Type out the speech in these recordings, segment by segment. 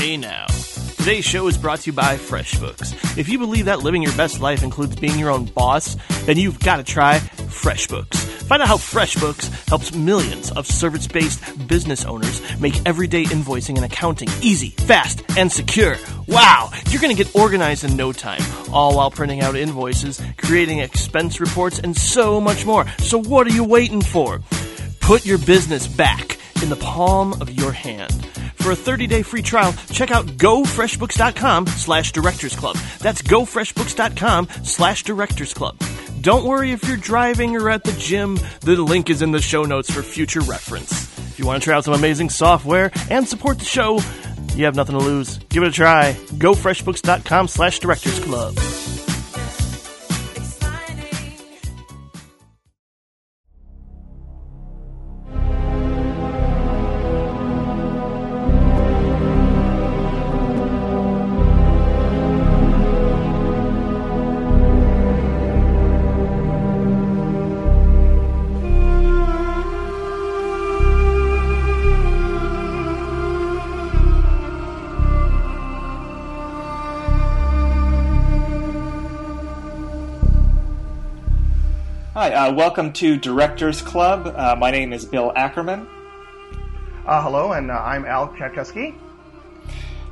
Hey now. Today's show is brought to you by FreshBooks. If you believe that living your best life includes being your own boss, then you've got to try FreshBooks. Find out how FreshBooks helps millions of service based business owners make everyday invoicing and accounting easy, fast, and secure. Wow! You're going to get organized in no time, all while printing out invoices, creating expense reports, and so much more. So, what are you waiting for? Put your business back in the palm of your hand. For a 30-day free trial, check out gofreshbooks.com slash directors club. That's gofreshbooks.com slash directors club. Don't worry if you're driving or at the gym, the link is in the show notes for future reference. If you want to try out some amazing software and support the show, you have nothing to lose. Give it a try. gofreshbooks.com slash directors club. Uh, welcome to Directors Club. Uh, my name is Bill Ackerman. Uh, hello, and uh, I'm Al Tchaikovsky.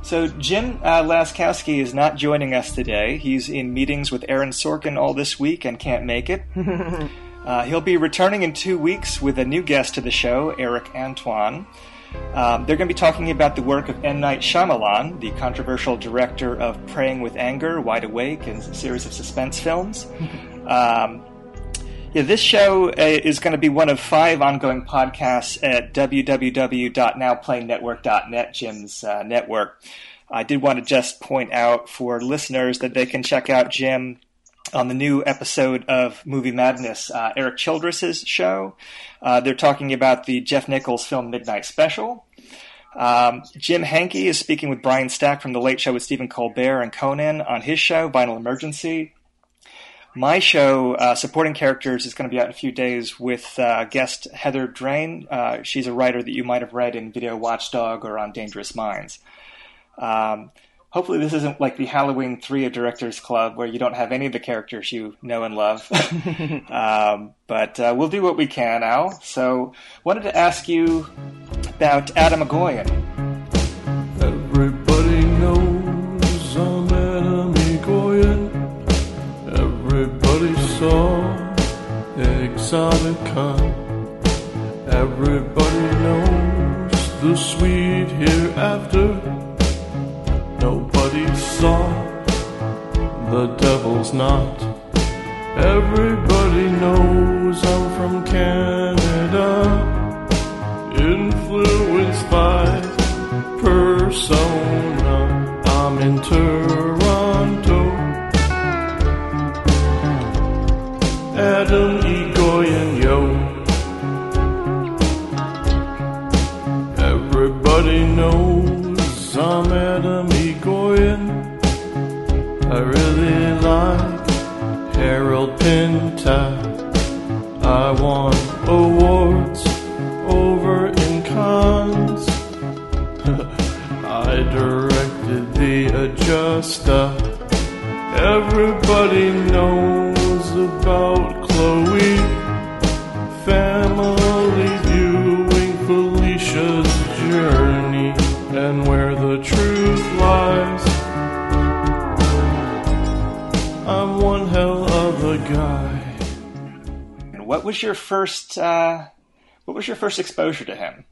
So, Jim uh, Laskowski is not joining us today. He's in meetings with Aaron Sorkin all this week and can't make it. uh, he'll be returning in two weeks with a new guest to the show, Eric Antoine. Um, they're going to be talking about the work of M. Night Shyamalan, the controversial director of Praying with Anger, Wide Awake, and a series of suspense films. Um, yeah, this show uh, is going to be one of five ongoing podcasts at www.nowplaynetwork.net, Jim's uh, network. I did want to just point out for listeners that they can check out Jim on the new episode of Movie Madness, uh, Eric Childress's show. Uh, they're talking about the Jeff Nichols film Midnight Special. Um, Jim Hankey is speaking with Brian Stack from The Late Show with Stephen Colbert and Conan on his show, Vinyl Emergency. My show, uh, Supporting Characters, is going to be out in a few days with uh, guest Heather Drain. Uh, she's a writer that you might have read in Video Watchdog or on Dangerous Minds. Um, hopefully, this isn't like the Halloween 3 of Directors Club where you don't have any of the characters you know and love. um, but uh, we'll do what we can, Al. So, wanted to ask you about Atom Egoyan. Everybody Exotica. Everybody knows the sweet hereafter. Nobody saw the devil's knot. Everybody knows I'm from Canada. Influenced by persona. I'm in Atom Egoyan, yo. Everybody knows I'm Atom Egoyan. I really like Harold Pinter. I won awards over in Cannes. I directed The Adjuster. Everybody knows about was your first? Uh, what was your first exposure to him?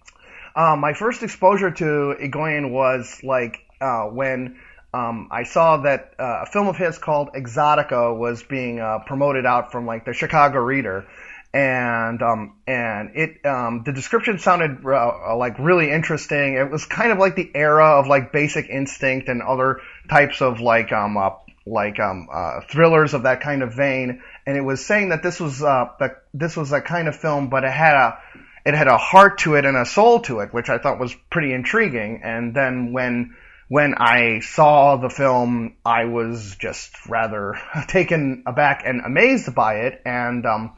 Um, my first exposure to Egoyan was like uh, when um, I saw that uh, a film of his called Exotica was being uh, promoted out from like the Chicago Reader, and um, and it um, the description sounded uh, like really interesting. It was kind of like the era of like Basic Instinct and other types of like um uh, like um uh, thrillers of that kind of vein. And it was saying that this was uh this was a kind of film, but it had a it had a heart to it and a soul to it, which I thought was pretty intriguing. And then when when I saw the film, I was just rather taken aback and amazed by it. And um,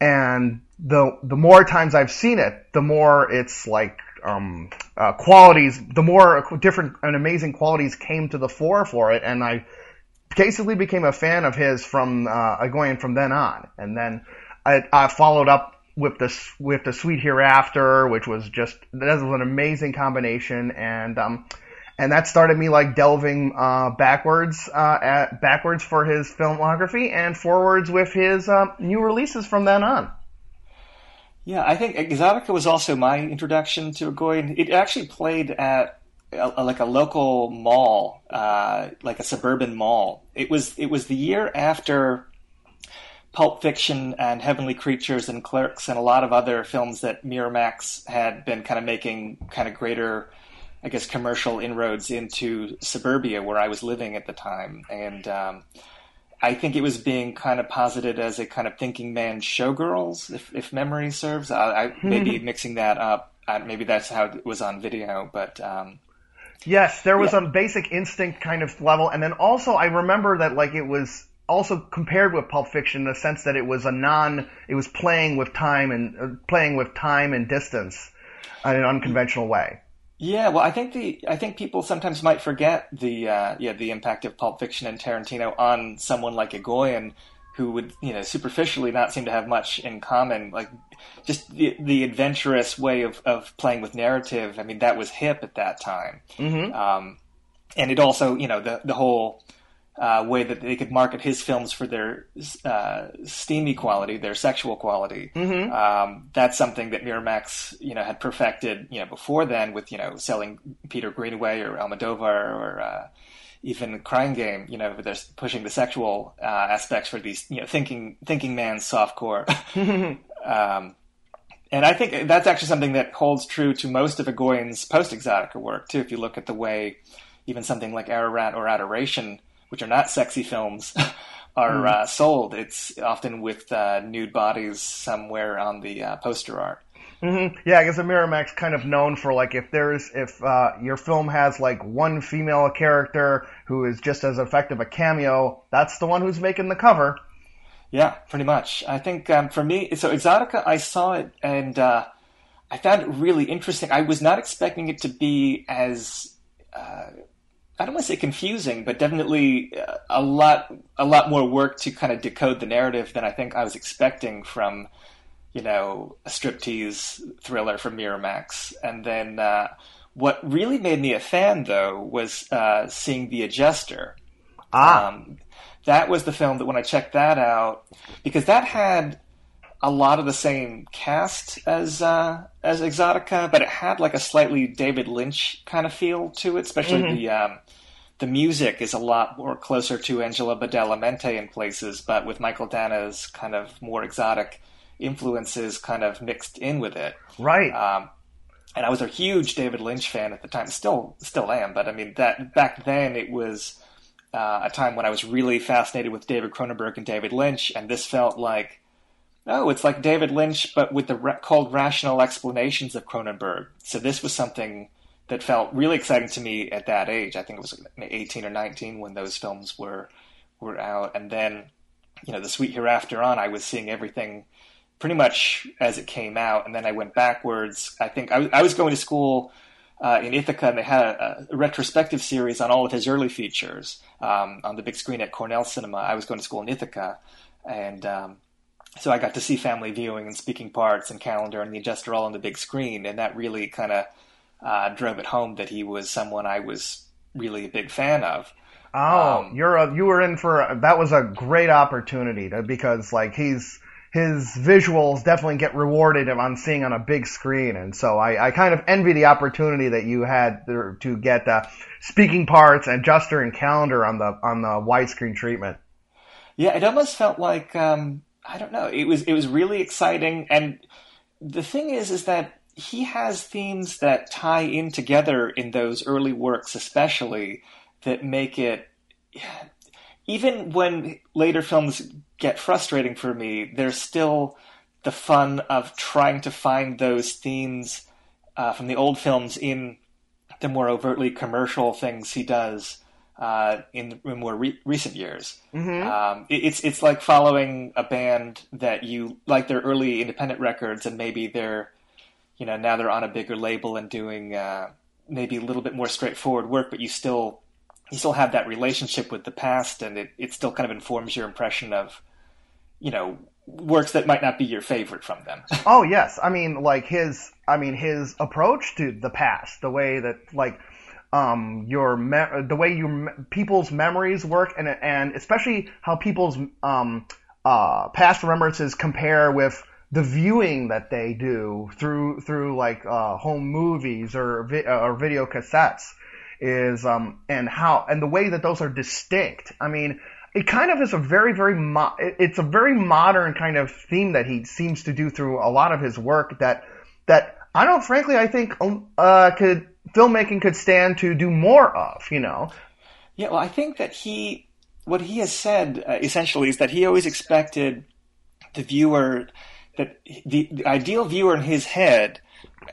and the the more times I've seen it, the more it's like um, uh, qualities, the more different and amazing qualities came to the fore for it, and I basically became a fan of his from uh, going from then on. And then I, I followed up with the with the Sweet Hereafter, which was just that was an amazing combination, and um, and that started me like delving uh, backwards uh, at backwards for his filmography and forwards with his uh, new releases from then on. Yeah, I think Exotica was also my introduction to Egoyan. It actually played at a, like a local mall, uh, like a suburban mall. It was it was the year after Pulp Fiction and Heavenly Creatures and Clerks and a lot of other films that Miramax had been kind of making kind of greater, I guess, commercial inroads into suburbia where I was living at the time, and. Um, I think it was being kind of posited as a kind of thinking man showgirls, if, if memory serves. I, I maybe mixing that up. I, maybe that's how it was on video, but um, yes, there was yeah. a basic instinct kind of level, and then also I remember that like it was also compared with Pulp Fiction in the sense that it was a non, it was playing with time and uh, playing with time and distance in an unconventional way. Yeah, well, I think the I think people sometimes might forget the uh, yeah the impact of Pulp Fiction and Tarantino on someone like Egoyan, who would you know superficially not seem to have much in common. Like just the the adventurous way of of playing with narrative. I mean, that was hip at that time. Mm-hmm. Um, and it also you know the the whole uh, way that they could market his films for their uh, steamy quality, their sexual quality. Mm-hmm. Um, that's something that Miramax, you know, had perfected, you know, before then with, you know, selling Peter Greenaway or Almodovar or uh, even Crying Game. You know, they're pushing the sexual uh, aspects for these, you know, thinking thinking man's softcore. um, and I think that's actually something that holds true to most of Egoyan's post Exotica work too. If you look at the way even something like Ararat or Adoration which are not sexy films, are mm. uh, sold. It's often with uh, nude bodies somewhere on the uh, poster art. Mm-hmm. Yeah, I guess Miramax kind of known for like if there's if uh, your film has like one female character who is just as effective a cameo, that's the one who's making the cover. Yeah, pretty much. I think um, for me, so Exotica, I saw it and uh, I found it really interesting. I was not expecting it to be as uh, I don't want to say confusing, but definitely uh, a lot a lot more work to kind of decode the narrative than I think I was expecting from you know a striptease thriller from Miramax. And then uh, what really made me a fan though was uh, seeing The Adjuster. Ah. Um, that was the film that when I checked that out because that had a lot of the same cast as uh, as Exotica, but it had like a slightly David Lynch kind of feel to it, especially mm-hmm. the um, the music is a lot more closer to Angelo Badalamenti in places, but with Mychael Danna's kind of more exotic influences kind of mixed in with it. Right. Um, and I was a huge David Lynch fan at the time. Still, still am. But I mean, that back then it was uh, a time when I was really fascinated with David Cronenberg and David Lynch, and this felt like, oh, it's like David Lynch, but with the ra- cold rational explanations of Cronenberg. So this was something that felt really exciting to me at that age. I think it was 18 or 19 when those films were were out, and then you know the Sweet Hereafter on, I was seeing everything pretty much as it came out, and then I went backwards. I think I, I was going to school. Uh, in Ithaca, and they had a, a, retrospective series on all of his early features um, on the big screen at Cornell Cinema. I was going to school in Ithaca, and um, so I got to see Family Viewing and Speaking Parts and Calendar and The Adjuster all on the big screen, and that really kind of uh, drove it home that he was someone I was really a big fan of. Oh, um, you're a, you were in for a, that was a great opportunity to, because like he's his visuals definitely get rewarded on seeing on a big screen, and so I, I kind of envy the opportunity that you had to get uh, speaking parts and Juster and Calendar on the on the widescreen treatment. Yeah, it almost felt like um, I don't know. It was it was really exciting, and the thing is, is that he has themes that tie in together in those early works, especially that make it. Even when later films get frustrating for me, there's still the fun of trying to find those themes uh, from the old films in the more overtly commercial things he does uh, in, in, more re- recent years. Mm-hmm. Um, it, it's it's like following a band that you like their early independent records, and maybe they're you know now they're on a bigger label and doing uh, maybe a little bit more straightforward work, but you still you still have that relationship with the past, and it, it still kind of informs your impression of you know works that might not be your favorite from them. oh yes, I mean like his I mean his approach to the past, the way that like um, your me- the way your people's memories work, and and especially how people's um, uh, past remembrances compare with the viewing that they do through through like uh, home movies or vi- or video cassettes is um, and how and the way that those are distinct. I mean, it kind of is a very very mo- it's a very modern kind of theme that he seems to do through a lot of his work that that I don't frankly I think um, uh, could filmmaking could stand to do more of. You know. Yeah, well, I think that he what he has said uh, essentially is that he always expected the viewer that the, the ideal viewer in his head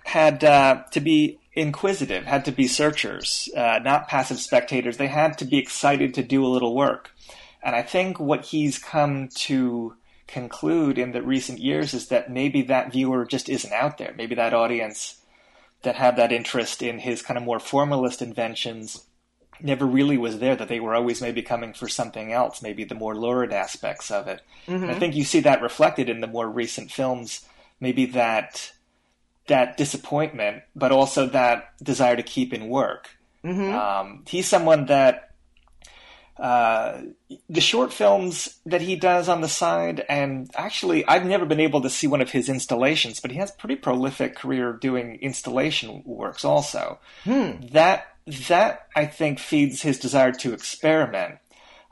had uh, to be inquisitive, had to be searchers, uh, not passive spectators. They had to be excited to do a little work. And I think what he's come to conclude in the recent years is that maybe that viewer just isn't out there. Maybe that audience that had that interest in his kind of more formalist inventions never really was there, that they were always maybe coming for something else, maybe the more lurid aspects of it. Mm-hmm. I think you see that reflected in the more recent films, maybe that that disappointment, but also that desire to keep in work. Mm-hmm. Um, he's someone that uh, the short films that he does on the side, and actually, I've never been able to see one of his installations, but he has a pretty prolific career doing installation works also. Hmm. That that I think feeds his desire to experiment.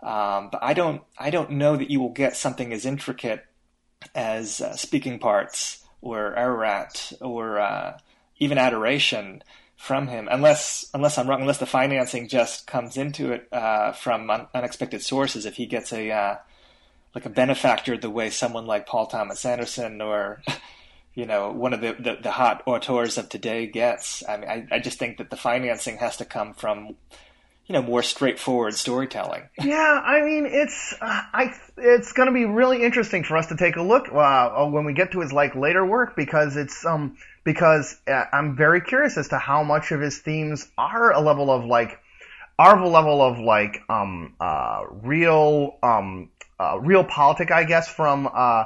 Um, but I don't I don't know that you will get something as intricate as uh, speaking parts or Ararat or uh, even adoration from him, unless unless I'm wrong, unless the financing just comes into it uh, from un- unexpected sources. If he gets a uh, like a benefactor, the way someone like Paul Thomas Anderson or you know one of the, the, the hot auteurs of today gets. I mean, I, I just think that the financing has to come from you know more straightforward storytelling. Yeah, I mean it's uh, I it's going to be really interesting for us to take a look uh, when we get to his like later work because it's um because uh, I'm very curious as to how much of his themes are a level of like are a level of like um uh real um uh, real politic I guess from uh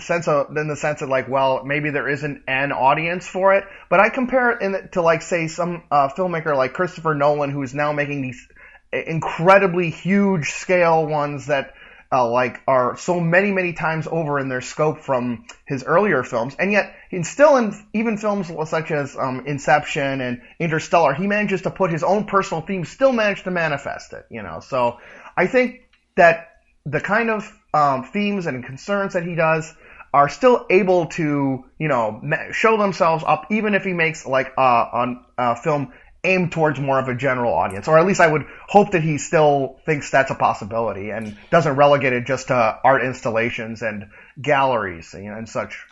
sense of in the sense of like well maybe there isn't an audience for it but I compare it in, to like say some uh, filmmaker like Christopher Nolan who's now making these incredibly huge scale ones that uh, like are so many many times over in their scope from his earlier films, and yet he's still in even films such as um, Inception and Interstellar, he manages to put his own personal themes, still manage to manifest it. You know, so I think that the kind of um, themes and concerns that he does are still able to, you know, show themselves up, even if he makes like uh, a film aimed towards more of a general audience, or at least I would hope that he still thinks that's a possibility and doesn't relegate it just to art installations and galleries know, and such.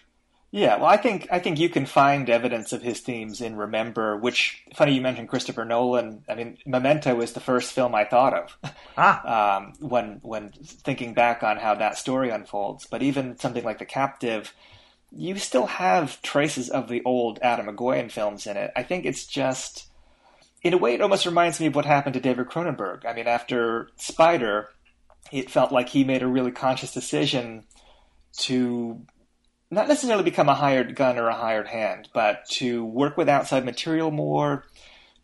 Yeah, well, I think I think you can find evidence of his themes in Remember. Which funny you mentioned Christopher Nolan. I mean, Memento is the first film I thought of ah. um, when when thinking back on how that story unfolds. But even something like The Captive, you still have traces of the old Atom Egoyan films in it. I think it's just in a way, it almost reminds me of what happened to David Cronenberg. I mean, after Spider, it felt like he made a really conscious decision to not necessarily become a hired gun or a hired hand, but to work with outside material more,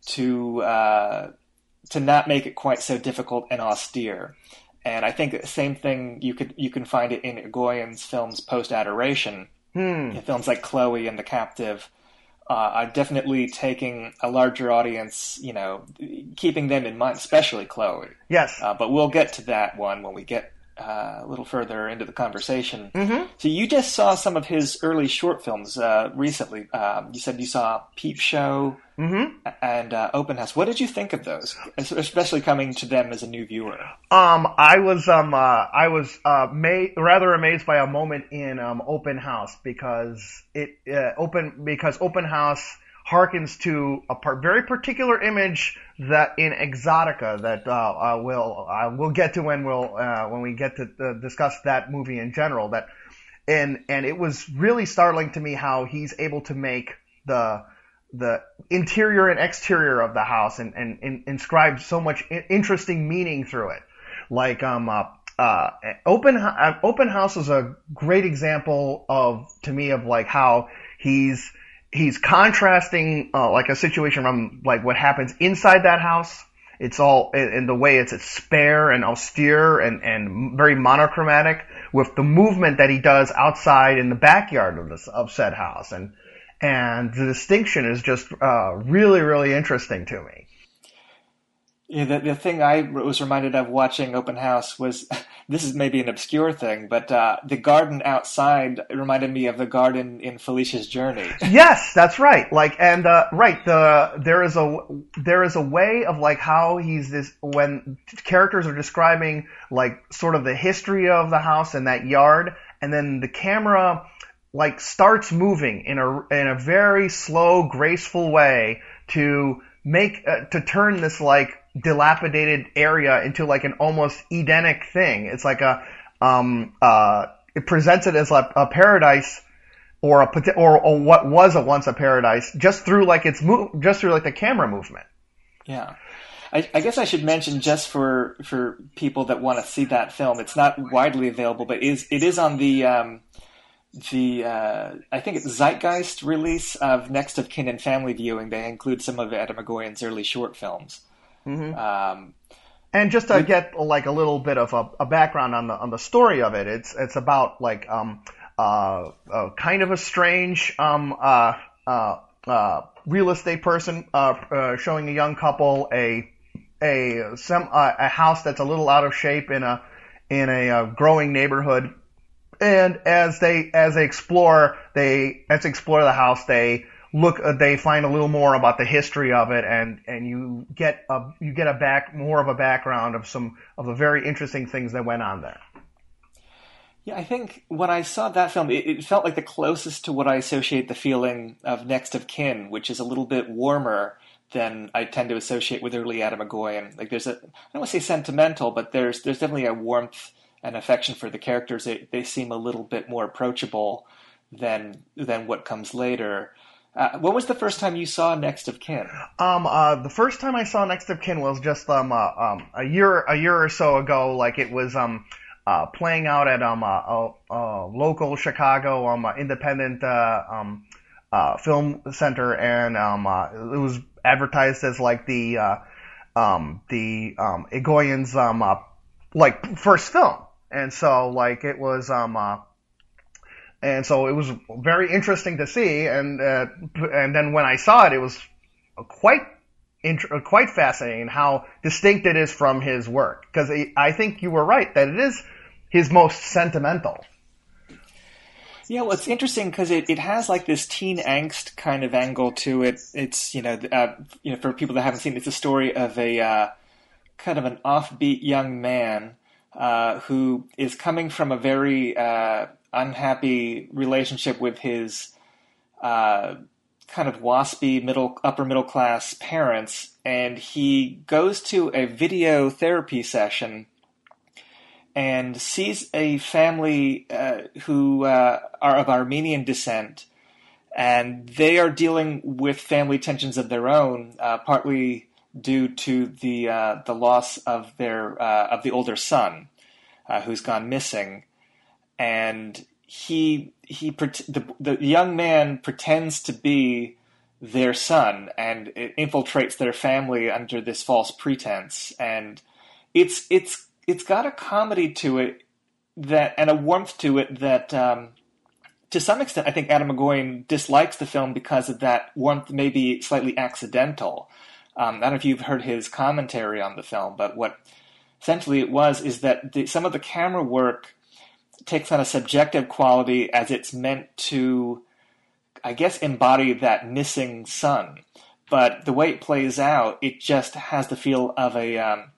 to uh, to not make it quite so difficult and austere. And I think the same thing you could you can find it in Egoyan's films post Adoration, hmm. films like Chloe and The Captive uh, I'm definitely taking a larger audience, you know, keeping them in mind, especially Chloe. Yes. Uh, but we'll get to that one when we get uh, a little further into the conversation. Mm-hmm. So you just saw some of his early short films uh, recently. Um, you said you saw Peep Show mm-hmm. and uh, Open House. What did you think of those, especially coming to them as a new viewer? Um, I was um, uh, I was uh, ma- rather amazed by a moment in um, Open House because it uh, open because Open House harkens to a par- very particular image that in Exotica that uh, uh, we'll uh, we'll get to when we'll uh, when we get to discuss that movie in general. That and and it was really startling to me how he's able to make the the interior and exterior of the house and, and, and inscribed so much interesting meaning through it. Like um uh, uh, open open house is a great example of to me of like how he's he's contrasting uh, like a situation from like what happens inside that house. It's all in the way it's, it's spare and austere and, and very monochromatic with the movement that he does outside in the backyard of this of said house and and the distinction is just uh, really really interesting to me. Yeah, the, the thing I was reminded of watching Open House was this is maybe an obscure thing, but uh, the garden outside reminded me of the garden in Felicia's Journey. yes, that's right. Like, and uh, right, the there is a there is a way of like how he's this when characters are describing like sort of the history of the house and that yard, and then the camera like starts moving in a in a very slow, graceful way to make uh, to turn this like dilapidated area into like an almost Edenic thing. It's like a um uh it presents it as a, a paradise or a or, or what was a once a paradise just through like its move just through like the camera movement. Yeah. I, I, guess I should mention just for for people that want to see that film, it's not widely available, but is it is on the um, the uh, I think it's Zeitgeist release of Next of Kin and Family Viewing. They include some of Atom Egoyan's early short films. Mm-hmm. Um, and just to get like a little bit of a, a, background on the on the story of it, it's it's about like um, uh, uh, kind of a strange um, uh, uh, uh real estate person uh, showing a young couple a a some a house that's a little out of shape in a in a growing neighborhood, and as they as they explore they as they explore the house they look uh, they find a little more about the history of it and and you get a you get a back more of a background of some of the very interesting things that went on there. Yeah i think when i saw that film it, it felt like the closest to what i associate the feeling of next of kin which is a little bit warmer than i tend to associate with early atom egoyan like there's a i don't want to say sentimental but there's there's definitely a warmth and affection for the characters. They, they seem a little bit more approachable than than what comes later uh, when was the first time you saw Next of Kin? Um, uh, the first time I saw Next of Kin was just um, uh, um, a year a year or so ago. Like it was um, uh, playing out at um, a, a local Chicago um, independent uh, um, uh, film center, and um, uh, it was advertised as like the uh, um, the um, um, uh, like first film, and so like it was um. Uh, and so it was very interesting to see. And uh, and then when I saw it, it was quite int- quite fascinating how distinct it is from his work. Because I think you were right that it is his most sentimental. Yeah, well, it's interesting because it, it has like this teen angst kind of angle to it. It's you know uh, you know for people that haven't seen it, it's a story of a uh, kind of an offbeat young man uh, who is coming from a very uh, unhappy relationship with his uh, kind of waspy middle upper middle class parents, and he goes to a video therapy session and sees a family uh, who uh, are of Armenian descent, and they are dealing with family tensions of their own, uh, partly due to the uh, the loss of their uh, of the older son, uh, who's gone missing and he he the, the young man pretends to be their son and infiltrates their family under this false pretense and it's it's it's got a comedy to it that and a warmth to it that um, to some extent I think Atom Egoyan dislikes the film because of that warmth maybe slightly accidental. Um, I don't know if you've heard his commentary on the film, but what essentially it was is that the, some of the camera work takes on a subjective quality as it's meant to, I guess, embody that missing son. But the way it plays out, it just has the feel of a um,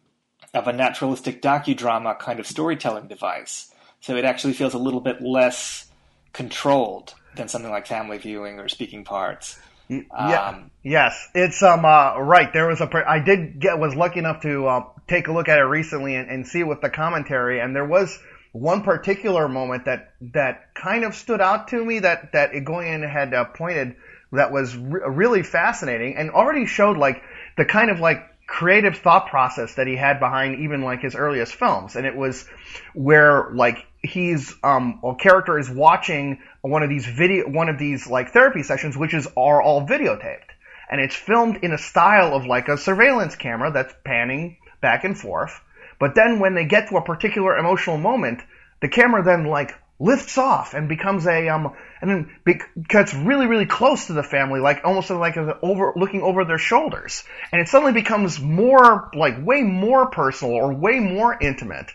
of a naturalistic docudrama kind of storytelling device. So it actually feels a little bit less controlled than something like family viewing or speaking parts. Yeah. Um, yes, it's um uh, right. There was a I did get was lucky enough to uh, take a look at it recently and, and see with the commentary, and there was one particular moment that that kind of stood out to me that that Egoyan had uh, pointed that was re- really fascinating and already showed like the kind of like creative thought process that he had behind even like his earliest films. And it was where like he's um a character is watching one of these video one of these like therapy sessions which is are all videotaped. And it's filmed in a style of like a surveillance camera that's panning back and forth but then when they get to a particular emotional moment the camera then like lifts off and becomes a um and then be- gets really really close to the family like almost like over looking over their shoulders. And it suddenly becomes more like way more personal or way more intimate.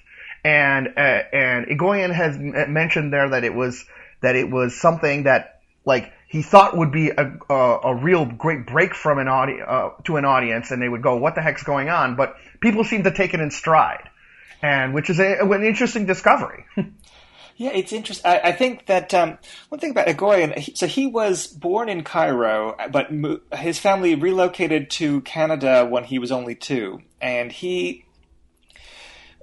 And uh, and Egoyan has m- mentioned there that it was that it was something that like he thought would be a a, a real great break from an audi- uh, to an audience and they would go what the heck's going on? But people seem to take it in stride and which is a, an interesting discovery Yeah, it's interesting. I, I think that um, one thing about Egoyan, so he was born in Cairo, but mo- his family relocated to Canada when he was only two, and he,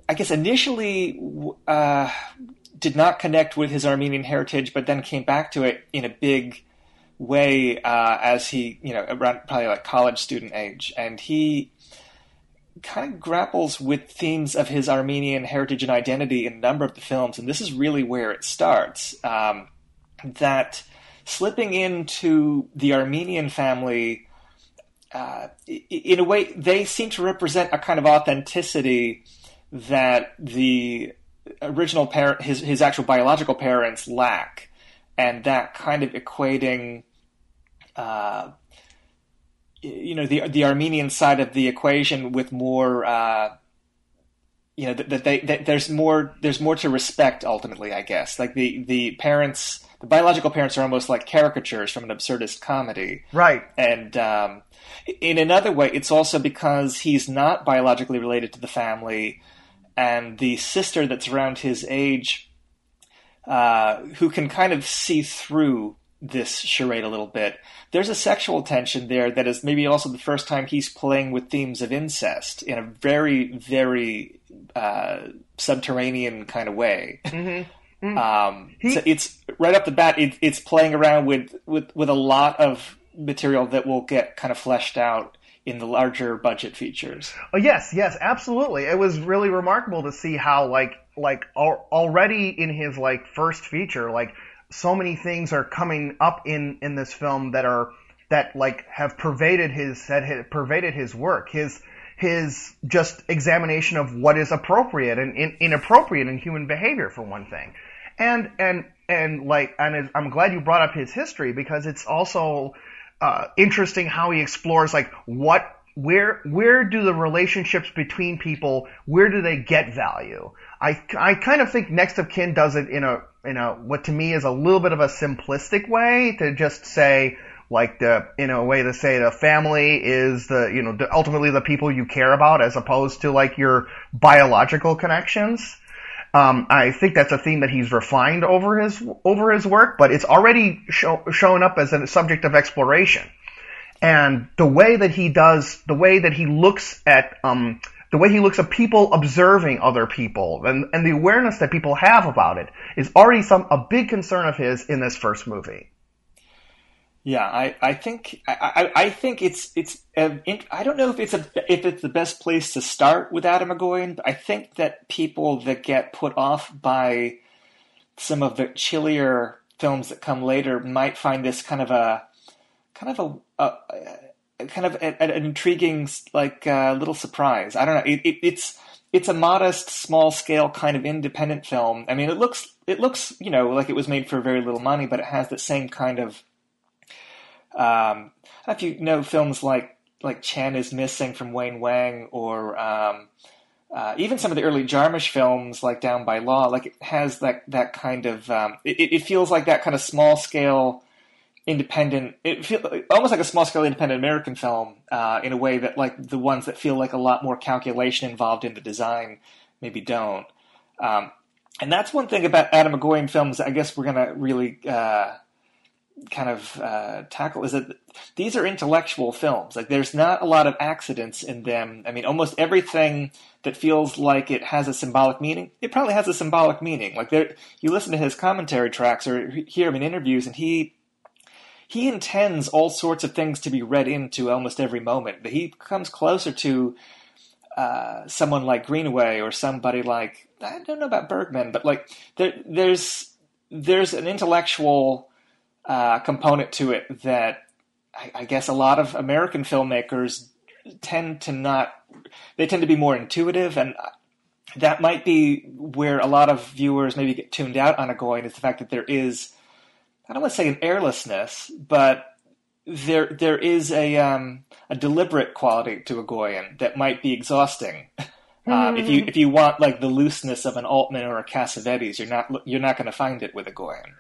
I guess, initially uh, did not connect with his Armenian heritage, but then came back to it in a big way uh, as he, you know, around probably like college student age, and he kind of grapples with themes of his Armenian heritage and identity in a number of the films, and this is really where it starts. Um, that slipping into the Armenian family, uh, in a way, they seem to represent a kind of authenticity that the original parent, his his actual biological parents, lack, and that kind of equating. Uh, you know the the Armenian side of the equation with more uh, you know that, that they that there's more there's more to respect ultimately I guess like the the parents the biological parents are almost like caricatures from an absurdist comedy right and um, in another way it's also because he's not biologically related to the family and the sister that's around his age uh, who can kind of see through this charade a little bit. There's a sexual tension there that is maybe also the first time he's playing with themes of incest in a very, very uh, subterranean kind of way. Um, so it's right up the bat. It, it's playing around with, with with a lot of material that will get kind of fleshed out in the larger budget features. Oh yes, yes, absolutely. It was really remarkable to see how like like al- already in his like first feature, like so many things are coming up in in this film that are that like have pervaded his that had pervaded his work. His his just examination of what is appropriate and in, inappropriate in human behavior for one thing. And and and like and I'm glad you brought up his history because it's also uh, interesting how he explores like what where where do the relationships between people where do they get value i i kind of think next of kin does it in a in a what to me is a little bit of a simplistic way to just say like the in a way to say the family is the you know the, ultimately the people you care about as opposed to like your biological connections um, I think that's a theme that he's refined over his over his work, but it's already show, shown up as a subject of exploration. And the way that he does, the way that he looks at, um, the way he looks at people observing other people, and, and the awareness that people have about it, is already some a big concern of his in this first movie. Yeah, I, I think I, I, think it's it's um, I don't know if it's a if it's the best place to start with Atom but I think that people that get put off by some of the chillier films that come later might find this kind of a kind of a, a, kind of a, an intriguing like uh, little surprise. I don't know. It, it, it's it's a modest, small scale kind of independent film. I mean, it looks it looks you know like it was made for very little money, but it has the same kind of um, I don't know if you know films like like Chan is Missing from Wayne Wang, or um, uh, even some of the early Jarmusch films like Down by Law, like it has that that kind of um, it, it feels like that kind of small scale independent. It almost like a small scale independent American film uh, in a way that like the ones that feel like a lot more calculation involved in the design maybe don't. Um, and that's one thing about Atom Egoyan films. I guess we're gonna really. Uh, kind of uh, tackle is that these are intellectual films. Like there's not a lot of accidents in them. I mean, almost everything that feels like it has a symbolic meaning, it probably has a symbolic meaning. Like there, you listen to his commentary tracks or hear him in interviews, and he he intends all sorts of things to be read into almost every moment. But he comes closer to uh, someone like Greenaway or somebody like I don't know about Bergman, but like there, there's there's an intellectual uh, component to it that I, I guess a lot of American filmmakers tend to not. They tend to be more intuitive, and that might be where a lot of viewers maybe get tuned out on Egoyan is the fact that there is. I don't want to say an airlessness, but there there is a um, a deliberate quality to Egoyan that might be exhausting. Um, if you if you want like the looseness of an Altman or a Cassavetes, you're not you're not going to find it with Egoyan.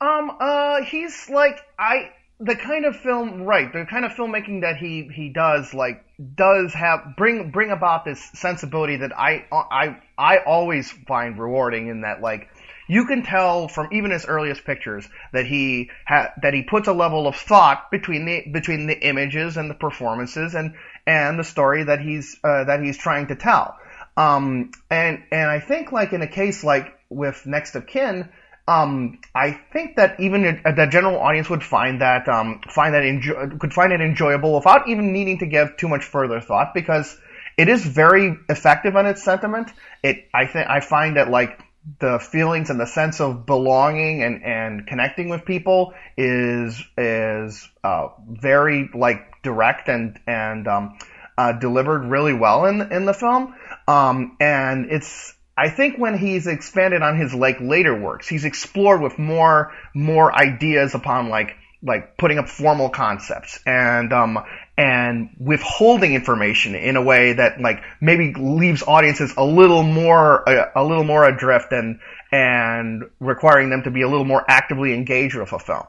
Um, uh, he's like I the kind of film right the kind of filmmaking that he he does like does have bring bring about this sensibility that I I I always find rewarding in that like you can tell from even his earliest pictures that he ha- that he puts a level of thought between the between the images and the performances and and the story that he's uh, that he's trying to tell. Um, and and I think like in a case like with Next of Kin, um, I think that even a, the general audience would find that um, find that enjo- could find it enjoyable without even needing to give too much further thought because it is very effective on its sentiment. It I think I find that like the feelings and the sense of belonging and, and connecting with people is is uh, very like direct and and um, uh, delivered really well in in the film. Um, and it's I think when he's expanded on his like later works, he's explored with more more ideas upon like like putting up formal concepts and um and withholding information in a way that like maybe leaves audiences a little more a, a little more adrift and and requiring them to be a little more actively engaged with a film.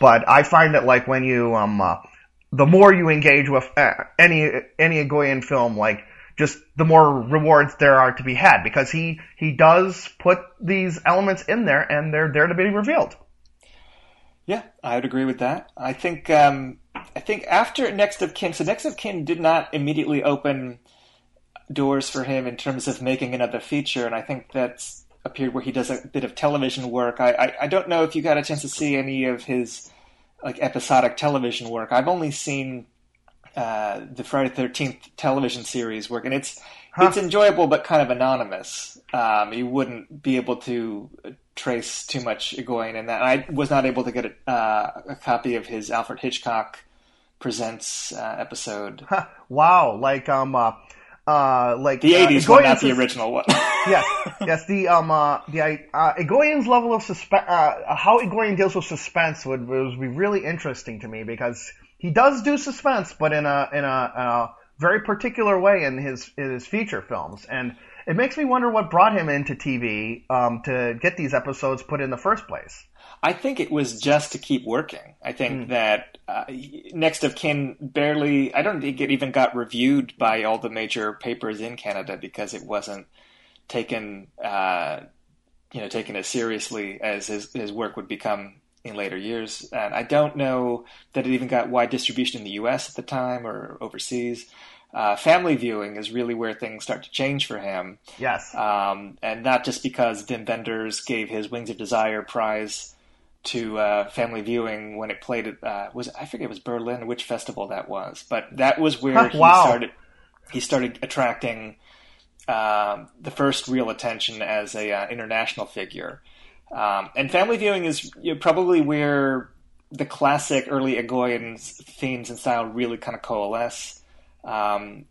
But I find that like when you um uh, the more you engage with uh, any any Egoyan film, like just the more rewards there are to be had because he he does put these elements in there and they're there to be revealed. Yeah, I would agree with that. I think um, I think after Next of Kin, so Next of Kin did not immediately open doors for him in terms of making another feature, and I think that's a period where he does a bit of television work. I, I, I don't know if you got a chance to see any of his like episodic television work. I've only seen uh, the Friday Thirteenth television series work, and it's huh. it's enjoyable but kind of anonymous. Um, you wouldn't be able to trace too much Egoyan in that. I was not able to get a, uh, a copy of his Alfred Hitchcock presents uh, episode. Wow, like um. Uh, uh, like the eighties uh, one, not the original one. yes, yes. The um, uh, the uh, Egoyan's level of suspense, uh, how Egoyan deals with suspense would, would be really interesting to me because he does do suspense, but in a in a, a very particular way in his in his feature films, and it makes me wonder what brought him into TV um, to get these episodes put in the first place. I think it was just to keep working. I think mm. that uh, Next of Kin barely, I don't think it even got reviewed by all the major papers in Canada because it wasn't taken, uh, you know, taken as seriously as his, his work would become in later years. And I don't know that it even got wide distribution in the U.S. at the time or overseas. Uh, family viewing is really where things start to change for him. Yes. Um, and not just because Wim Wenders gave his Wings of Desire prize to uh, family viewing when it played at uh, was I forget it was Berlin which festival that was, but that was where he wow. started. He started attracting um, the first real attention as a uh, international figure. Um, and family viewing is you know, probably where the classic early Egoyan themes and style really kind of coalesce. Um,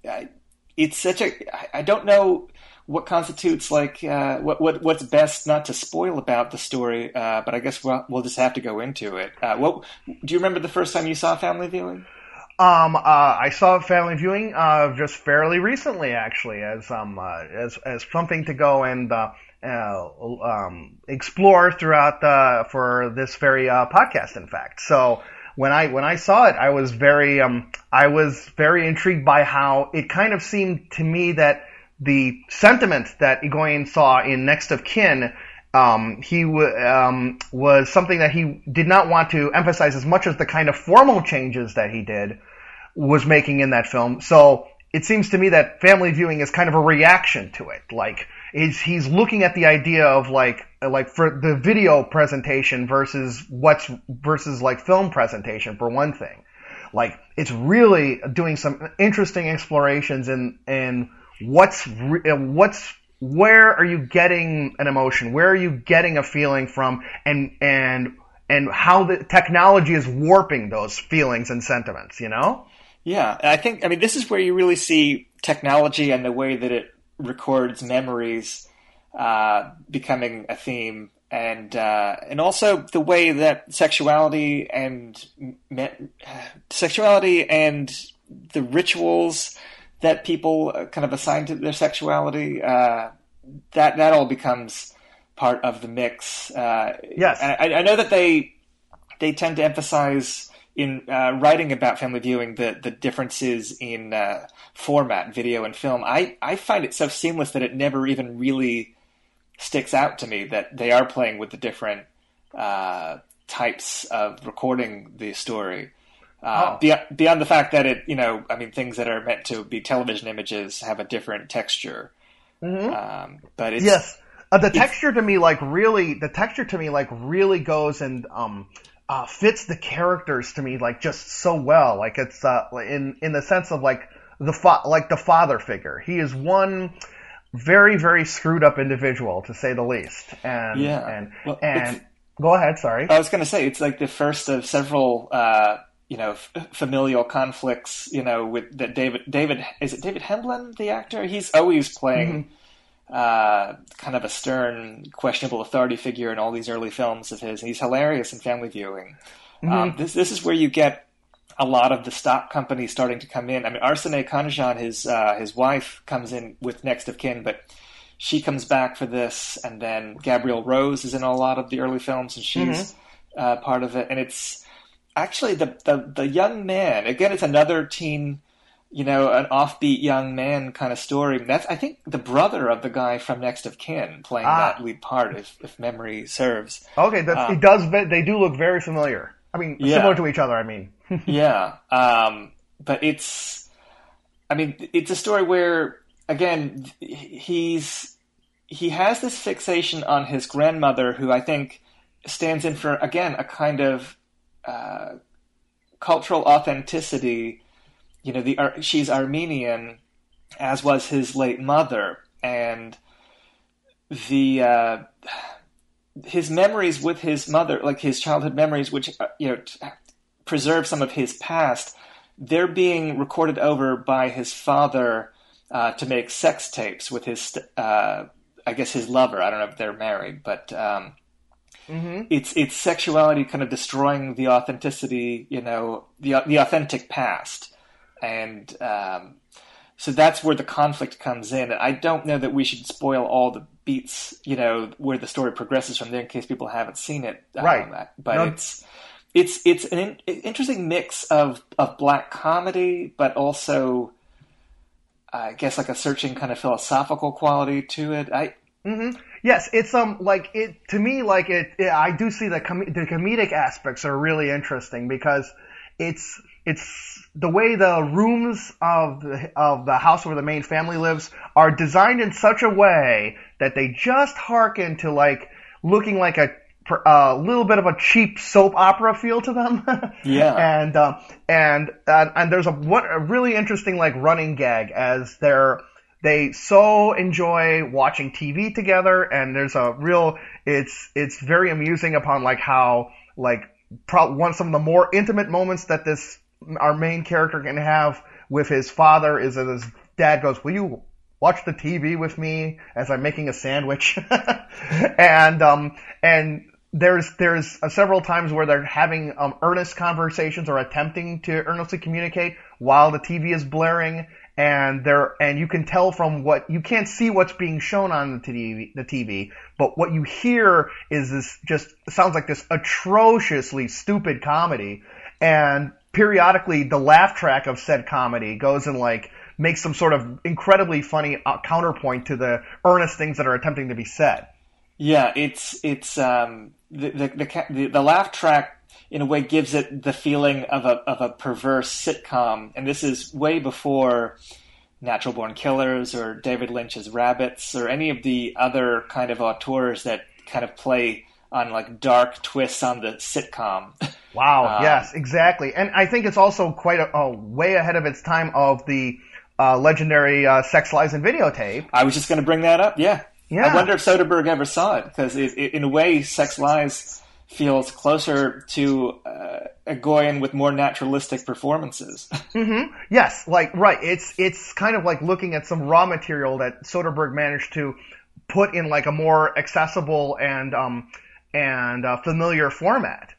it's such a I don't know what constitutes like uh, what what what's best not to spoil about the story, uh, but I guess we'll, we'll just have to go into it. Uh, what do you remember the first time you saw family viewing? Um, uh, I saw family viewing uh, just fairly recently, actually, as um uh, as as something to go and um, explore throughout the for this very podcast. In fact, so when I when I saw it, I was very um, I was very intrigued by how it kind of seemed to me that the sentiment that Egoyan saw in Next of Kin. Um, he w- um, was something that he did not want to emphasize as much as the kind of formal changes that he did was making in that film. So it seems to me that family viewing is kind of a reaction to it. Like, he's he's looking at the idea of like like for the video presentation versus what's versus like film presentation for one thing. Like it's really doing some interesting explorations in in what's re- what's where are you getting an emotion? Where are you getting a feeling from? And and and how the technology is warping those feelings and sentiments. You know? Yeah, I think I mean this is where you really see technology and the way that it records memories uh, becoming a theme, and uh, and also the way that sexuality and me- sexuality and the rituals that people uh, kind of assign to their sexuality uh, that that all becomes part of the mix. Uh, yes, I, I, know that they they tend to emphasize in uh, writing about family viewing the the differences in uh, format, video and film. I I find it so seamless that it never even really sticks out to me that they are playing with the different uh, types of recording the story. Uh, oh. beyond, beyond the fact that it, you know, I mean, things that are meant to be television images have a different texture. Mm-hmm. Um, but it's, yes, uh, the texture to me, like really, the texture to me, like really goes and um, uh, fits the characters to me, like just so well. Like it's uh, in in the sense of like the fa- like the father figure. He is one very very screwed up individual to say the least. And yeah, and well, and go ahead. Sorry, I was going to say it's like the first of several. Uh, you know, f- familial conflicts. You know, with that David David is it David Hemblen, the actor? He's always playing mm-hmm. uh, kind of a stern, questionable authority figure in all these early films of his. and he's hilarious in family viewing. Mm-hmm. Um, this this is where you get a lot of the stock companies starting to come in. I mean, Arsinée Khanjian, his uh, his wife, comes in with Next of Kin, but she comes back for this, and then Gabrielle Rose is in a lot of the early films, and she's mm-hmm. uh, part of it. And it's actually the, the the young man. Again, it's another teen, you know, an offbeat young man kind of story. That's I think the brother of the guy from Next of Kin playing ah. that lead part, if, if memory serves. Okay, that's, um, it does. They do look very familiar. I mean, yeah. similar to each other. I mean, yeah. Um, but it's, I mean, it's a story where again he's he has this fixation on his grandmother, who I think stands in for again a kind of uh, cultural authenticity. You know, the she's Armenian, as was his late mother, and the uh, his memories with his mother, like his childhood memories, which uh, you know preserve some of his past, they're being recorded over by his father uh, to make sex tapes with his, uh, I guess his lover. I don't know if they're married, but um, mm-hmm. it's it's sexuality kind of destroying the authenticity, you know, the the authentic past, and um, so that's where the conflict comes in. And I don't know that we should spoil all the beats, you know, where the story progresses from there in case people haven't seen it. Right. but no. it's it's it's an in, interesting mix of of black comedy, but also I guess like a searching kind of philosophical quality to it. I mm-hmm. yes, it's um like it to me like it. it I do see the com- the comedic aspects are really interesting because it's it's the way the rooms of the, of the house where the main family lives are designed in such a way that they just harken to like looking like a a little bit of a cheap soap opera feel to them. yeah. And uh, and uh, and there's a what a really interesting like running gag as they're they so enjoy watching TV together, and there's a real it's it's very amusing upon like how like pro- one some of the more intimate moments that this our main character can have with his father is that his dad goes, "Will you watch the TV with me as I'm making a sandwich?" and um and there's there's uh, several times where they're having um, earnest conversations or attempting to earnestly communicate while the TV is blaring, and there and you can tell from what you can't see what's being shown on the TV, the TV, but what you hear is this just sounds like this atrociously stupid comedy, and periodically the laugh track of said comedy goes and like makes some sort of incredibly funny uh, counterpoint to the earnest things that are attempting to be said. Yeah, it's it's um, the, the, the, the laugh track in a way gives it the feeling of a of a perverse sitcom, and this is way before Natural Born Killers or David Lynch's Rabbits or any of the other kind of auteurs that kind of play on like dark twists on the sitcom. Wow. Um, yes, exactly. And I think it's also quite a, a way ahead of its time of the uh, legendary uh, Sex Lies and Videotape. I was just going to bring that up. Yeah. Yeah. I wonder if Soderbergh ever saw it because it, it, in a way, Sex Lies feels closer to uh, Egoyan with more naturalistic performances. Yes, like right. It's it's kind of like looking at some raw material that Soderbergh managed to put in like a more accessible and um and uh, familiar format.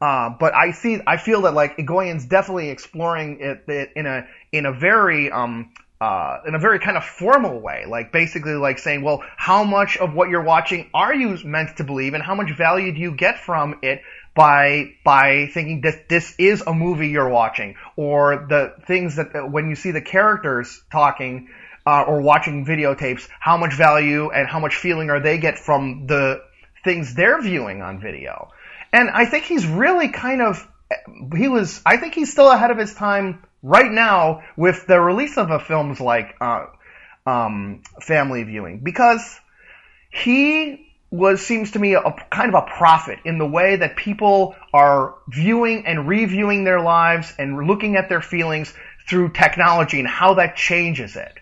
Uh, but I see, I feel that like Egoyan's definitely exploring it, it in a in a very um uh, in a very kind of formal way, like basically like saying, well, how much of what you're watching are you meant to believe, and how much value do you get from it by by thinking that this is a movie you're watching, or the things that uh, when you see the characters talking uh, or watching videotapes, how much value and how much feeling are they get from the things they're viewing on video. And I think he's really kind of he was I think he's still ahead of his time right now with the release of a films like uh, um, Family Viewing because he was seems to me a, kind of a prophet in the way that people are viewing and reviewing their lives and looking at their feelings through technology and how that changes it.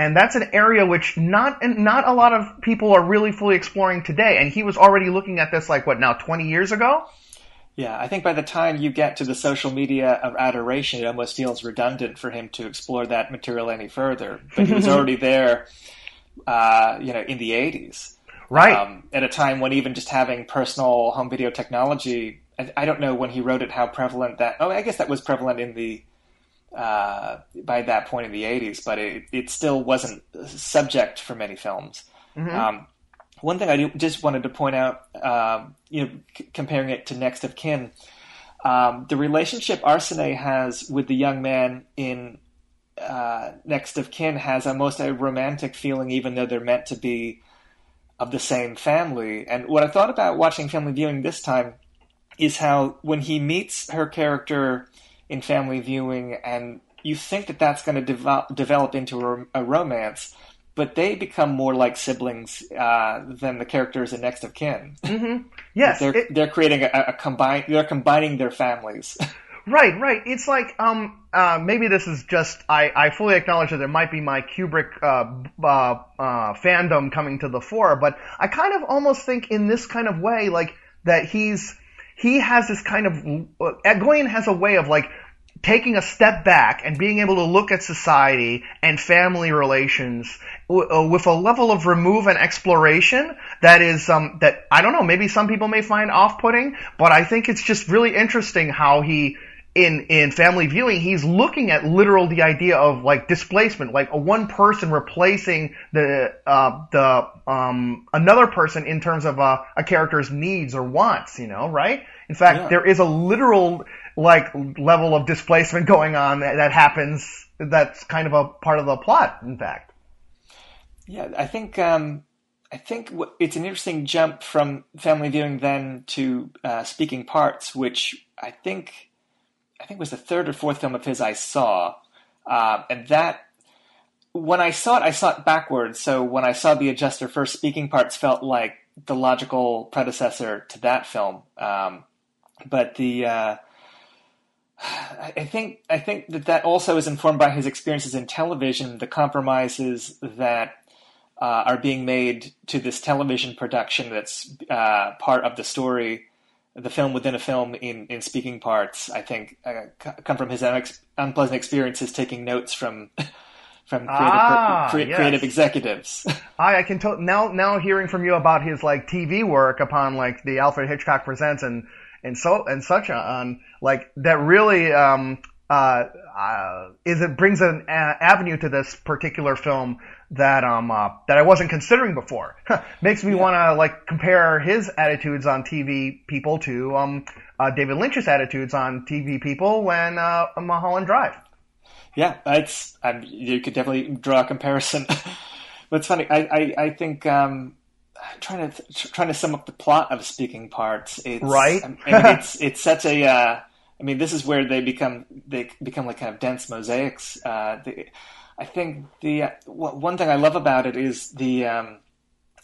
And that's an area which not not a lot of people are really fully exploring today. And he was already looking at this like what now 20 years ago. Yeah, I think by the time you get to the social media of adoration, it almost feels redundant for him to explore that material any further. But he was already there, uh, you know, in the '80s, Right. um, at a time when even just having personal home video technology. I, I don't know when he wrote it how prevalent that. Oh, I guess that was prevalent in the uh, by that point in the '80s, but it, it still wasn't subject for many films. Um, one thing I do, just wanted to point out, um, you know, c- comparing it to Next of Kin, um, the relationship Arsinée has with the young man in uh, Next of Kin has almost a romantic feeling, even though they're meant to be of the same family. And what I thought about watching Family Viewing this time is how when he meets her character in Family Viewing, and you think that that's going to devo- develop into a, a romance, but they become more like siblings uh, than the characters in Next of Kin. yes. they're it- they're creating a, a combine. They're combining their families. Right, right. It's like um uh maybe this is just I I fully acknowledge that there might be my Kubrick uh, uh uh fandom coming to the fore, but I kind of almost think in this kind of way like that he's he has this kind of uh, Egoyan has a way of like taking a step back and being able to look at society and family relations uh, with a level of remove and exploration that is um, that I don't know. Maybe some people may find off-putting, but I think it's just really interesting how he. In, in family viewing, he's looking at literal the idea of like displacement, like a one person replacing the uh, the um, another person in terms of uh, a character's needs or wants, you know, right? In fact, Yeah. there is a literal like level of displacement going on that, that happens. That's kind of a part of the plot, in fact. Yeah, I think um, I think it's an interesting jump from family viewing then to uh, speaking parts, which I think I think it was the third or fourth film of his I saw, uh, and that when I saw it, I saw it backwards. So when I saw the adjuster first, speaking parts felt like the logical predecessor to that film, um, but the uh, I think I think that that also is informed by his experiences in television, the compromises that uh, are being made to this television production that's uh, part of the story, the film within a film in, in speaking parts. I think uh, come from his unex- unpleasant experiences taking notes from from creative, Ah, cre- yes. creative executives. I, I can to- now now hearing from you about his like TV work upon like the Alfred Hitchcock Presents and and so and such on like that really um uh, uh is it brings an uh, avenue to this particular film that um uh, that I wasn't considering before. Makes me want to like compare his attitudes on TV people to um uh, David Lynch's attitudes on TV people when uh, Mulholland Drive. Yeah, it's um, you could definitely draw a comparison. but it's funny. I I, I think um, trying to trying to sum up the plot of Speaking Parts. It's, Right. I mean, it's it's such a. Uh, I mean, this is where they become they become like kind of dense mosaics. Uh, the, I think the uh, one thing I love about it is the um,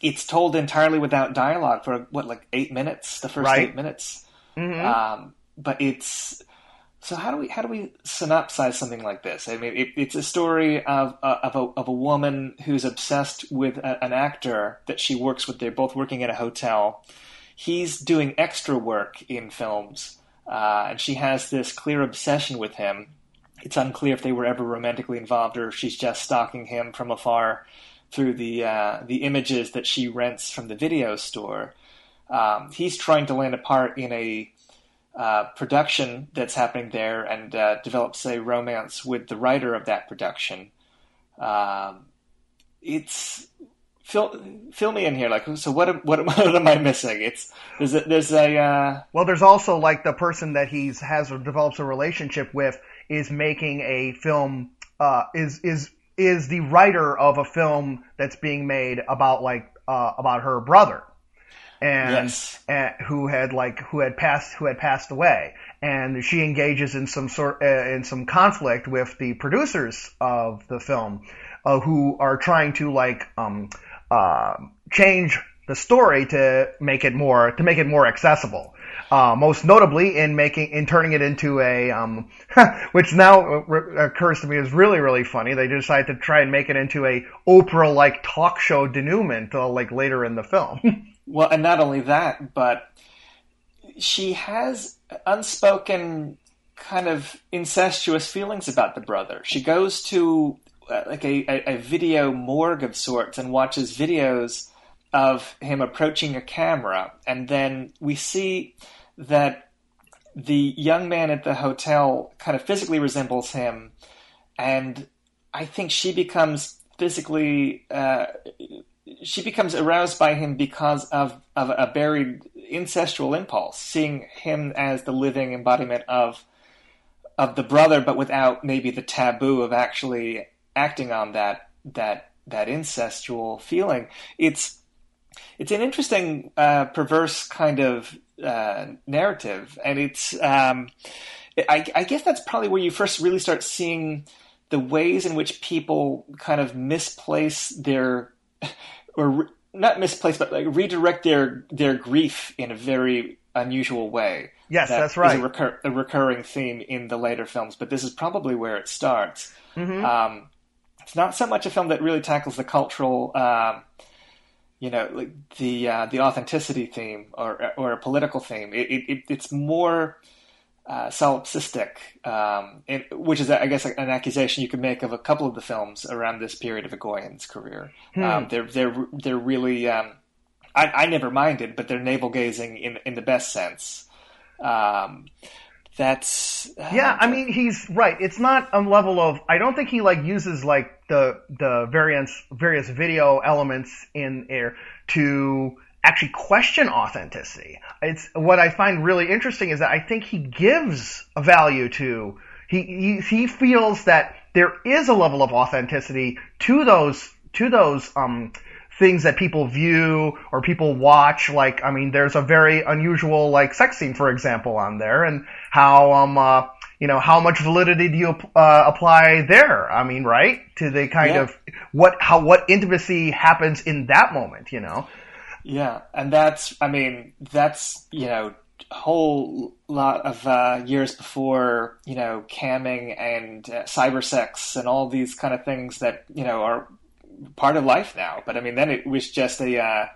it's told entirely without dialogue for what like eight minutes, the first Right. eight minutes. Mhm. Um, but it's so how do we how do we synopsize something like this? I mean, it, it's a story of uh, of a of a woman who's obsessed with a, an actor that she works with. They're both working at a hotel. He's doing extra work in films, uh, and she has this clear obsession with him. It's unclear if they were ever romantically involved or if she's just stalking him from afar through the uh, the images that she rents from the video store. Um, he's trying to land a part in a uh, production that's happening there and uh, develops a romance with the writer of that production. Um, it's fill fill me in here. Like, so what? What, what am I missing? It's there's a, there's a uh, Well, there's also like the person that he's has or develops a relationship with is making a film. Uh, is is is the writer of a film that's being made about like uh, about her brother, and, Yes. and who had like who had passed who had passed away, and she engages in some sort uh, in some conflict with the producers of the film, uh, who are trying to like um uh change the story to make it more to make it more accessible. Uh, most notably in making in turning it into a um, which now occurs to me is really really funny. They decide to try and make it into a Oprah like talk show denouement uh, like later in the film. Well, and not only that, but she has unspoken kind of incestuous feelings about the brother. She goes to uh, like a, a, a video morgue of sorts and watches videos of him approaching a camera, and then we see that the young man at the hotel kind of physically resembles him, and I think she becomes physically. Uh, she becomes aroused by him because of, of a buried incestual impulse, seeing him as the living embodiment of of the brother, but without maybe the taboo of actually acting on that that that incestual feeling. It's it's an interesting, uh, perverse kind of uh, narrative, and it's um, I, I guess that's probably where you first really start seeing the ways in which people kind of misplace their or re- not misplace, but like redirect their their grief in a very unusual way. Yes, That that's right. a, recur- a recurring theme in the later films, but this is probably where it starts. Mhm. Um, it's not so much a film that really tackles the cultural, um, you know, like the uh, the authenticity theme or or a political theme. It, it, it it's more uh, solipsistic, um, which is, I guess, an accusation you could make of a couple of the films around this period of Egoyan's career. Um, they're they're they're really. Um, I, I never minded, but they're navel gazing in in the best sense. Um, that's Yeah, I mean he's right. It's not a level of I don't think he like uses like the the various various video elements in there to actually question authenticity. It's what I find really interesting is that I think he gives a value to he he, he feels that there is a level of authenticity to those to those um things that people view or people watch. Like, I mean, there's a very unusual like sex scene, for example, on there, and how um uh, you know how much validity do you uh, apply there? I mean, right to the kind Yeah. of what how what intimacy happens in that moment, you know? Yeah, and that's, I mean, that's, you know, a whole lot of uh, years before, you know, camming and uh, cyber sex and all these kind of things that, you know, are part of life now. But I mean, then it was just a, uh,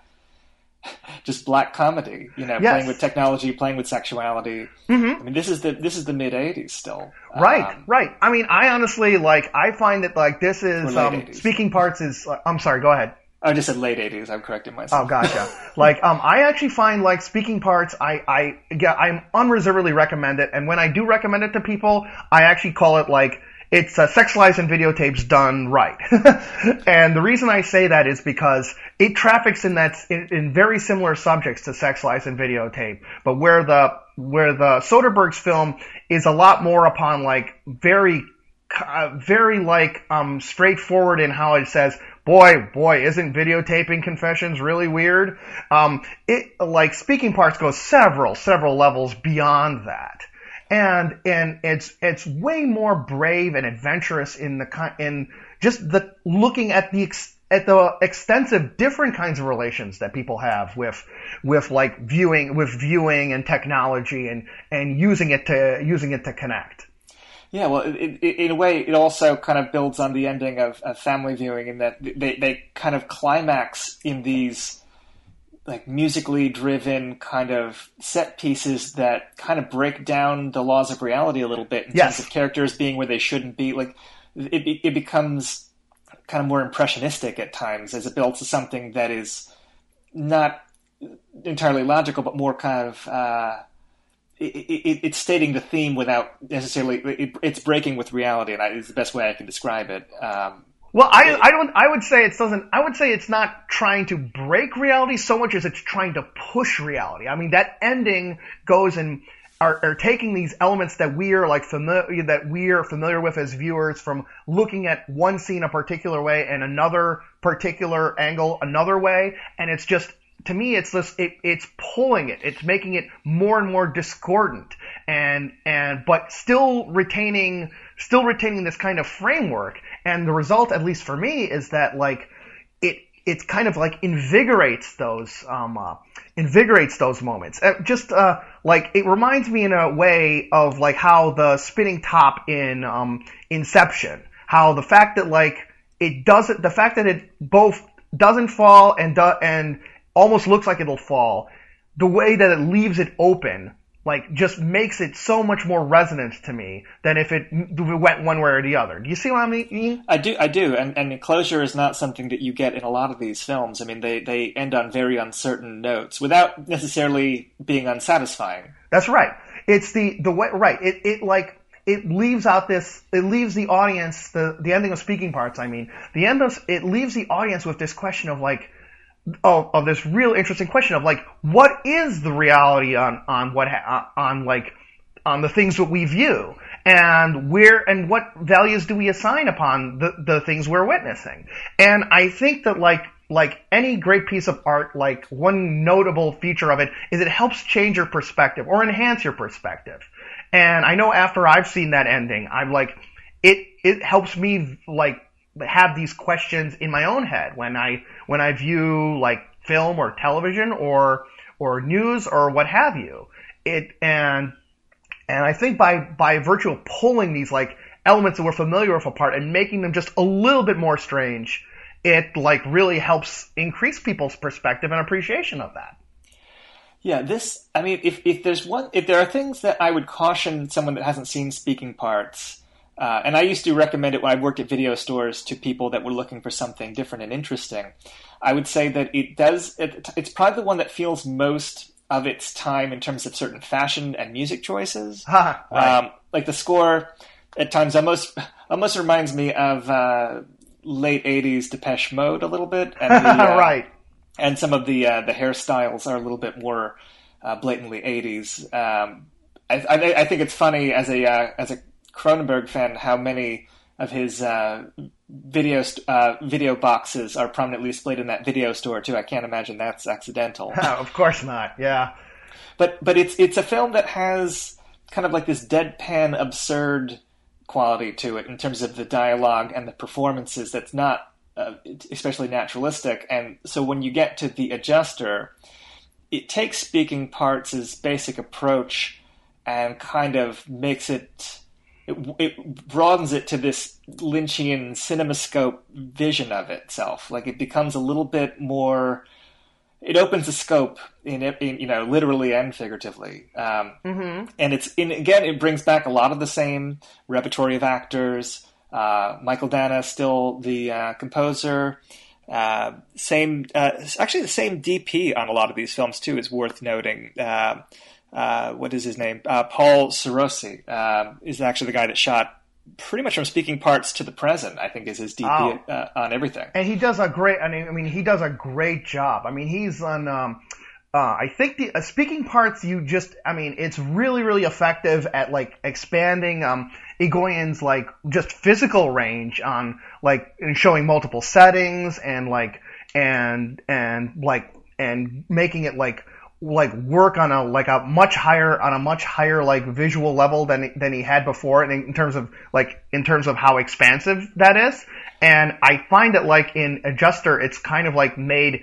just black comedy, you know, Yes. playing with technology, playing with sexuality. Mhm. I mean, this is the, this is the mid 80s still. Right, Um, right. I mean, I honestly like. I find that like this is um, speaking parts is. Uh, I'm sorry. Go ahead. I just said late 80s. I'm correcting myself. Oh, gotcha. like, um, I actually find like speaking parts. I, I, yeah, I'm unreservedly recommend it, and when I do recommend it to people, I actually call it like it's uh, sex lies and videotapes done right. and the reason I say that is because it traffics in that in, in very similar subjects to sex lies and videotape, but where the where the Soderbergh's film is a lot more upon like very uh, very like um straightforward in how it says boy boy isn't videotaping confessions really weird um it like speaking parts go several several levels beyond that and and it's it's way more brave and adventurous in the in just the looking at the at the extensive different kinds of relations that people have with with like viewing with viewing and technology and and using it to using it to connect. Yeah, well, it, it, in a way, it also kind of builds on the ending of, of family viewing in that they, they kind of climax in these like musically driven kind of set pieces that kind of break down the laws of reality a little bit in Yes. terms of characters being where they shouldn't be. Like it, it, becomes kind of more impressionistic at times as it builds to something that is not entirely logical, but more kind of. Uh, it, it, it's stating the theme without necessarily. It, it's breaking with reality, and I, is the best way I can describe it. Um, Well, I I don't I would say it doesn't I would say it's not trying to break reality so much as it's trying to push reality. I mean that ending goes and are, are taking these elements that we are like familiar that we are familiar with as viewers from looking at one scene a particular way and another particular angle another way, and it's just to me it's this it, it's pulling it. It's making it more and more discordant. And and but still retaining still retaining this kind of framework and the result at least for me is that like it it kind of like invigorates those um uh, invigorates those moments. Uh, just uh like it reminds me in a way of like how the spinning top in um inception how the fact that like it doesn't the fact that it both doesn't fall and do, and almost looks like it'll fall the way that it leaves it open like just makes it so much more resonant to me than if it went one way or the other. Do you see what I mean? I do, I do, and and closure is not something that you get in a lot of these films. I mean, they they end on very uncertain notes without necessarily being unsatisfying. That's right. It's the the way right. It it like it leaves out this. It leaves the audience the the ending of speaking parts. I mean, the end of it leaves the audience with this question of like. Of, of this real interesting question of like what is the reality on on what ha- on like on the things that we view? And where and what values do we assign upon the, the things we're witnessing? And i think that like like any great piece of art like one notable feature of it is it helps change your perspective or enhance your perspective. And i know after i've seen that ending i'm like it it helps me like have these questions in my own head when i when i view like film or television or or news or what have you it and and I think by by virtue of pulling these like elements that we're familiar with apart and making them just a little bit more strange, it like really helps increase people's perspective and appreciation of that. Yeah, this. I mean, if if there's one, if there are things that I would caution someone that hasn't seen speaking parts, uh, and I used to recommend it when I worked at video stores to people that were looking for something different and interesting. I would say that it does. It, it's probably the one that feels most of its time in terms of certain fashion and music choices. Ha, right. Um, like the score, at times almost almost reminds me of uh, late '80s Depeche Mode a little bit, and the, uh, right. and some of the uh, the hairstyles are a little bit more uh, blatantly '80s. Um, I, I, I think it's funny as a uh, as a Cronenberg fan how many of his uh, video st- uh, video boxes are prominently displayed in that video store too. I can't imagine that's accidental. of course not. Yeah. but but it's it's a film that has kind of like this deadpan absurd quality to it in terms of the dialogue and the performances that's not uh, especially naturalistic and so when you get to the adjuster it takes speaking parts as basic approach and kind of makes it it, it broadens it to this Lynchian cinemascope vision of itself. Like it becomes a little bit more. It opens the scope in, it, in you know literally and figuratively, um, mm-hmm. and it's in again it brings back a lot of the same repertory of actors. Uh, Mychael Danna still the uh, composer. Uh, same, uh, actually the same DP on a lot of these films too is worth noting. Uh, uh, what is his name? Uh, Paul Sarossy um, is actually the guy that shot pretty much from speaking parts to the present. I think is his DP Oh. uh, on everything. And he does a great. I mean, I mean, he does a great job. I mean, he's on. Um, uh, I think the uh, speaking parts. You just. I mean, it's really, really effective at like expanding um, Egoyan's like just physical range on like and showing multiple settings and like and and like and making it like like work on a like a much higher on a much higher like visual level than than he had before in, in terms of like in terms of how expansive that is And I find that like in Adjuster, it's kind of like made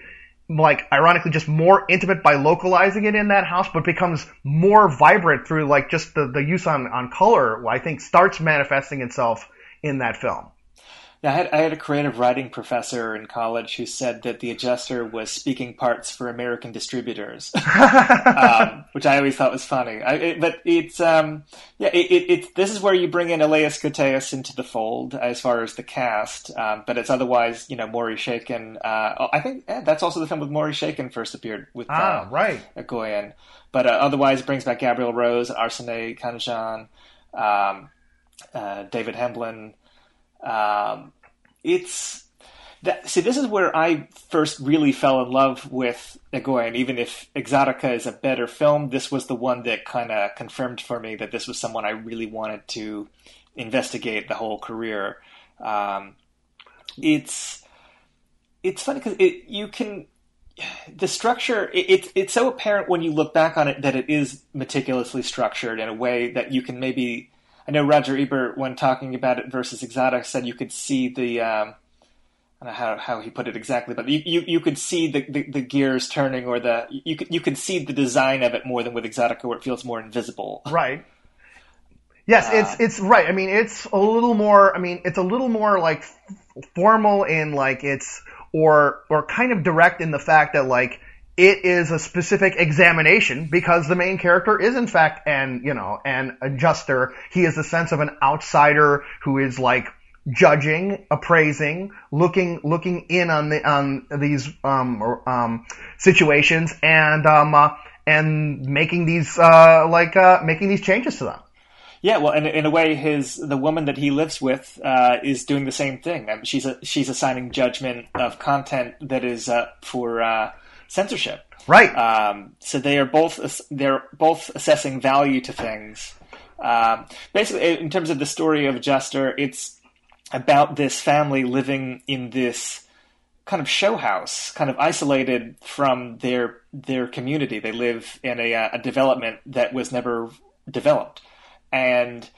like ironically just more intimate by localizing it in that house, but becomes more vibrant through like just the, the use on, on color, I think starts manifesting itself in that film. I had I had a creative writing professor in college who said that the adjuster was speaking parts for American distributors, um, which I always thought was funny. I, it, but it's um, yeah, it, it, it's this is where you bring in Elias Koteas into the fold as far as the cast, um, but it's otherwise you know Maury Chaykin. Uh, I think yeah, that's also the film with Maury Chaykin first appeared with ah uh, right Goyen, but uh, otherwise brings back Gabrielle Rose, Arsinée Khanjian, um, uh, David Hemblen. Um, it's that, see, this is where I first really fell in love with Egoyan. Even if Exotica is a better film, this was the one that kind of confirmed for me that this was someone I really wanted to investigate the whole career. Um, it's it's funny because it you can the structure it, it, it's so apparent when you look back on it that it is meticulously structured in a way that you can maybe I know Roger Ebert, when talking about it versus Exotic, said you could see the. Um, I don't know how, how he put it exactly, but you, you, you could see the, the, the, gears turning or the you could you could see the design of it more than with Exotica where it feels more invisible. Right. Yes, uh, it's it's right. I mean, it's a little more. I mean, it's a little more like formal in like it's or or kind of direct in the fact that like it is a specific examination because the main character is in fact an you know an adjuster. He is the sense of an outsider who is like judging, appraising, looking looking in on the on these um, um, situations and um, uh, and making these uh, like uh, making these changes to them. Yeah, well, in, in a way, his the woman that he lives with uh, is doing the same thing. I mean, she's a, she's assigning judgment of content that is for uh, censorship. Right. Um, so they are both they're both assessing value to things. Um, basically, in terms of the story of Adjuster, it's about this family living in this kind of show house, kind of isolated from their their community. They live in a, a development that was never developed, and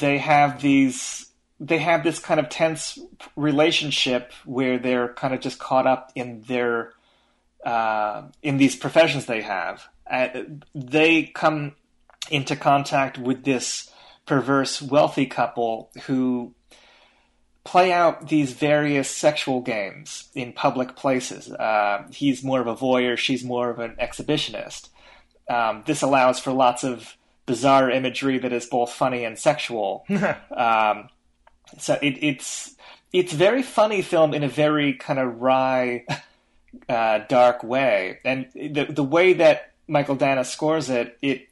they have these they have this kind of tense relationship where they're kind of just caught up in their uh, in these professions they have, uh, they come into contact with this perverse wealthy couple who play out these various sexual games in public places. Uh, he's more of a voyeur, she's more of an exhibitionist. Um, this allows for lots of bizarre imagery that is both funny and sexual. um, so it, it's it's very funny film in a very kind of wry uh, dark way, and the the way that Mychael Danna scores it, it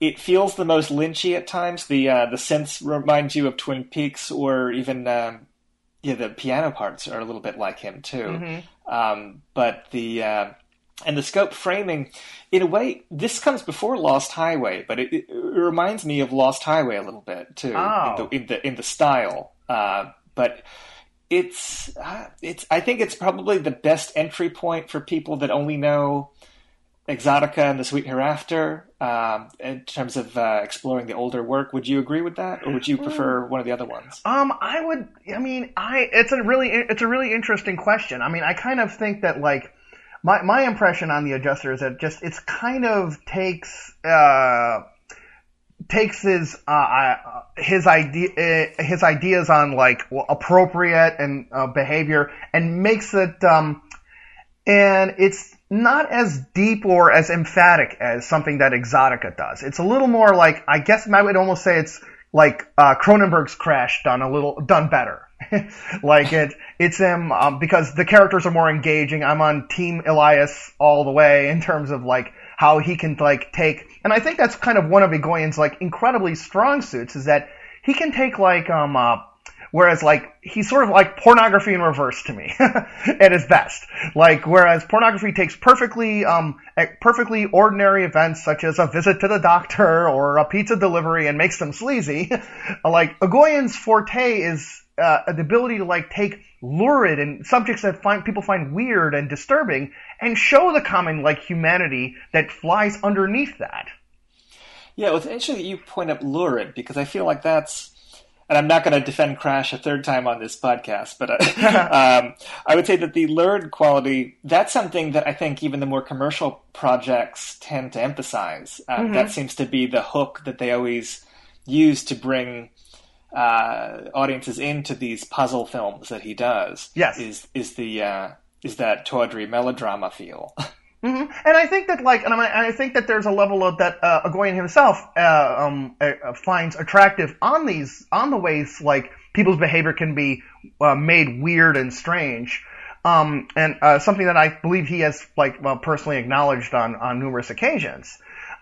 it feels the most lynchy at times. The uh, the synths remind you of Twin Peaks, or even um, yeah, the piano parts are a little bit like him too. Mm-hmm. Um, but the uh, and the scope framing, in a way, this comes before Lost Highway, but it, it reminds me of Lost Highway a little bit too oh. in, the, in the in the style. Uh, but it's uh, it's I think it's probably the best entry point for people that only know Exotica and the Sweet Hereafter um, in terms of uh, exploring the older work. Would you agree with that, or would you prefer mm. one of the other ones? Um, I would. I mean, I it's a really it's a really interesting question. I mean, I kind of think that like. My, my impression on the adjuster is that just it's kind of takes uh, takes his uh, uh, his idea uh, his ideas on like appropriate and uh, behavior and makes it um, and it's not as deep or as emphatic as something that Exotica does. It's a little more like I guess I would almost say it's like uh, Cronenberg's Crash done a little done better. like it, it's him um, because the characters are more engaging. I'm on Team Elias all the way in terms of like how he can like take, and I think that's kind of one of Egoyan's like incredibly strong suits is that he can take like um uh, whereas like he's sort of like pornography in reverse to me at his best. Like whereas pornography takes perfectly um perfectly ordinary events such as a visit to the doctor or a pizza delivery and makes them sleazy. like Egoyan's forte is uh, the ability to like take lurid and subjects that find people find weird and disturbing and show the common like humanity that flies underneath that. Yeah, well, it's interesting that you point up lurid because I feel like that's and I'm not going to defend Crash a third time on this podcast, but uh, um, I would say that the lurid quality, that's something that I think even the more commercial projects tend to emphasize. Um, mm-hmm. That seems to be the hook that they always use to bring uh, audiences into these puzzle films that he does. Yes. Is, is the, uh, is that tawdry melodrama feel. Mm-hmm. And I think that, like, and I think that there's a level of that uh, Egoyan himself uh, um, uh, finds attractive on these, on the ways like people's behavior can be uh, made weird and strange. Um, and uh, something that I believe he has like well, personally acknowledged on on numerous occasions.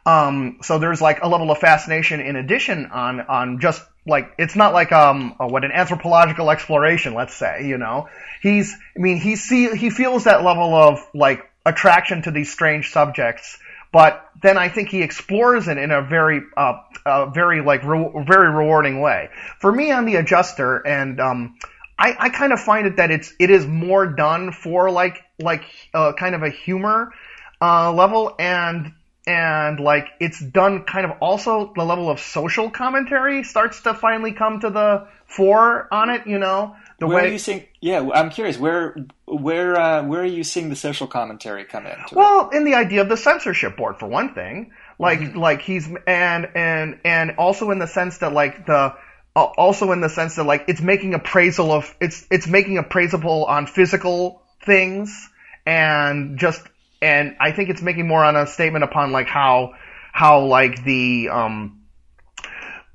Um, so there's like a level of fascination in addition on on just like it's not like um what an anthropological exploration, let's say, you know. He's I mean he see he feels that level of like attraction to these strange subjects. But then I think he explores it in a very, uh, uh, very like re- very rewarding way. For me, on the adjuster, and um, I, I kind of find it that it's it is more done for like like uh, kind of a humor uh, level, and and like it's done kind of also the level of social commentary starts to finally come to the fore on it. You know, the where way. Are you seeing, yeah, I'm curious. Where where uh, where are you seeing the social commentary come in? Well, it? in the idea of the censorship board, for one thing. Like mm-hmm. like he's and and and also in the sense that like the also in the sense that like it's making appraisal of it's it's making appraisable on physical things and just and I think it's making more on a statement upon like how how like the um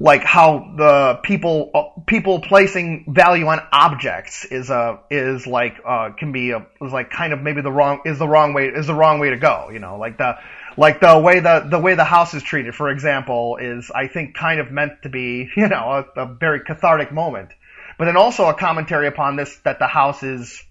like how the people uh, people placing value on objects is a is like uh, can be a is like kind of maybe the wrong is the wrong way is the wrong way to go you know? Like the like the way the the way the house is treated for example is I think kind of meant to be you know a, a very cathartic moment. But then also a commentary upon this that the house is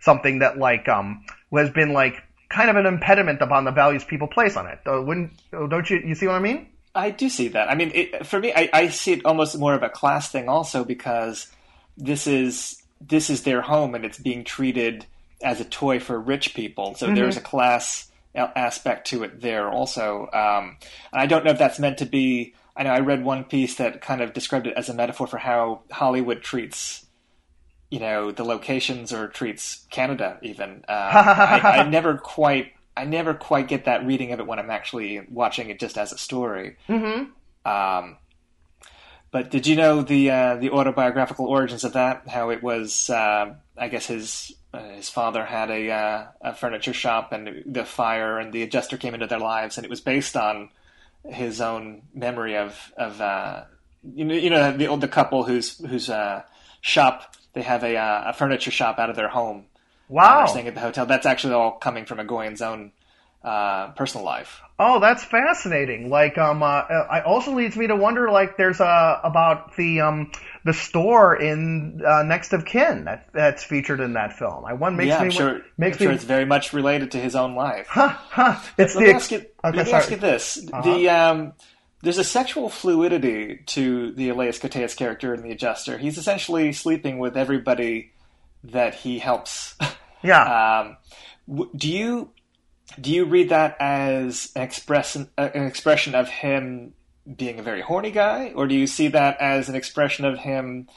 something that like um has been like kind of an impediment upon the values people place on it. Wouldn't don't you you see what I mean? I do see that. I mean, it, for me, I, I, see it almost more of a class thing, also because this is this is their home and it's being treated as a toy for rich people. So mm-hmm. there's a class aspect to it there, also. Um, and I don't know if that's meant to be. I know I read one piece that kind of described it as a metaphor for how Hollywood treats, you know, the locations or treats Canada. Even uh, I, I never quite I never quite get that reading of it when I'm actually watching it just as a story. Mm-hmm. Um, but did you know the uh, the autobiographical origins of that? How it was, uh, I guess his uh, his father had a, uh, a furniture shop, and the fire and the adjuster came into their lives, and it was based on his own memory of of uh, you know you know the old the couple whose whose uh, shop they have a, a furniture shop out of their home Wow. staying at the hotel. That's actually all coming from Egoyan's own uh, personal life. Oh, that's fascinating. Like, um, uh, it also leads me to wonder, like, there's uh, about the um, the store in uh, Next of Kin that that's featured in that film. I one makes yeah, me I'm sure, makes I'm sure me it's very much related to his own life. Huh, huh. It's let the me ask you, okay, let me sorry. ask you this: Uh-huh. the um, there's a sexual fluidity to the Elias Koteas character in the Adjuster. He's essentially sleeping with everybody that he helps. Yeah. Um, do you do you read that as an expression an expression of him being a very horny guy, or do you see that as an expression of him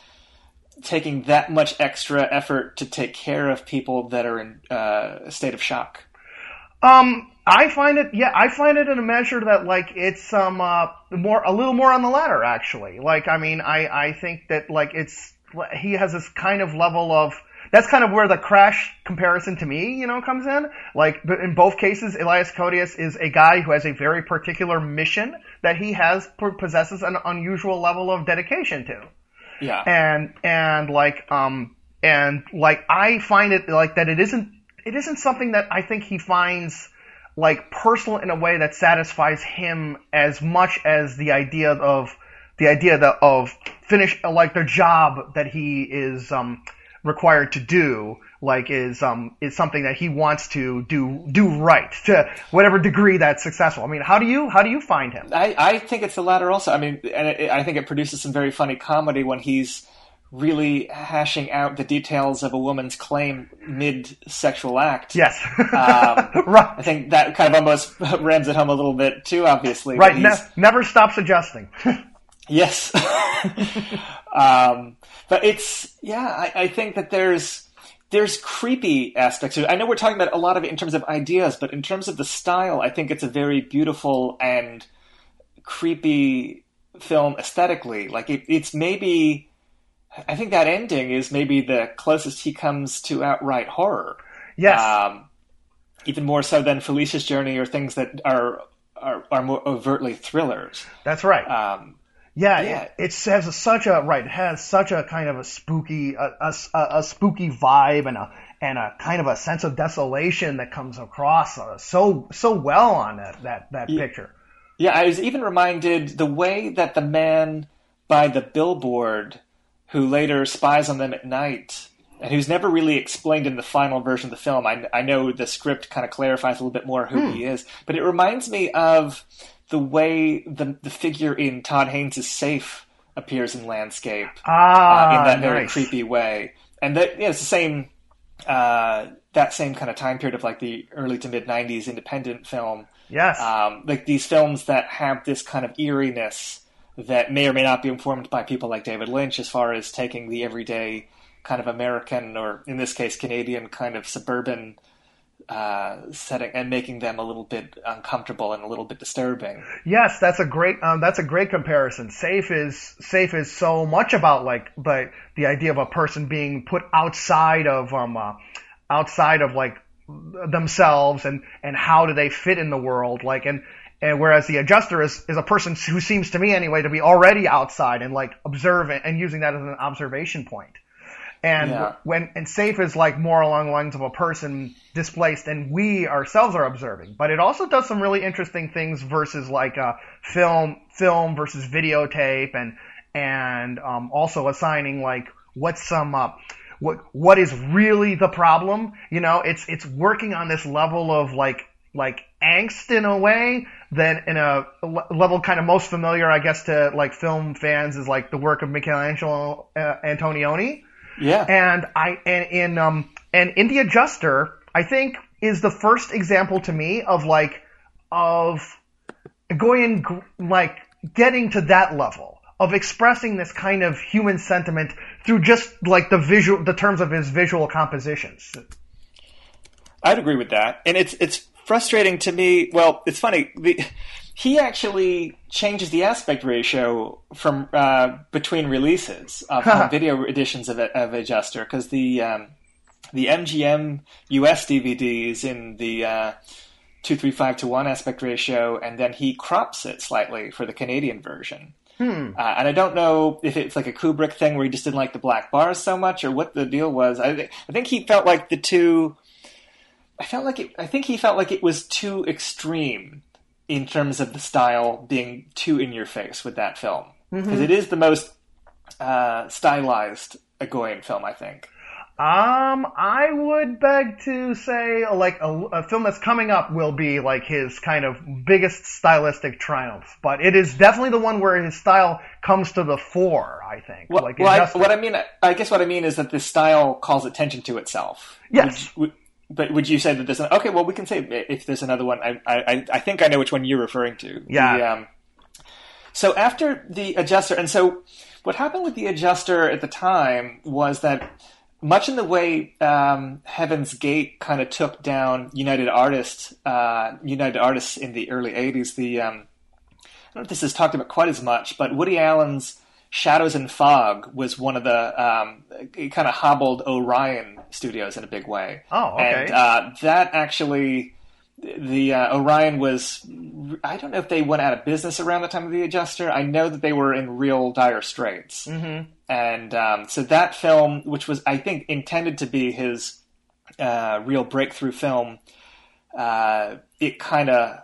taking that much extra effort to take care of people that are in uh, a state of shock? Um, I find it, yeah, I find it in a measure that like it's um uh, more a little more on the latter actually. Like, I mean, I I think that like it's he has this kind of level of that's kind of where the crash comparison to me, you know, comes in. Like, in both cases, Elias Koteas is a guy who has a very particular mission that he has possesses an unusual level of dedication to. Yeah. And and like um and like I find it like that it isn't it isn't something that I think he finds like personal in a way that satisfies him as much as the idea of the idea that of finish like the job that he is um required to do like is um is something that he wants to do do right to whatever degree that's successful. I mean, how do you how do you find him? I, I think it's the latter also. I mean, and it, I think it produces some very funny comedy when he's really hashing out the details of a woman's claim mid sexual act. Yes, um, right. I think that kind of almost rams it home a little bit too. Obviously, right. Ne- never stops adjusting. yes, Um, but it's yeah, I, I think that there's there's creepy aspects. I know we're talking about a lot of it in terms of ideas, but in terms of the style, I think it's a very beautiful and creepy film aesthetically. Like it, it's maybe, I think that ending is maybe the closest he comes to outright horror. Yes. Um, even more so than Felicia's Journey or things that are are, are more overtly thrillers. That's right. Um, Yeah, Yeah. It, it has a, such a right. It has such a kind of a spooky, a, a, a spooky vibe, and a and a kind of a sense of desolation that comes across uh, so so well on that that that picture. Yeah, I was even reminded the way that the man by the billboard, who later spies on them at night, and who's never really explained in the final version of the film. I, I know the script kind of clarifies a little bit more who he is, but it reminds me of the way the the figure in Todd Haynes' safe appears in landscape Ah, uh, in that very nice. creepy way, and that yeah, it's the same. Uh, that same kind of time period of like the early to mid '90s independent film, Yes. um, like these films that have this kind of eeriness that may or may not be informed by people like David Lynch as far as taking the everyday kind of American or in this case Canadian kind of suburban uh, setting and making them a little bit uncomfortable and a little bit disturbing. Yes, that's a great um, that's a great comparison. Safe is safe is so much about like the the idea of a person being put outside of um uh, outside of like themselves and and how do they fit in the world like and and whereas the adjuster is is a person who seems to me anyway to be already outside and like observant and using that as an observation point. And Yeah. when and safe is like more along the lines of a person displaced, and we ourselves are observing. But it also does some really interesting things versus like uh, film, film versus videotape, and and um, also assigning like what's some uh, what what is really the problem. You know, it's it's working on this level of like like angst in a way that in a level kind of most familiar, I guess, to like film fans is like the work of Michelangelo uh, Antonioni. Yeah, and I and in um and in the adjuster I think is the first example to me of like of going like getting to that level of expressing this kind of human sentiment through just like the visual the terms of his visual compositions. I'd agree with that, and it's it's frustrating to me. Well, it's funny. The, he actually changes the aspect ratio from uh, between releases of home video editions of, of Adjuster because the um, the MGM US DVD is in the uh, two three five to one aspect ratio, and then he crops it slightly for the Canadian version. Uh, and I don't know if it's like a Kubrick thing where he just didn't like the black bars so much, or what the deal was. I, thi- I think he felt like the two. I felt like it. I think he felt like it was too extreme in terms of the style being too in your face with that film because is the most uh, stylized Egoyan film. I think. Um, I would beg to say like a, a film that's coming up will be like his kind of biggest stylistic triumph, but it is definitely the one where his style comes to the fore. I think. Well, like well, I, what I mean, I guess what I mean is that the style calls attention to itself. Yes. Would- but would you say that there's an, okay? Well, we can say if there's another one. I I, I think I know which one you're referring to. Yeah. The, um, so after the adjuster, and so what happened with the adjuster at the time was that much in the way um, Heaven's Gate kind of took down United Artists, uh, United Artists in the early '80s. The um, I don't know if this is talked about quite as much, but Woody Allen's Shadows and Fog was one of the um, it kind of hobbled Orion Studios in a big way. Oh, okay. And uh, that actually, the uh, Orion was. I don't know if they went out of business around the time of the Adjuster. I know that they were in real dire straits. Mm-hmm. And um, so that film, which was I think intended to be his uh, real breakthrough film, uh, it kind of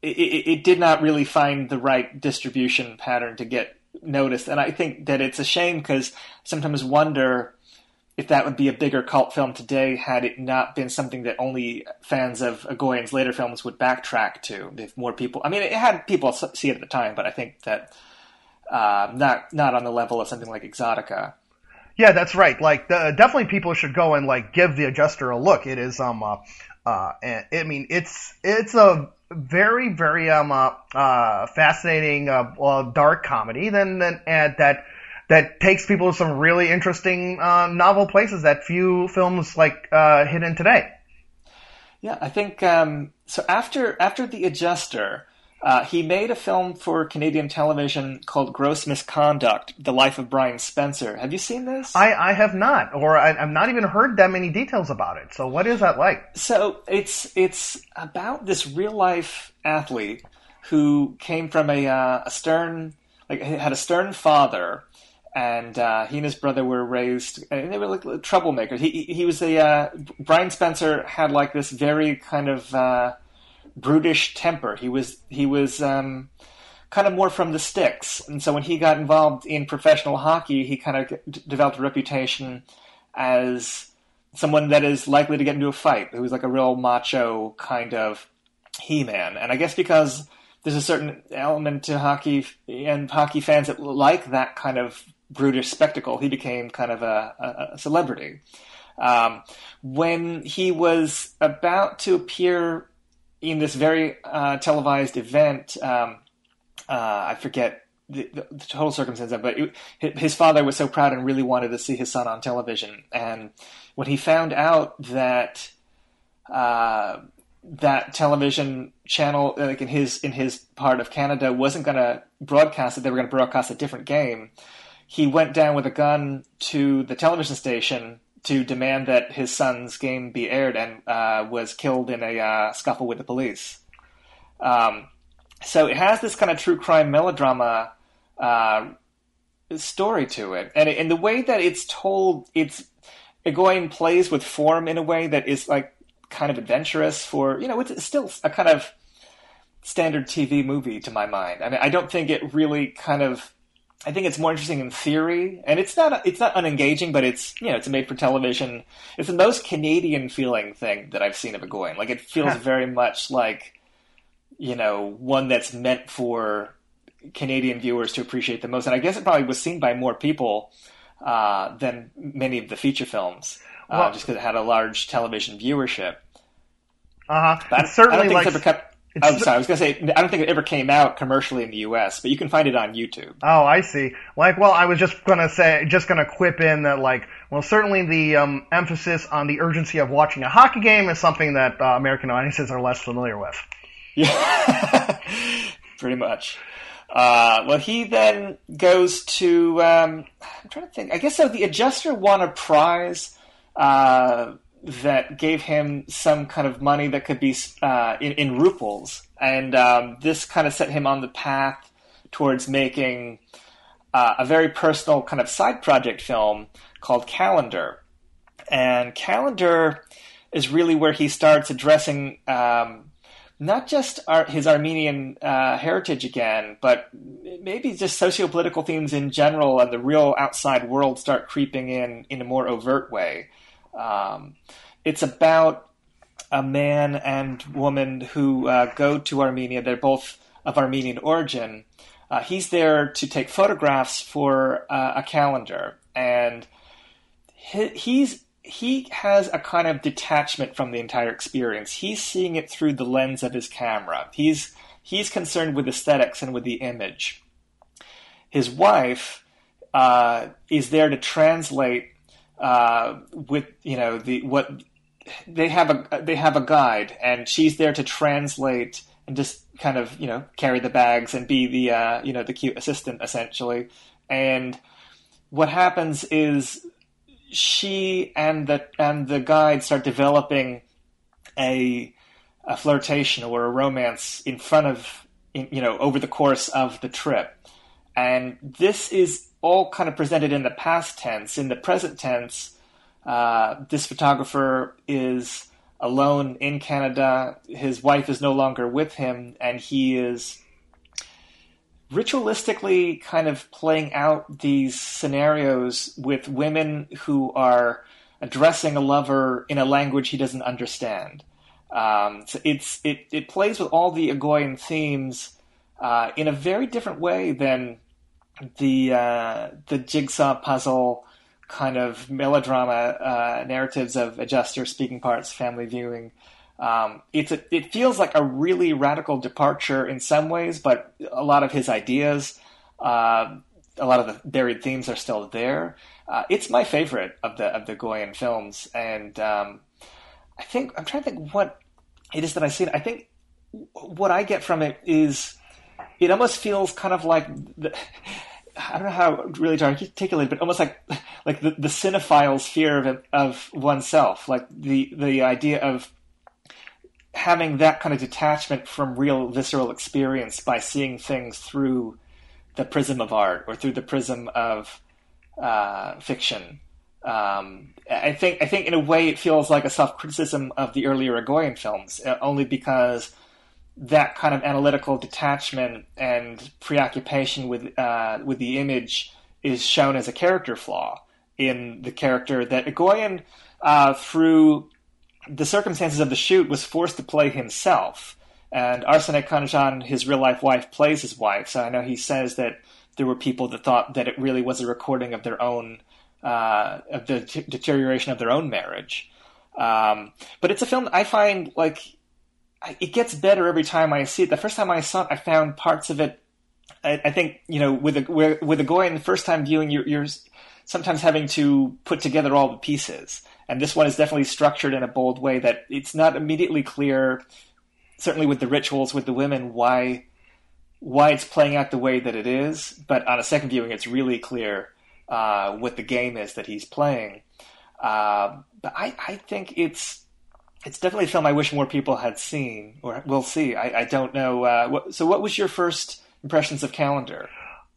it, it, it did not really find the right distribution pattern to get noticed. And I think that it's a shame because sometimes wonder if that would be a bigger cult film today had it not been something that only fans of Egoyan's later films would backtrack to. If more people, I mean, it had people see it at the time, but I think that uh, not not on the level of something like Exotica. Yeah, that's right. Like, the, definitely people should go and like give the adjuster a look. It is um uh, uh and, I mean it's it's a very very um uh, uh fascinating uh, uh dark comedy. Then then and that that takes people to some really interesting uh, novel places that few films like uh, hit in today. Yeah, I think um, so. After after the Adjuster, uh, he made a film for Canadian television called Gross Misconduct: The Life of Brian Spencer. Have you seen this? I, I have not, or I, have not even heard that many details about it. So, what is that like? So it's it's about this real life athlete who came from a, uh, a stern, like had a stern father and uh, he and his brother were raised. And they were like troublemakers. He he was a uh, Brian Spencer had like this very kind of uh, brutish temper. He was he was um, kind of more from the sticks, and so when he got involved in professional hockey, he kind of d- developed a reputation as someone that is likely to get into a fight. Who was like a real macho kind of he man, and I guess because. There's a certain element to hockey and hockey fans that like that kind of brutish spectacle, he became kind of a, a celebrity. Um, when he was about to appear in this very uh, televised event, um, uh, I forget the, the, total circumstance of it, but it, his father was so proud and really wanted to see his son on television. And when he found out that uh, that television channel, like in his in his part of Canada, wasn't going to broadcast it, they were going to broadcast a different game he went down with a gun to the television station to demand that his son's game be aired and uh, was killed in a uh, scuffle with the police. Um, so it has this kind of true crime melodrama uh, story to it, and in the way that it's told, it's Egoyan plays with form in a way that is like kind of adventurous for you know it's still a kind of standard TV movie to my mind. I mean, I don't think it really kind of I think it's more interesting in theory, and it's not it's not unengaging, but it's you know it's a made for television. It's the most Canadian feeling thing that I've seen of a Egoyan. Like it feels very much like you know one that's meant for Canadian viewers to appreciate the most. And I guess it probably was seen by more people uh, than many of the feature films, uh, just because it had a large television viewership. Uh huh. Certainly, I like, it's ever kept I'm sorry. I was going to say I don't think it ever came out commercially in the U.S., but you can find it on YouTube. Oh, I see. Like, well, I was just going to say, just going to quip in that, like, well, certainly the um, emphasis on the urgency of watching a hockey game is something that uh, American audiences are less familiar with. Yeah, pretty much. Uh, well, he then goes to. Um, I'm trying to think. I guess so. The adjuster won a prize. Uh, that gave him some kind of money that could be uh, in, in ruples, and um, this kind of set him on the path towards making uh, a very personal kind of side project film called Calendar. And Calendar is really where he starts addressing um, not just our, his Armenian uh, heritage again, but maybe just socio-political themes in general and the real outside world start creeping in in a more overt way. Um, it's about a man and woman who uh, go to Armenia. They're both of Armenian origin. Uh, he's there to take photographs for uh, a calendar, and he, he's he has a kind of detachment from the entire experience. He's seeing it through the lens of his camera. He's he's concerned with aesthetics and with the image. His wife uh, is there to translate uh, with you know the what they have a they have a guide, and she's there to translate and just kind of you know carry the bags and be the uh, you know the cute assistant essentially. And what happens is she and the and the guide start developing a a flirtation or a romance in front of in, you know over the course of the trip. And this is all kind of presented in the past tense. In the present tense, uh, this photographer is alone in Canada. His wife is no longer with him, and he is ritualistically kind of playing out these scenarios with women who are addressing a lover in a language he doesn't understand. Um, so it's it, it plays with all the Egoyan themes uh, in a very different way than the uh, the jigsaw puzzle kind of melodrama uh, narratives of adjuster speaking parts, family viewing. Um, it's a, it feels like a really radical departure in some ways, but a lot of his ideas uh, a lot of the buried themes are still there. Uh, it's my favorite of the of the Egoyan films, and um, I think I'm trying to think what it is that I see. I think what I get from it is it almost feels kind of like the, I don't know how really to articulate, but almost like like the, the cinephile's fear of of oneself, like the the idea of having that kind of detachment from real visceral experience by seeing things through the prism of art or through the prism of uh, fiction. Um, I think I think in a way it feels like a self criticism of the earlier Egoyan films, uh, only because that kind of analytical detachment and preoccupation with uh, with the image is shown as a character flaw in the character that Egoyan, uh, through the circumstances of the shoot, was forced to play himself. And Arsinée Khanjian, his real life wife, plays his wife. So I know he says that there were people that thought that it really was a recording of their own uh, of the t- deterioration of their own marriage. Um, but it's a film I find like it gets better every time I see it. The first time I saw it, I found parts of it. I, I think you know, with a with a Egoyan, the first time viewing, you're, you're sometimes having to put together all the pieces. And this one is definitely structured in a bold way that it's not immediately clear. Certainly, with the rituals with the women, why why it's playing out the way that it is. But on a second viewing, it's really clear uh, what the game is that he's playing. Uh, but I, I think it's it's definitely a film I wish more people had seen or will see. I, I don't know. Uh, what, so, what was your first impressions of Calendar?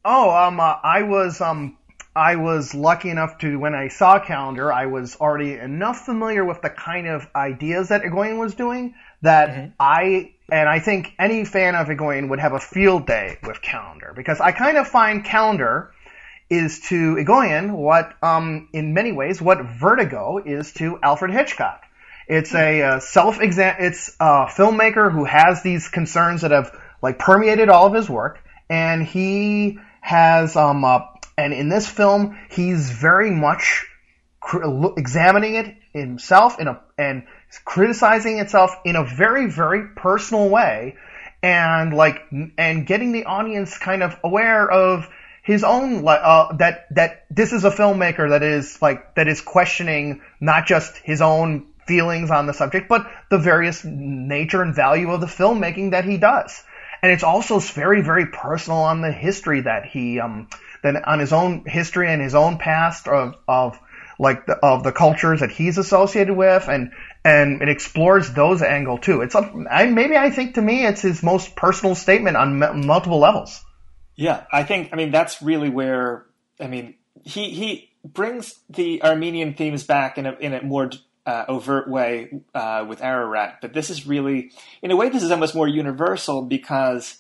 Oh, um, uh, I was um, I was lucky enough to when I saw Calendar, I was already enough familiar with the kind of ideas that Egoyan was doing that mm-hmm. I and I think any fan of Egoyan would have a field day with Calendar because I kind of find Calendar is to Egoyan what, um, in many ways, what Vertigo is to Alfred Hitchcock. It's a uh, self exam. It's a filmmaker who has these concerns that have like permeated all of his work, and he has um uh, and in this film he's very much cr- examining it himself in a and criticizing itself in a very very personal way, and like and getting the audience kind of aware of his own uh, that that this is a filmmaker that is like that is questioning not just his own feelings on the subject, but the various nature and value of the filmmaking that he does. And it's also very, very personal on the history that he, um, that on his own history and his own past of, of like the, of the cultures that he's associated with, and and it explores those angle too. It's a, I, maybe I think to me it's his most personal statement on m- multiple levels. Yeah, I think I mean that's really where I mean he he brings the Armenian themes back in a in a more uh, overt way uh, with Ararat, but this is really, in a way, this is almost more universal because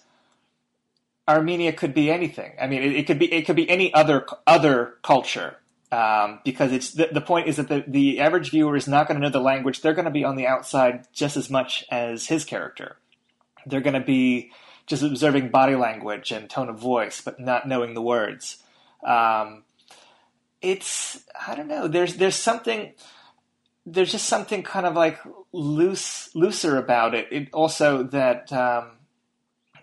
Armenia could be anything. I mean, it, it could be it could be any other other culture um, because it's the, the point is that the, the average viewer is not going to know the language. They're going to be on the outside just as much as his character. They're going to be just observing body language and tone of voice, but not knowing the words. Um, it's I don't know. There's there's something there's just something kind of like loose, looser about it. it also, that um,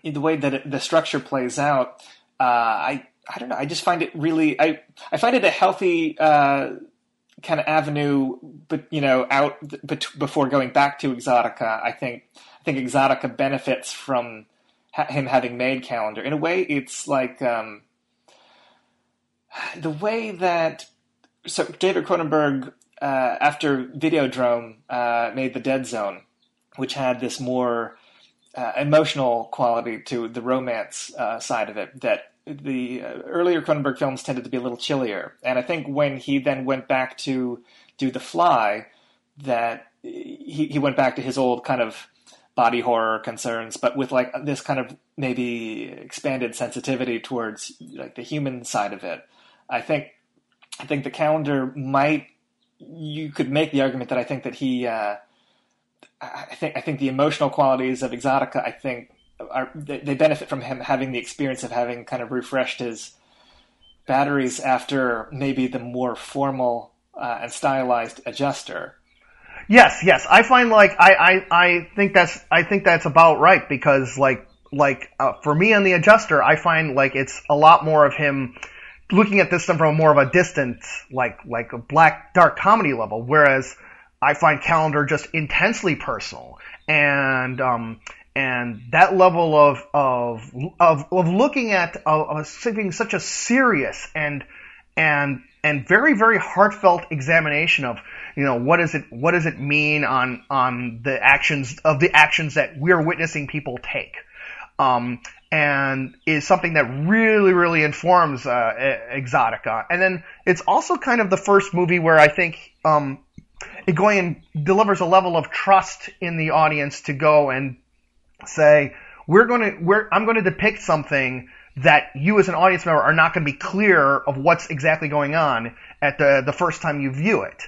the way that it, the structure plays out, uh, I I don't know. I just find it really. I I find it a healthy uh, kind of avenue, but you know, out but before going back to Exotica. I think I think Exotica benefits from ha- him having made Calendar. In a way, it's like um, the way that so David Cronenberg uh, after Videodrome uh, made The Dead Zone, which had this more uh, emotional quality to the romance uh, side of it that the uh, earlier Cronenberg films tended to be a little chillier. And I think when he then went back to do The Fly, that he, he went back to his old kind of body horror concerns, but with like this kind of maybe expanded sensitivity towards like the human side of it. I think I think the calendar might you could make the argument that I think that he, uh, I think I think the emotional qualities of Exotica, I think, are they benefit from him having the experience of having kind of refreshed his batteries after maybe the more formal uh, and stylized adjuster. Yes, yes, I find like I, I, I think that's I think that's about right because like like uh, for me on the adjuster, I find like it's a lot more of him looking at this from a more of a distant, like like a black dark comedy level, whereas I find Calendar just intensely personal. And um, and that level of of of, of looking at something such a serious and and and very very heartfelt examination of you know what does it what does it mean on on the actions of the actions that we're witnessing people take. Um, and is something that really really informs uh, Exotica and then it's also kind of the first movie where I think um, Egoyan delivers a level of trust in the audience to go and say, we're going to, we're, I'm going to depict something that you as an audience member are not going to be clear of what's exactly going on at the, the first time you view it.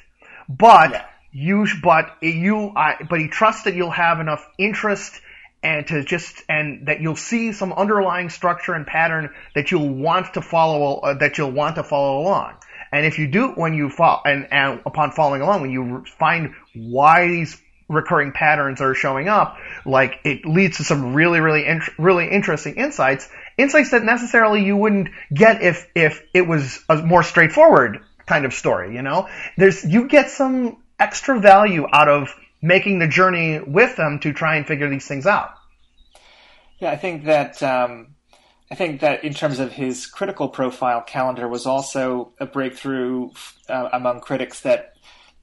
But yeah. you, but you, I, but he trusts that you'll have enough interest and to just, and that you'll see some underlying structure and pattern that you'll want to follow, uh, that you'll want to follow along. And if you do, when you fall, and, and upon following along, when you find why these recurring patterns are showing up, like it leads to some really, really, really interesting insights. Insights that necessarily you wouldn't get if if it was a more straightforward kind of story. You know, there's you get some extra value out of making the journey with them to try and figure these things out. Yeah, I think that um, I think that in terms of his critical profile, Calendar was also a breakthrough uh, among critics that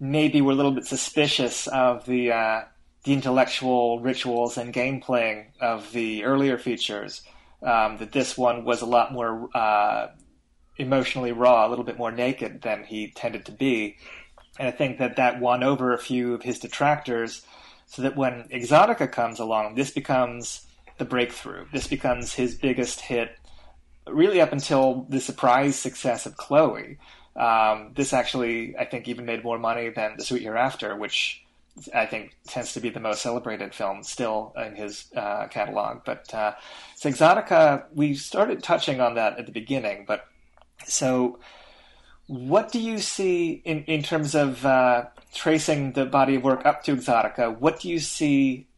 maybe were a little bit suspicious of the uh, the intellectual rituals and game playing of the earlier features. Um, that this one was a lot more uh, emotionally raw, a little bit more naked than he tended to be, and I think that that won over a few of his detractors. So that when Exotica comes along, this becomes the breakthrough. This becomes his biggest hit, really up until the surprise success of Chloe. Um, this actually, I think, even made more money than The Sweet Hereafter, which I think tends to be the most celebrated film still in his uh, catalog. But uh, so Exotica, we started touching on that at the beginning, but so what do you see in, in terms of uh, tracing the body of work up to Exotica? What do you see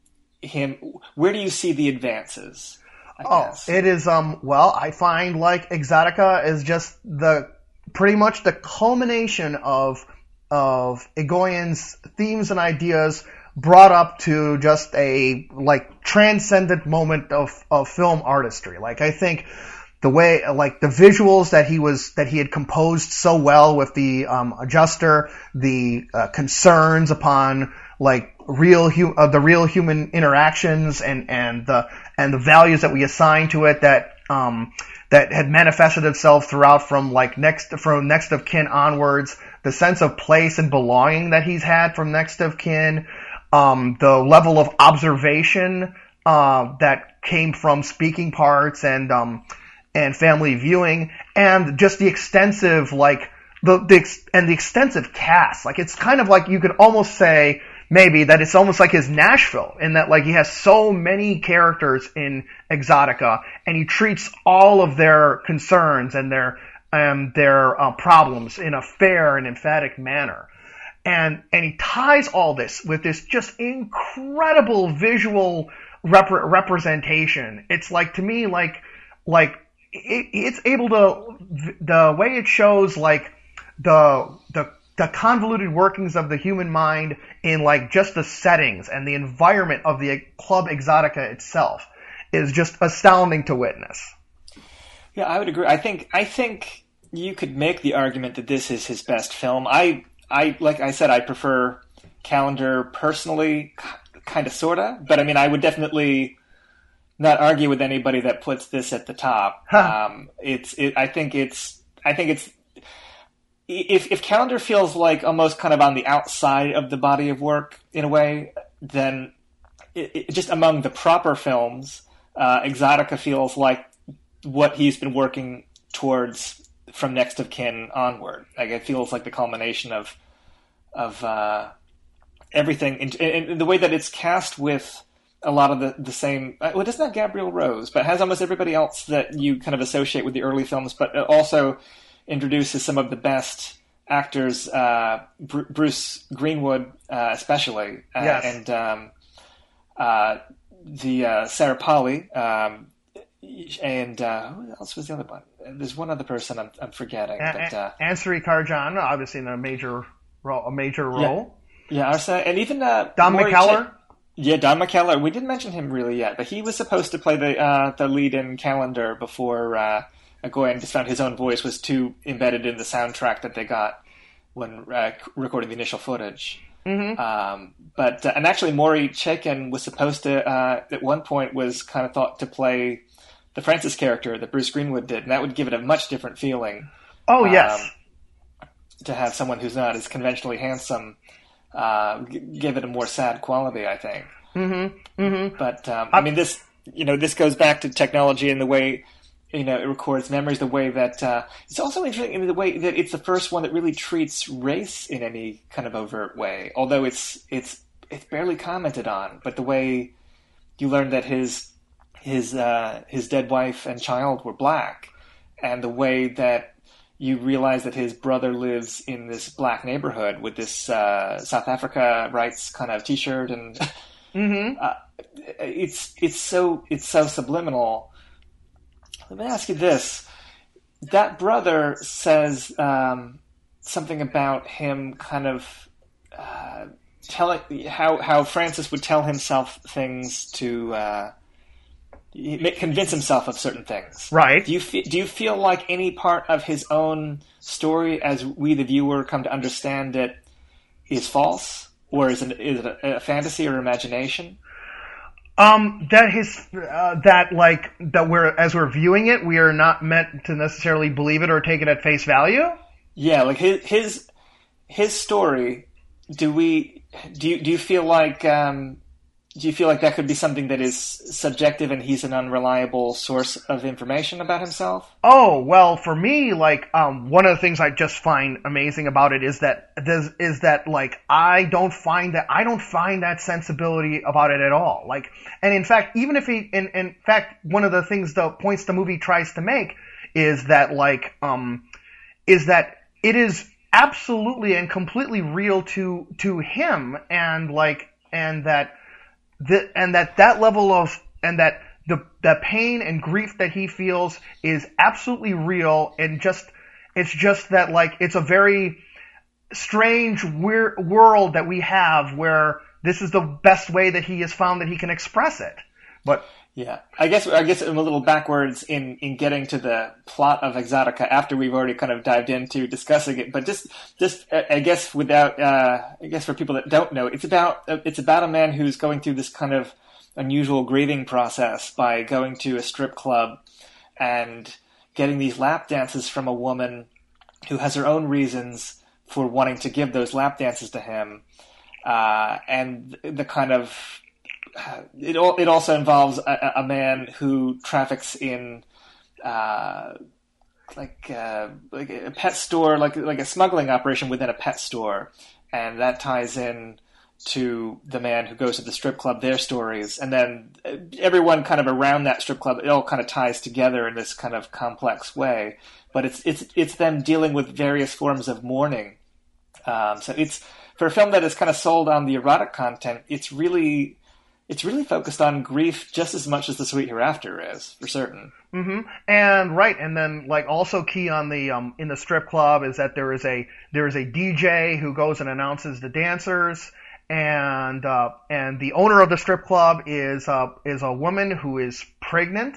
him? Where do you see the advances? I oh, guess? it is. Um. Well, I find like Exotica is just the pretty much the culmination of of Egoyan's themes and ideas brought up to just a like transcendent moment of of film artistry. Like I think the way like the visuals that he was that he had composed so well with the um, adjuster, the uh, concerns upon like real hu- uh, the real human interactions and and the and the values that we assign to it that um, that had manifested itself throughout from like next from next of kin onwards the sense of place and belonging that he's had from next of kin um, the level of observation uh, that came from speaking parts and um, and family viewing and just the extensive like the, the and the extensive cast like it's kind of like you could almost say maybe that it's almost like his Nashville in that like he has so many characters in Exotica and he treats all of their concerns and their um, their uh, problems in a fair and emphatic manner. And and he ties all this with this just incredible visual rep- representation. It's like to me like like it, it's able to the way it shows like the the the convoluted workings of the human mind in like just the settings and the environment of the Club Exotica itself is just astounding to witness. Yeah, I would agree. I think I think you could make the argument that this is his best film. I I like I said I prefer Calendar personally, kind of sorta, but I mean I would definitely not argue with anybody that puts this at the top. Huh. Um, it's it, I think it's I think it's if if calendar feels like almost kind of on the outside of the body of work in a way, then it, it, just among the proper films, uh, Exotica feels like what he's been working towards from Next of Kin onward. Like it feels like the culmination of of uh, everything, and, the way that it's cast with a lot of the, the same. Uh, well, it's not Gabrielle Rose, but has almost everybody else that you kind of associate with the early films, but also introduces some of the best actors, uh, Br- Bruce Greenwood uh, especially, uh, yes. and um, uh, the uh, Sarah Polley. Um, and uh, who else was the other one? There's one other person I'm, I'm forgetting. A- but, uh, Arsinée Khanjian, obviously in a major role, a major role. yeah, Arsa, and even uh, Don McKellar. Ch- yeah, Don McKellar. We didn't mention him really yet, but he was supposed to play the uh, the lead in Calendar before uh, Egoyan just found his own voice was too embedded in the soundtrack that they got when uh, recording the initial footage. Mm-hmm. Um, but uh, and actually, Maury Chaykin was supposed to uh, at one point was kind of thought to play the Francis character that Bruce Greenwood did, and that would give it a much different feeling Oh yes. Um, to have someone who's not as conventionally handsome uh, give it a more sad quality. I think. Mm-hmm. Mm-hmm. But um, I mean, this you know this goes back to technology and the way you know it records memories. The way that uh, it's also interesting in the way that it's the first one that really treats race in any kind of overt way. Although it's it's it's barely commented on, but the way you learn that his his uh, his dead wife and child were black, and the way that you realize that his brother lives in this black neighborhood with this uh, South Africa rights kind of T-shirt, and uh, it's it's so it's so subliminal. Let me ask you this: that brother says um, something about him, kind of uh, telling how how Francis would tell himself things to. Convince himself of certain things. Right. Do you fe- do you feel like any part of his own story, as we the viewer come to understand it, is false, or is it, is it a, a fantasy or imagination? Um, that his uh, that like that we're as we're viewing it, we are not meant to necessarily believe it or take it at face value. Yeah, like his his his story. Do we do you do you feel like um, do you feel like that could be something that is subjective and he's an unreliable source of information about himself? Oh well, for me, like um, one of the things I just find amazing about it is that this, is that like I don't find that I don't find that sensibility about it at all. Like, and in fact, even if he, in, in fact, one of the things the points the movie tries to make is that like um, is that it is absolutely and completely real to to him, and like and that the, and that that level of and that the the pain and grief that he feels is absolutely real and just it's just that like it's a very strange weir- world that we have where this is the best way that he has found that he can express it. But Yeah, I guess I guess I'm a little backwards in in getting to the plot of Exotica after we've already kind of dived into discussing it. But just just uh, I guess without uh, I guess for people that don't know, it's about uh, it's about a man who's going through this kind of unusual grieving process by going to a strip club and getting these lap dances from a woman who has her own reasons for wanting to give those lap dances to him, uh, and the kind of it it also involves a, a man who traffics in uh, like uh, like a pet store, like like a smuggling operation within a pet store, and that ties in to the man who goes to the strip club, their stories, and then uh, everyone kind of around that strip club. It all kind of ties together in this kind of complex way. But it's it's it's them dealing with various forms of mourning. Um, so it's for a film that is kind of sold on the erotic content. It's really it's really focused on grief just as much as the sweet hereafter is for certain. And right and then like also key on the um in the strip club is that there is a there is a DJ who goes and announces the dancers and uh, and the owner of the strip club is uh, is a woman who is pregnant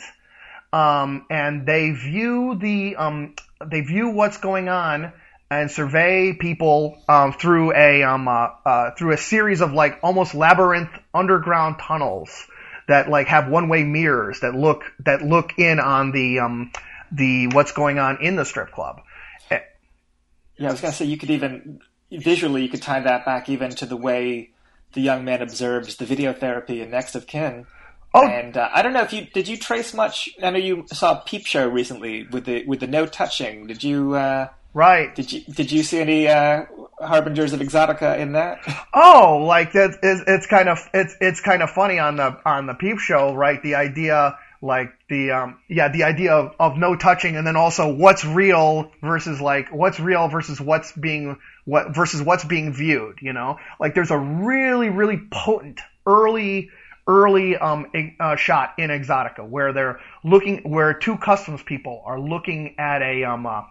um, and they view the um, they view what's going on and survey people um, through a um, uh, uh, through a series of like almost labyrinth underground tunnels that like have one way mirrors that look that look in on the um, the what's going on in the strip club. Yeah, I was gonna say you could even visually you could tie that back even to the way the young man observes the video therapy in Next of Kin. Oh. and uh, I don't know if you did you trace much. I know you saw Peep Show recently with the with the no touching. Did you uh, Right. did you did you see any uh, harbingers of Exotica in that? Oh, like that is it's kind of it's it's kind of funny on the on the peep show, right? The idea like the um yeah, the idea of, of no touching and then also what's real versus like what's real versus what's being what versus what's being viewed, you know? Like there's a really really potent early early um, uh, shot in Exotica where they're looking, where two customs people are looking at a um, uh,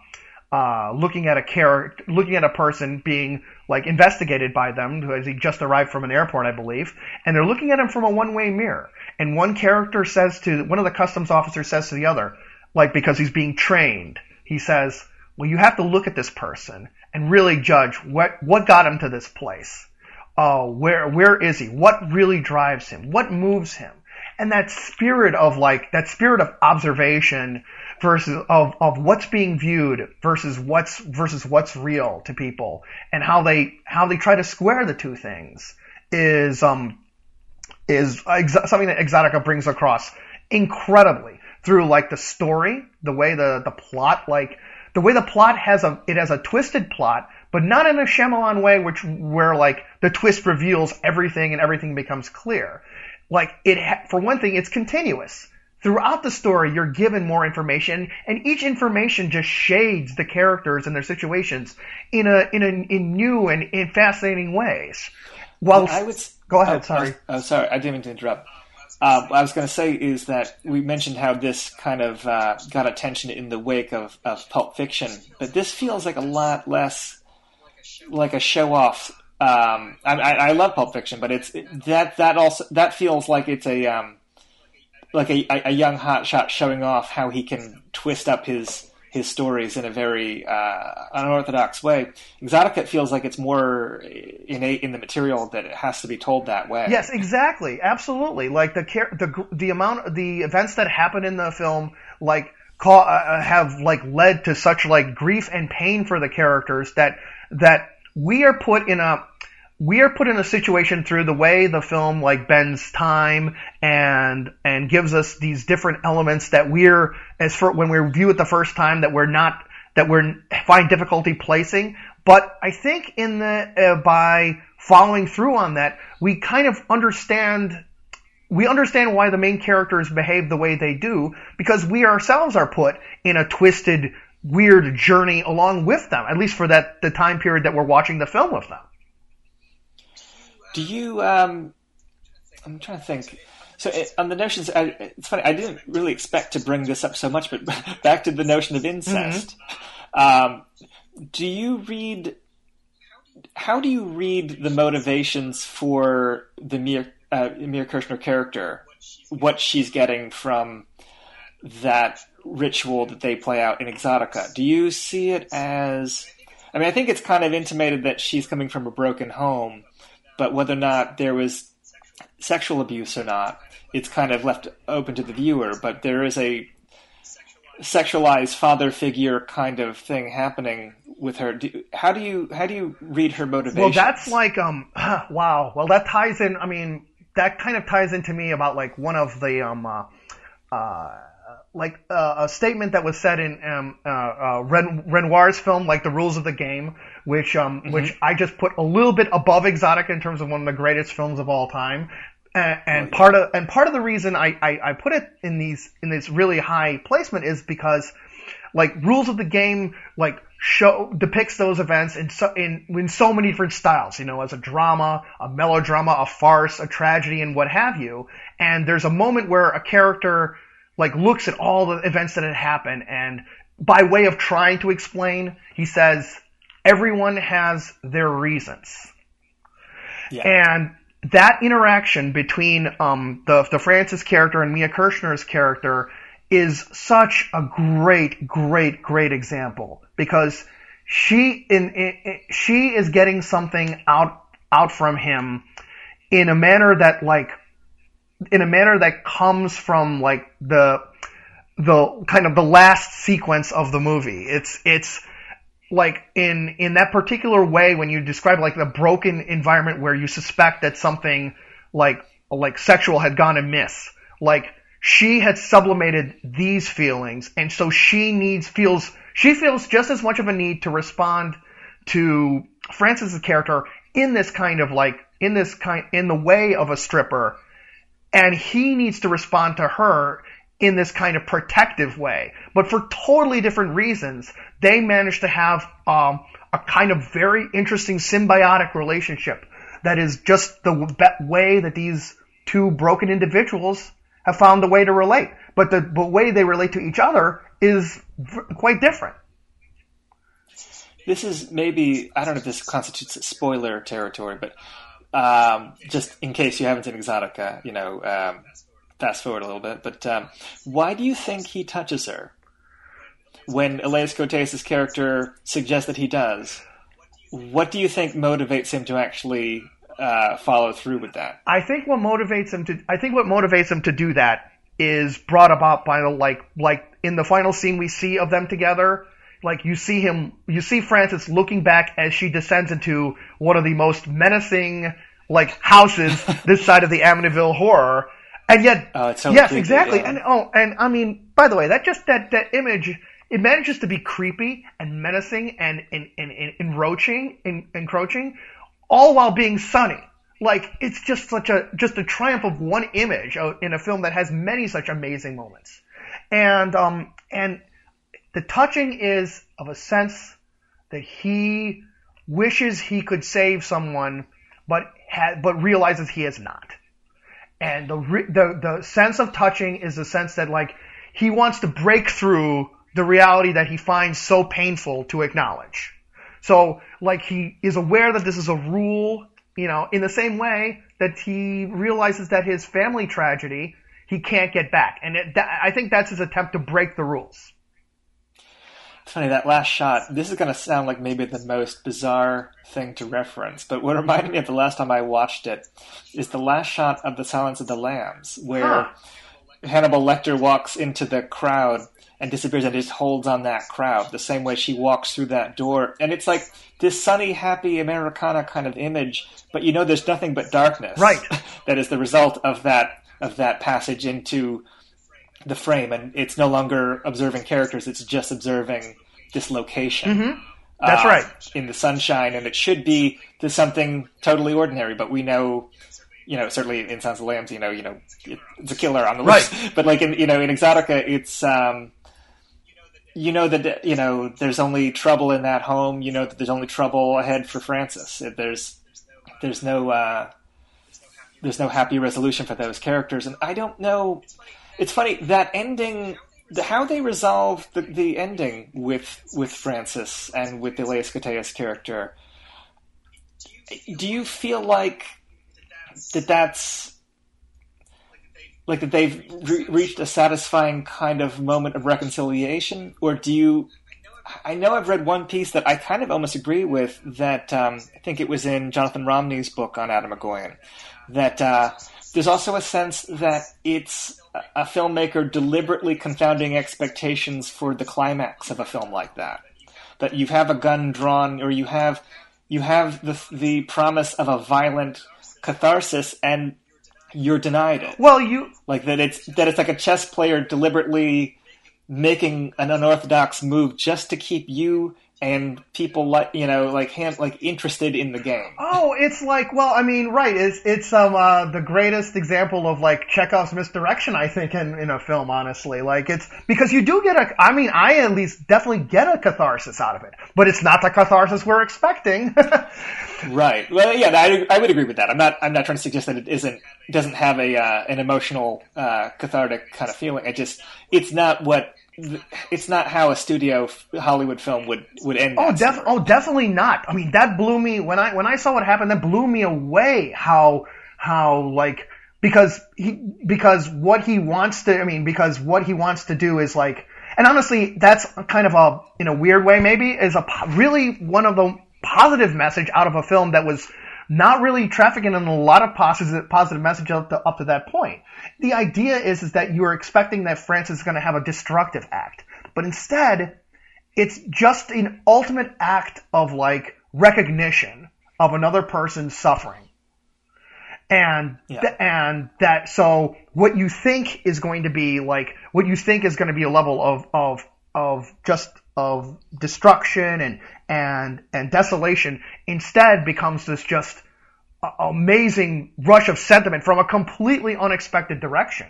uh, looking at a character, looking at a person being like investigated by them, has he just arrived from an airport, I believe, and they're looking at him from a one-way mirror. And one character says to one of the customs officers says to the other, like because he's being trained, he says, "Well, you have to look at this person and really judge what what got him to this place. Uh, where where is he? What really drives him? What moves him?" And that spirit of like that spirit of observation versus of, of what's being viewed versus what's versus what's real to people and how they how they try to square the two things is um is something that Exotica brings across incredibly through like the story, the way the the plot like the way the plot has a it has a twisted plot, but not in a Shyamalan way, which where like the twist reveals everything and everything becomes clear. Like it, ha- for one thing, it's continuous. Throughout the story, you're given more information, and each information just shades the characters and their situations in a in a in new and in fascinating ways. Well, I would go ahead. Oh, sorry. Oh, sorry, I didn't mean to interrupt. Uh, what I was going to say is that we mentioned how this kind of uh, got attention in the wake of, of Pulp Fiction, but this feels like a lot less like a show off. Um, I, I, I love Pulp Fiction, but it's that that also that feels like it's a um, like a, a young hotshot showing off how he can twist up his his stories in a very uh, unorthodox way. Exotica feels like it's more innate in the material that it has to be told that way. Yes, exactly, absolutely. Like the the the amount the events that happen in the film, like call, uh, have like led to such like grief and pain for the characters that that we are put in a we are put in a situation through the way the film like bends time and and gives us these different elements that we're as for when we view it the first time that we're not that we're find difficulty placing. But I think in the uh, by following through on that, we kind of understand we understand why the main characters behave the way they do because we ourselves are put in a twisted weird journey along with them at least for that the time period that we're watching the film with them do you? Um, I'm trying to think. So it, on the notions, I, it's funny. I didn't really expect to bring this up so much, but back to the notion of incest. Mm-hmm. Um, do you read? How do you read the motivations for the Mia, uh, Mia Kirshner character? What she's getting from that ritual that they play out in Exotica? Do you see it as? I mean, I think it's kind of intimated that she's coming from a broken home but whether or not there was sexual abuse or not, it's kind of left open to the viewer. But there is a sexualized father figure kind of thing happening with her. Do, how do you how do you read her motivation? Well, that's like um wow. Well, that ties in. I mean, that kind of ties into me about like one of the um uh, uh like uh, a statement that was said in um, uh, uh, Ren- Renoir's film, like The Rules of the Game, which um, mm-hmm. which I just put a little bit above Exotic in terms of one of the greatest films of all time. And, and oh, part of and part of the reason I, I, I put it in these in this really high placement is because like Rules of the Game like show depicts those events in so in in so many different styles, you know, as a drama, a melodrama, a farce, a tragedy, and what have you. And there's a moment where a character like looks at all the events that had happened and by way of trying to explain, he says everyone has their reasons. Yeah. And that interaction between um, the the Francis character and Mia Kirshner's character is such a great, great, great example because she in, in, she is getting something out out from him in a manner that like in a manner that comes from like the the kind of the last sequence of the movie. It's it's like in in that particular way when you describe like the broken environment where you suspect that something like like sexual had gone amiss. Like she had sublimated these feelings and so she needs feels she feels just as much of a need to respond to Francis's character in this kind of like in this kind in the way of a stripper and he needs to respond to her in this kind of protective way. But for totally different reasons, they manage to have um, a kind of very interesting symbiotic relationship that is just the way that these two broken individuals have found a way to relate. But the, the way they relate to each other is quite different. This is maybe, I don't know if this constitutes spoiler territory, but um, just in case you haven't seen Exotica, you know, um, fast forward a little bit. But um, why do you think he touches her? When Elias Koteas' character suggests that he does, what do you think motivates him to actually uh, follow through with that? I think what motivates him to I think what motivates him to do that is brought about by the like like in the final scene we see of them together. Like you see him, you see Francis looking back as she descends into one of the most menacing like houses this side of the Amityville horror, and yet Oh, yes, creepy, exactly. yeah. And oh, and I mean, by the way, that just that that image it manages to be creepy and menacing and and, and, and enroaching, en- encroaching, all while being sunny. Like it's just such a just a triumph of one image uh, in a film that has many such amazing moments, and um and the touching is of a sense that he wishes he could save someone, but ha- but realizes he has not. And the, the the sense of touching is the sense that like he wants to break through the reality that he finds so painful to acknowledge. So like he is aware that this is a rule, you know, in the same way that he realizes that his family tragedy he can't get back, and it, that, I think that's his attempt to break the rules. Funny that last shot. This is going to sound like maybe the most bizarre thing to reference, but what reminded me of the last time I watched it is the last shot of The Silence of the Lambs, where Huh. Hannibal Lecter walks into the crowd and disappears and just holds on that crowd the same way she walks through that door. And it's like this sunny, happy Americana kind of image, but you know there's nothing but darkness. Right. that is the result of that of that passage into the frame, and it's no longer observing characters; it's just observing this location. Mm-hmm. That's uh, right. In the sunshine, and it should be to something totally ordinary, but we know, you know, certainly in Silence of Lambs, you know, you know, it, it's a killer on the Right. But like in you know in Exotica, it's um, you know that you know there's only trouble in that home. You know that there's only trouble ahead for Francis. There's there's no uh, there's no happy resolution for those characters, and I don't know. It's funny that ending, how they resolve the, the ending with with Francis and with Elias Koteas' character. Do you feel like that that's like that they've re- reached a satisfying kind of moment of reconciliation, or do you? I know I've read one piece that I kind of almost agree with. That um, I think it was in Jonathan Romney's book on Atom Egoyan. That uh, there's also a sense that it's a- filmmaker deliberately confounding expectations for the climax of a film like that. That you have a gun drawn, or you have you have the the promise of a violent catharsis, and you're denied it Well, you like that it's that it's like a chess player deliberately making an unorthodox move just to keep you and people like you know like him like interested in the game Oh, it's like, well, I mean, right. It's it's um uh, the greatest example of like Chekhov's misdirection, I think, in in a film. Honestly, like it's because you do get a. I mean, I at least definitely get a catharsis out of it, but it's not the catharsis we're expecting. right well yeah I, I would agree with that i'm not i'm not trying to suggest that it isn't doesn't have a uh, an emotional uh, cathartic kind of feeling i just it's not what it's not how a studio hollywood film would would end Oh, def- oh, definitely not. I mean, that blew me when I when I saw what happened. That blew me away. How how like because he because what he wants to. I mean, because what he wants to do is like, and honestly, that's kind of a in a weird way maybe is a really one of the positive message out of a film that was not really trafficking in a lot of positive positive message up to, up to that point. The idea is is that you're expecting that Francis going to have a destructive act, but instead it's just an ultimate act of like recognition of another person's suffering. And Yeah. th- and that so what you think is going to be like what you think is going to be a level of of of just of destruction and and and desolation instead becomes this just amazing rush of sentiment from a completely unexpected direction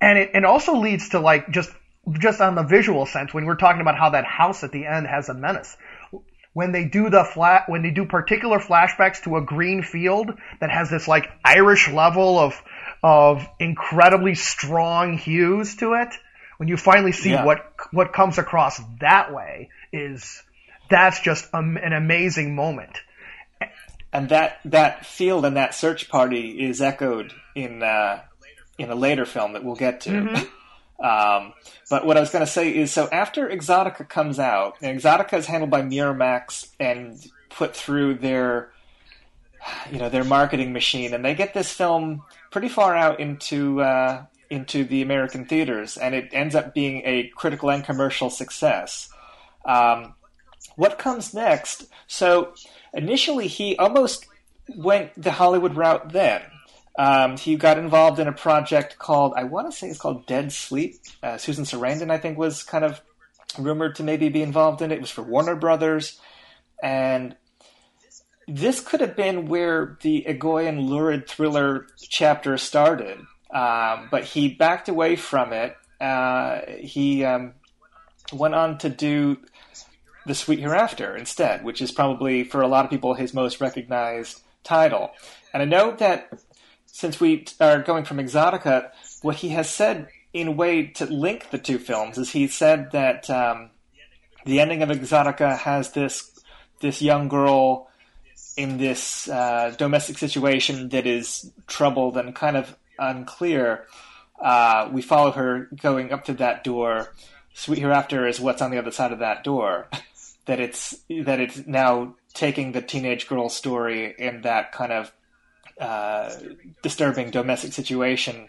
and it, it also leads to like just just on the visual sense when we're talking about how that house at the end has a menace when they do the flat when they do particular flashbacks to a green field that has this like irish level of of incredibly strong hues to it, when you finally see Yeah. what what comes across that way, is that's just an amazing moment. and that that field and that search party is echoed in uh, in a later film that we'll get to. Um, but what I was going to say is, so after Exotica comes out, and Exotica is handled by Miramax and put through their you know their marketing machine, and they get this film pretty far out into uh, into the American theaters, and it ends up being a critical and commercial success. Um, what comes next? So initially, he almost went the Hollywood route. Then um, he got involved in a project called I want to say it's called Dead Sleep. Uh, Susan Sarandon, I think, was kind of rumored to maybe be involved in it. It was for Warner Brothers, and this could have been where the Egoyan lurid thriller chapter started. Um, but he backed away from it. Uh, he um, went on to do The Sweet Hereafter instead, which is probably for a lot of people his most recognized title. And I know that since we are going from Exotica, what he has said in a way to link the two films is he said that um, the ending of Exotica has this this young girl in this uh, domestic situation that is troubled and kind of unclear. Uh, we follow her going up to that door. Sweet Hereafter is what's on the other side of that door. that it's that it's now taking the teenage girl story in that kind of uh, disturbing domestic situation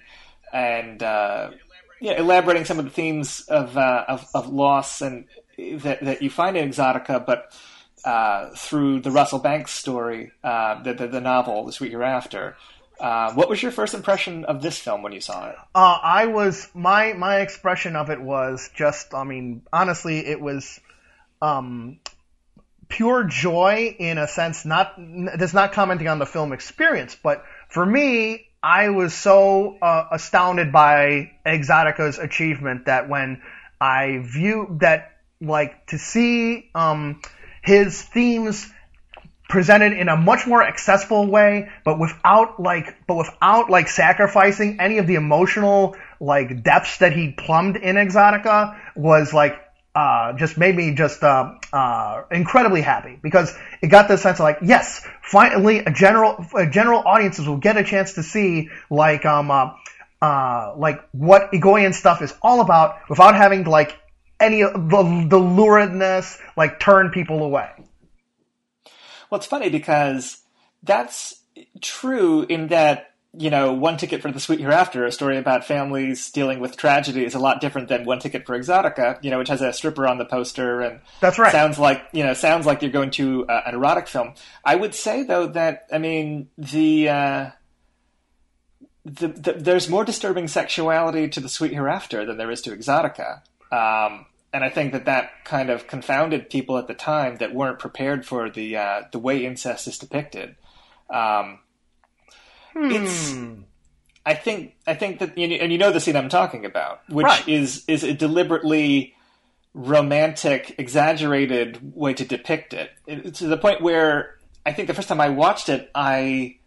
and uh, yeah, elaborating some of the themes of, uh, of of loss and that that you find in Exotica, but uh, through the Russell Banks story, uh, the, the the novel, The Sweet Hereafter. Uh, what was your first impression of this film when you saw it? I was my my expression of it was just I mean honestly it was um, pure joy in a sense not that's not commenting on the film experience but for me I was so uh, astounded by Exotica's achievement that when I view that like to see um, his themes presented in a much more accessible way, but without like, but without like sacrificing any of the emotional like depths that he plumbed in Exotica was like, uh, just made me just, uh, uh, incredibly happy because it got the sense of like, yes, finally a general, a general audiences will get a chance to see like, um, uh, uh, like what Egoyan stuff is all about without having like any of the, the luridness like turn people away. Well, it's funny because that's true in that you know, One Ticket for the Sweet Hereafter, a story about families dealing with tragedy, is a lot different than One Ticket for Exotica, you know, which has a stripper on the poster and That's right. sounds like you know sounds like you're going to uh, an erotic film. I would say though that I mean the. Uh, the, the, there's more disturbing sexuality to the Sweet Hereafter than there is to Exotica, um, and I think that that kind of confounded people at the time that weren't prepared for the uh, the way incest is depicted. Um, It's, hmm. I think, I think that, and you- and you know the scene I'm talking about, which Right. is is a deliberately romantic, exaggerated way to depict it, It- to the point where I think the first time I watched it, I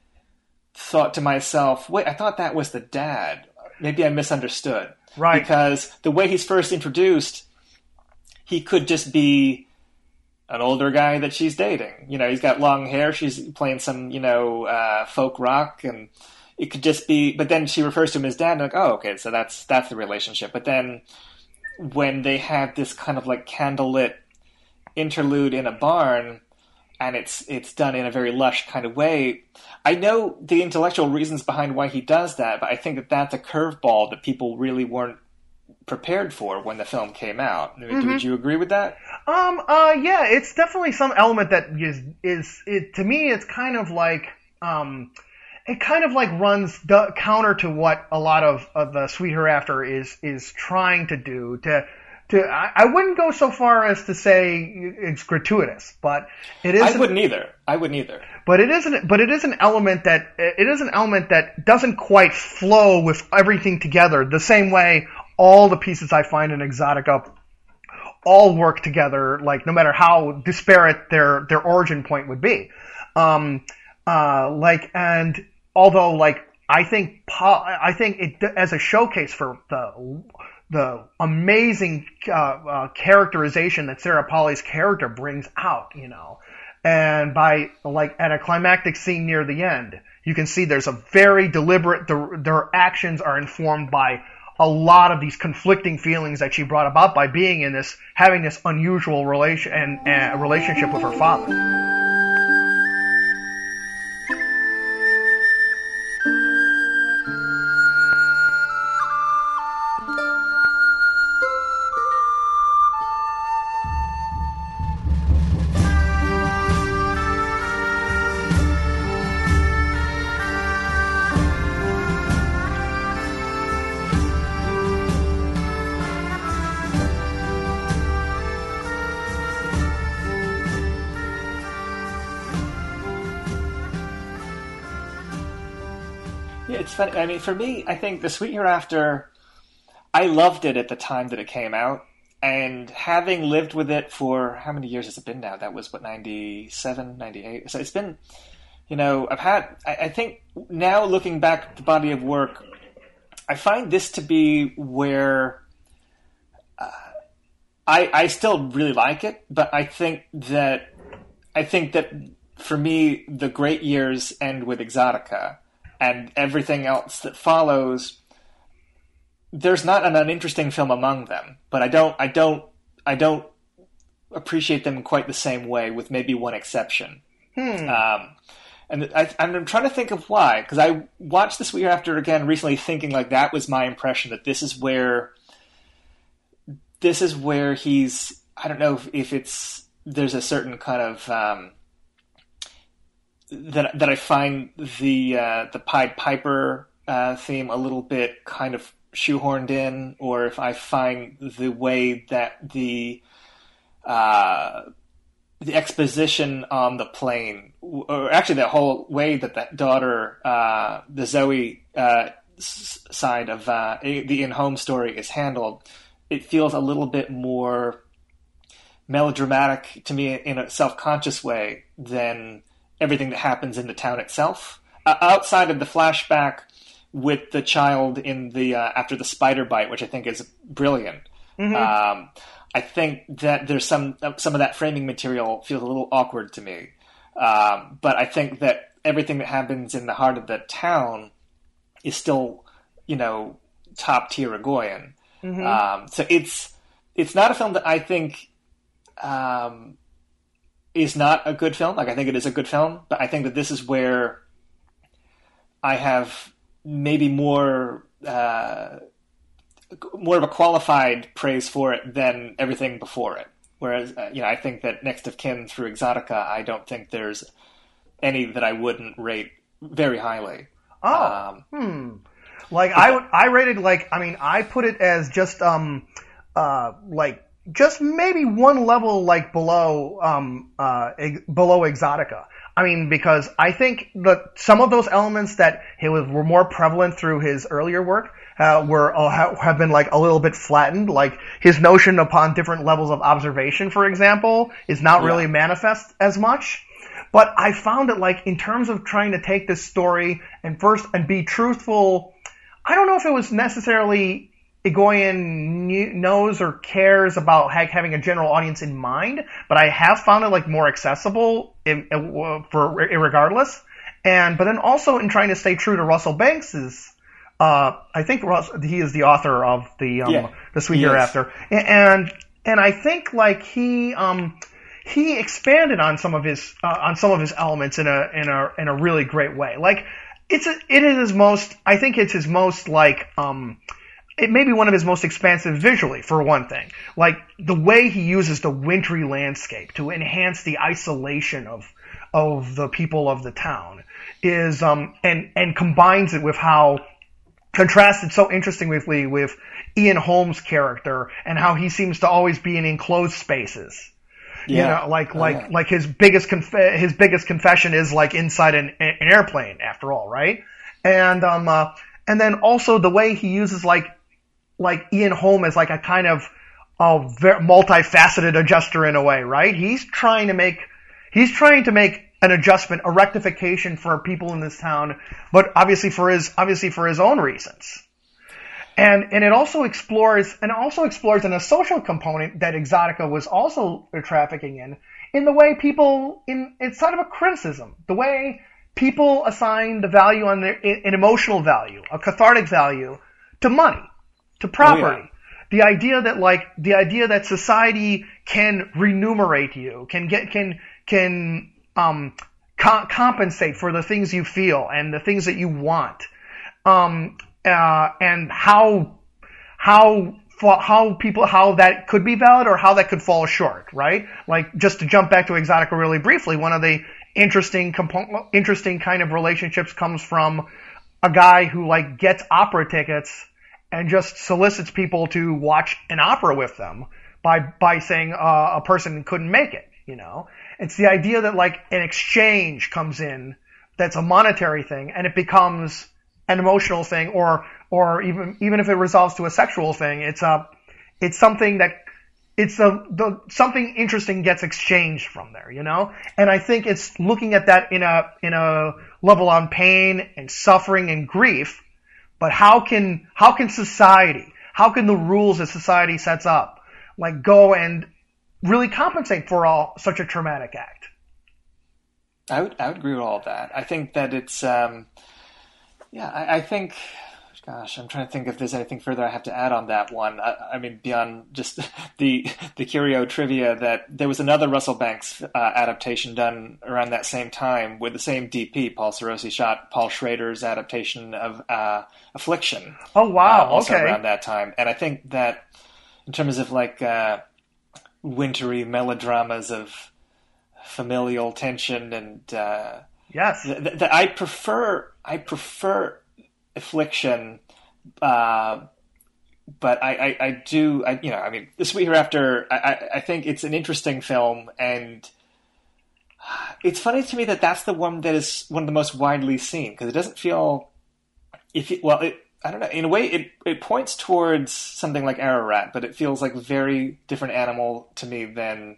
thought to myself, "Wait, I thought that was the dad. Maybe I misunderstood." Right. Because the way he's first introduced, he could just be an older guy that she's dating. You know, he's got long hair. She's playing some, you know, uh, folk rock, and it could just be. But then she refers to him as dad. And like, oh, okay, so that's that's the relationship. But then when they have this kind of like candlelit interlude in a barn, and it's it's done in a very lush kind of way. I know the intellectual reasons behind why he does that, but I think that that's a curveball that people really weren't prepared for when the film came out. Would you agree with that? Um. Uh. Yeah. It's definitely some element that is is it to me. It's kind of like um. It kind of like runs counter to what a lot of, of the Sweet Hereafter is is trying to do. To to I, I wouldn't go so far as to say it's gratuitous, but it is. I wouldn't either. I wouldn't either. but it isn't but it is an element that it is an element that doesn't quite flow with everything together the same way all the pieces I find in Exotica all work together like no matter how disparate their their origin point would be um uh like and although like I think I think it as a showcase for the the amazing uh, uh, characterization that Sarah Polley's character brings out, you know. And by like at a climactic scene near the end, you can see there's a very deliberate. Their actions are informed by a lot of these conflicting feelings that she brought about by being in this, having this unusual relation and uh, relationship with her father. Funny. I mean, for me, I think The Sweet Hereafter, I loved it at the time that it came out. And having lived with it for how many years has it been now? That was what, 97, 98? So it's been, you know, I've had, I, I think now looking back at the body of work, I find this to be where uh, I, I still really like it, but I think that, I think that for me, the great years end with Exotica and everything else that follows, there's not an uninteresting film among them. But I don't, I don't, I don't appreciate them in quite the same way, with maybe one exception. Hmm. Um, and I, am trying to think of why, because I watched this week after again recently, thinking like that was my impression that this is where, this is where he's. I don't know if, if it's there's a certain kind of um, that that I find the uh, the Pied Piper uh, theme a little bit kind of shoehorned in, or if I find the way that the uh, the exposition on the plane, or actually the whole way that that daughter, uh, the Zoe uh, side of uh, the in home story is handled, it feels a little bit more melodramatic to me in a self conscious way than everything that happens in the town itself. Uh, outside of the flashback with the child in the uh, after the spider bite, which I think is brilliant. Mm-hmm. Um, I think that there's some some of that framing material feels a little awkward to me, um, but I think that everything that happens in the heart of the town is still, you know, top tier Egoyan. Mm-hmm. Um, so it's it's not a film that I think um, is not a good film. Like I think it is a good film, but I think that this is where I have maybe more uh, more of a qualified praise for it than everything before it. Whereas uh, you know, I think that next of kin through Exotica, I don't think there's any that I wouldn't rate very highly. Oh, um, hmm. Like I I rated like I mean I put it as just um uh like just maybe one level like below um, uh, below Exotica. I mean, because I think that some of those elements that was, were more prevalent through his earlier work uh, were uh, have been like a little bit flattened. Like his notion upon different levels of observation, for example, is not yeah. really manifest as much. But I found it like in terms of trying to take this story and first and be truthful. I don't know if it was necessarily Egoyan knows or cares about having a general audience in mind, but I have found it like more accessible in, for regardless. And but then also in trying to stay true to Russell Banks's. Uh, I think Russ, he is the author of the um, yeah, the Sweet Hereafter, and and I think like he um, he expanded on some of his uh, on some of his elements in a in a in a really great way. Like it's a, it is his most I think it's his most like um, it may be one of his most expansive visually, for one thing. Like the way he uses the wintry landscape to enhance the isolation of of the people of the town is um and and combines it with how contrasted so interestingly with Ian Holm's character and how he seems to always be in enclosed spaces. Yeah. You know, like like like his biggest conf- his biggest confession is like inside an, an airplane after all, right? And um uh, and then also the way he uses like like Ian Holm as like a kind of a multifaceted adjuster in a way, right? He's trying to make he's trying to make an adjustment, a rectification for people in this town, but obviously for his obviously for his own reasons. And and it also explores and also explores in a social component that Exotica was also trafficking in, in the way people in it's sort of a criticism, the way people assign the value on their an emotional value, a cathartic value to money, to property. Oh, yeah. The idea that like the idea that society can remunerate you, can get can can um, co- compensate for the things you feel and the things that you want, um, uh, and how how how people how that could be valid or how that could fall short, right? Like just to jump back to Exotica really briefly, one of the interesting component, interesting kind of relationships comes from a guy who like gets opera tickets and just solicits people to watch an opera with them by by saying uh, a person couldn't make it. You know, it's the idea that like an exchange comes in that's a monetary thing and it becomes an emotional thing or or even even if it resolves to a sexual thing, it's a it's something that it's a the something interesting gets exchanged from there, you know? And I think it's looking at that in a in a level on pain and suffering and grief, but how can how can society, how can the rules that society sets up like go and really compensate for all such a traumatic act? I would I would agree with all of that. I think that it's um yeah, I, I think Gosh, I'm trying to think if there's anything further I have to add on that one. I, I mean, beyond just the the curio trivia that there was another Russell Banks uh, adaptation done around that same time with the same DP. Paul Sarossy shot Paul Schrader's adaptation of uh, Affliction. Oh wow! Uh, also okay. around that time, and I think that in terms of like uh, wintry melodramas of familial tension and uh, yes, th- th- I prefer I prefer affliction. Uh, but I, I, I do, I, you know, I mean, The Sweet Hereafter, I, I think it's an interesting film, and it's funny to me that that's the one that is one of the most widely seen because it doesn't feel, if it, well, it, I don't know. In a way, it it points towards something like Ararat, but it feels like very different animal to me than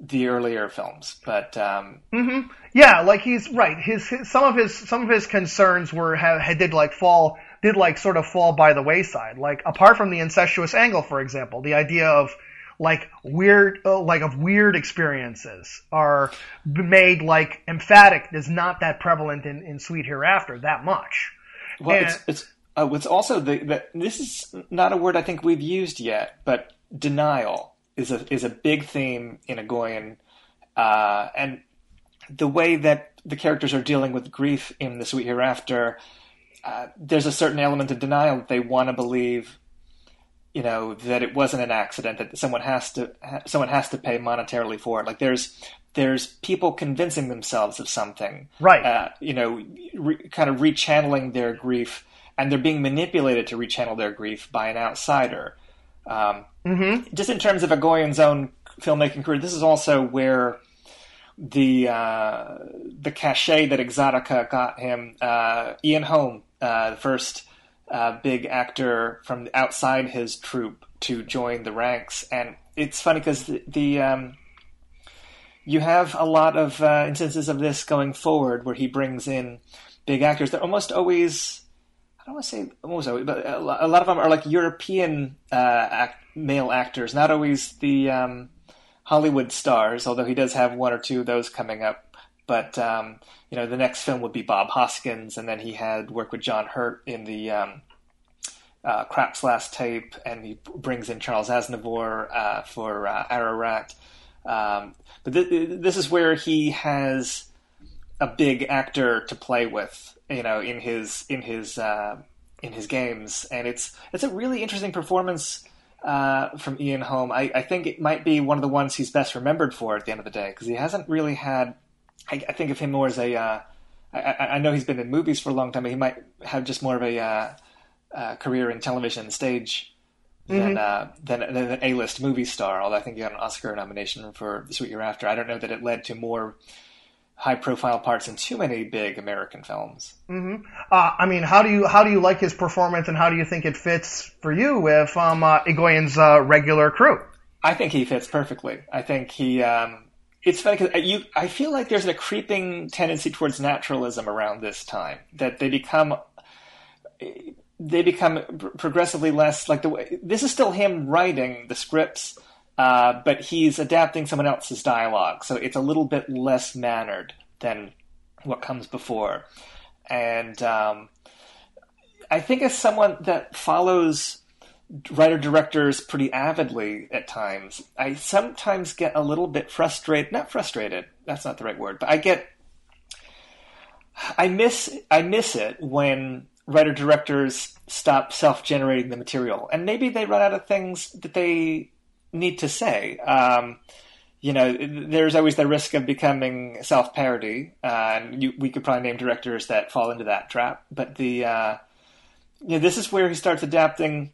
the earlier films, but um, mm-hmm. yeah, like he's right. His, his, some of his some of his concerns were have, did like fall did like sort of fall by the wayside. Like apart from the incestuous angle, for example, the idea of like weird uh, like of weird experiences are made like emphatic is not that prevalent in, in Sweet Hereafter that much. Well, and, it's it's uh, it's also the, the this is not a word I think we've used yet, but denial is a is a big theme in Egoyan, uh, and the way that the characters are dealing with grief in the Sweet Hereafter, uh, there's a certain element of denial that they want to believe, you know, that it wasn't an accident, that someone has to someone has to pay monetarily for it. Like there's there's people convincing themselves of something, right? Uh, you know, re- kind of rechanneling their grief, and they're being manipulated to rechannel their grief by an outsider. Um, mm-hmm. Just in terms of Egoyan's own filmmaking career, this is also where the uh, the cachet that Exotica got him. Uh, Ian Holm, uh, the first uh, big actor from outside his troupe to join the ranks, and it's funny because the, the um, you have a lot of uh, instances of this going forward where he brings in big actors. They're almost always don't want to say always, but a lot of them are like European uh, act, male actors, not always the um, Hollywood stars. Although he does have one or two of those coming up. But um, you know, the next film would be Bob Hoskins, and then he had worked with John Hurt in the um, uh, Krapp's Last Tape, and he brings in Charles Aznavour uh, for uh, Ararat. Um, but th- this is where he has a big actor to play with you know, in his in his uh, in his games, and it's it's a really interesting performance uh, from Ian Holm. I, I, think it might be one of the ones he's best remembered for at the end of the day because he hasn't really had. I, I, think of him more as a. Uh, I, I, know he's been in movies for a long time, but he might have just more of a uh, uh, career in television and stage than, mm-hmm. uh, than, than an A-list movie star. Although I think he got an Oscar nomination for The Sweet After*, I don't know that it led to more high profile parts in too many big American films. Mm-hmm. Uh, I mean, how do you how do you like his performance, and how do you think it fits for you with um, uh, Egoyan's uh, regular crew? I think he fits perfectly. I think he um, it's funny because you I feel like there's a creeping tendency towards naturalism around this time that they become they become progressively less like the way this is still him writing the scripts uh, but he's adapting someone else's dialogue so it's a little bit less mannered than what comes before and um, I think as someone that follows writer directors pretty avidly at times, I sometimes get a little bit frustrated. Not frustrated. That's not the right word. But I get. I miss. I miss it when writer directors stop self generating the material, and maybe they run out of things that they need to say. Um, you know, there's always the risk of becoming self parody, uh, and you, we could probably name directors that fall into that trap. But the, uh, you know, this is where he starts adapting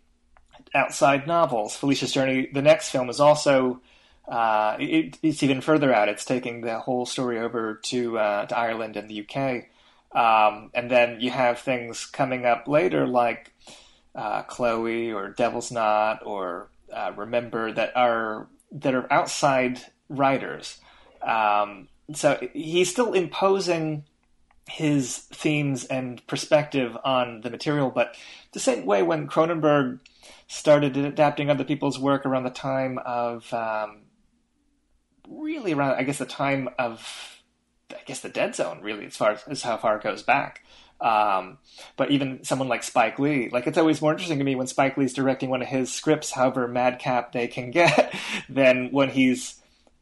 outside novels. Felicia's Journey, the next film, is also uh, it, it's even further out. It's taking the whole story over to uh, to Ireland and the UK, um, and then you have things coming up later like uh, Chloe or Devil's Knot or uh, Remember that are that are outside writers. Um, so he's still imposing his themes and perspective on the material, but the same way when Cronenberg started adapting other people's work around the time of um, really around I guess the time of I guess the Dead Zone really as far as how far it goes back. Um, but even someone like Spike Lee, like it's always more interesting to me when Spike Lee's directing one of his scripts, however madcap they can get, than when he's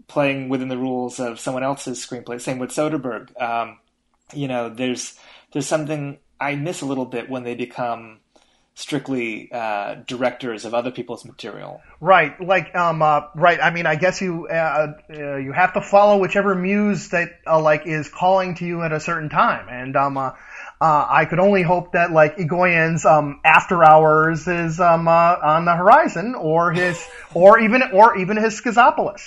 playing within the rules of someone else's screenplay. Same with Soderbergh. Um, you know, there's there's something I miss a little bit when they become strictly uh, directors of other people's material. Right, like um, uh, right. I mean, I guess you uh, uh you have to follow whichever muse that uh, like is calling to you at a certain time, and um, uh, I could only hope that like Egoyan's um, After Hours is um, on the horizon, or his, or even or even his Schizopolis.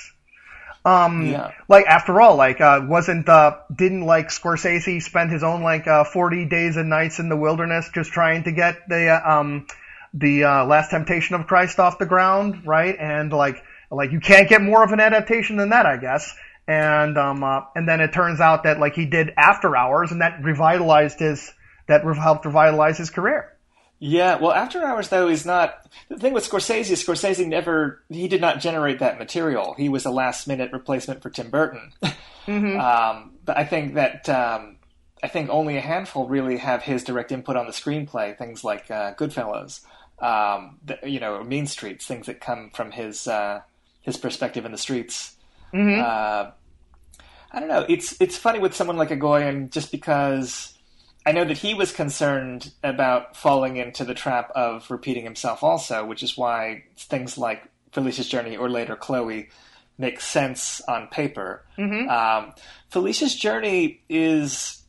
Um, yeah. like after all, like, uh, wasn't, uh, didn't like Scorsese spend his own like, uh, 40 days and nights in the wilderness just trying to get the, uh, um, the, uh, Last Temptation of Christ off the ground, right? And like, like you can't get more of an adaptation than that, I guess. And, um, uh, and then it turns out that like he did After Hours and that revitalized his, that helped revitalize his career. Yeah, well, After Hours though is not the thing with Scorsese. Is Scorsese never he did not generate that material. He was a last minute replacement for Tim Burton. Mm-hmm. um, but I think that um, I think only a handful really have his direct input on the screenplay. Things like uh, Goodfellas, um, the, you know, Mean Streets, things that come from his uh, his perspective in the streets. Mm-hmm. Uh, I don't know. It's it's funny with someone like Egoyan just because I know that he was concerned about falling into the trap of repeating himself also, which is why things like Felicia's Journey or later Chloe make sense on paper. Mm-hmm. Um, Felicia's Journey is,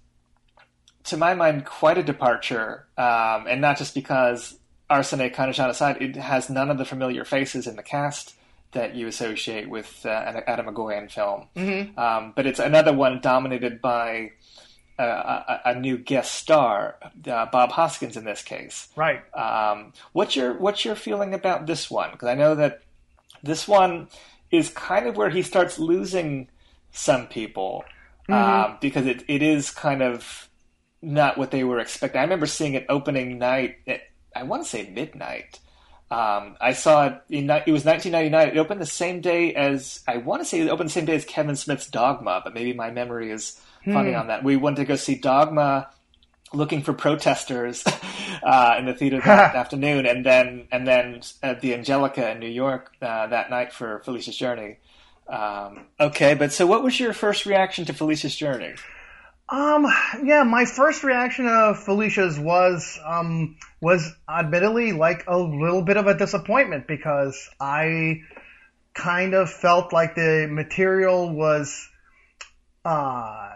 to my mind, quite a departure, um, and not just because Arsinée Khanjian aside, it has none of the familiar faces in the cast that you associate with uh, an Atom Egoyan film. Mm-hmm. Um, but it's another one dominated by a, a, new guest star, uh, Bob Hoskins in this case. Right. Um, what's your what's your feeling about this one? Because I know that this one is kind of where he starts losing some people mm-hmm. um, because it, it is kind of not what they were expecting. I remember seeing it opening night at I want to say midnight. Um, I saw it. In, it was 1999. It opened the same day as I want to say it opened the same day as Kevin Smith's Dogma, but maybe my memory is funny hmm. on that. We went to go see Dogma looking for protesters uh, in the theater that afternoon, and then and then at the Angelika in New York uh, that night for Felicia's Journey. Um, okay, but so what was your first reaction to Felicia's Journey? Um, yeah, my first reaction of Felicia's was um, was admittedly like a little bit of a disappointment because I kind of felt like the material was uh,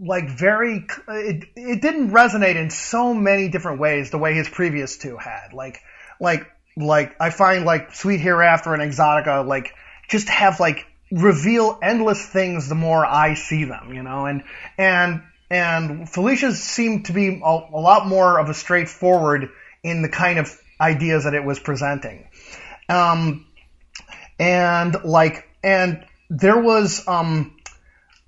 like very it, it didn't resonate in so many different ways the way his previous two had. Like like like I find like Sweet Hereafter and Exotica like just have like reveal endless things the more I see them you know and and and Felicia's seemed to be a, a lot more of a straightforward in the kind of ideas that it was presenting um and like and there was um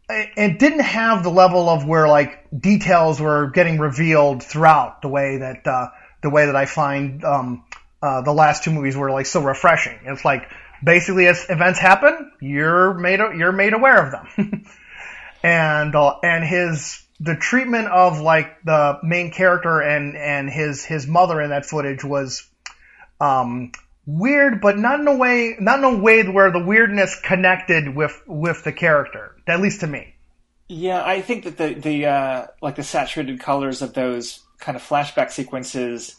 it didn't have the level of where like details were getting revealed throughout the way that uh, the way that I find um, uh, the last two movies were like so refreshing. It's like basically as events happen, you're made you're made aware of them, and uh, and his the treatment of like the main character and and his his mother in that footage was um, weird, but not in a way, not in a way where the weirdness connected with with the character. At least to me. Yeah, I think that the the uh, like the saturated colors of those kind of flashback sequences.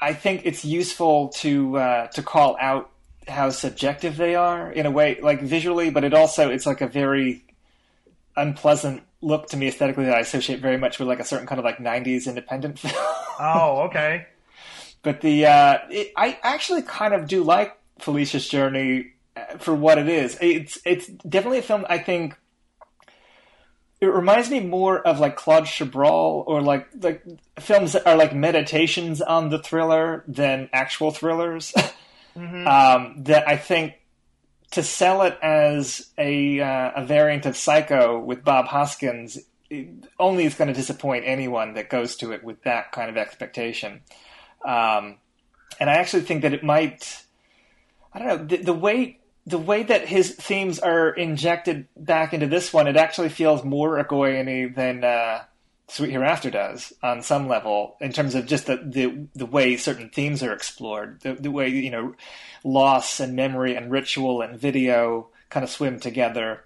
I think it's useful to uh, to call out how subjective they are in a way, like visually, but it also it's like a very unpleasant look to me aesthetically that I associate very much with like a certain kind of like '90s independent film. oh, okay. But the uh, it, I actually kind of do like Felicia's Journey uh, for what it is. It's it's definitely a film I think it reminds me more of like Claude Chabrol or like like films that are like meditations on the thriller than actual thrillers. mm-hmm. um, that I think to sell it as a uh, a variant of Psycho with Bob Hoskins only is going to disappoint anyone that goes to it with that kind of expectation. Um, and I actually think that it might, I don't know, the, the, way the way that his themes are injected back into this one, it actually feels more Egoyan than uh, Sweet Hereafter does on some level in terms of just the the, the way certain themes are explored, the, the way you know loss and memory and ritual and video kind of swim together.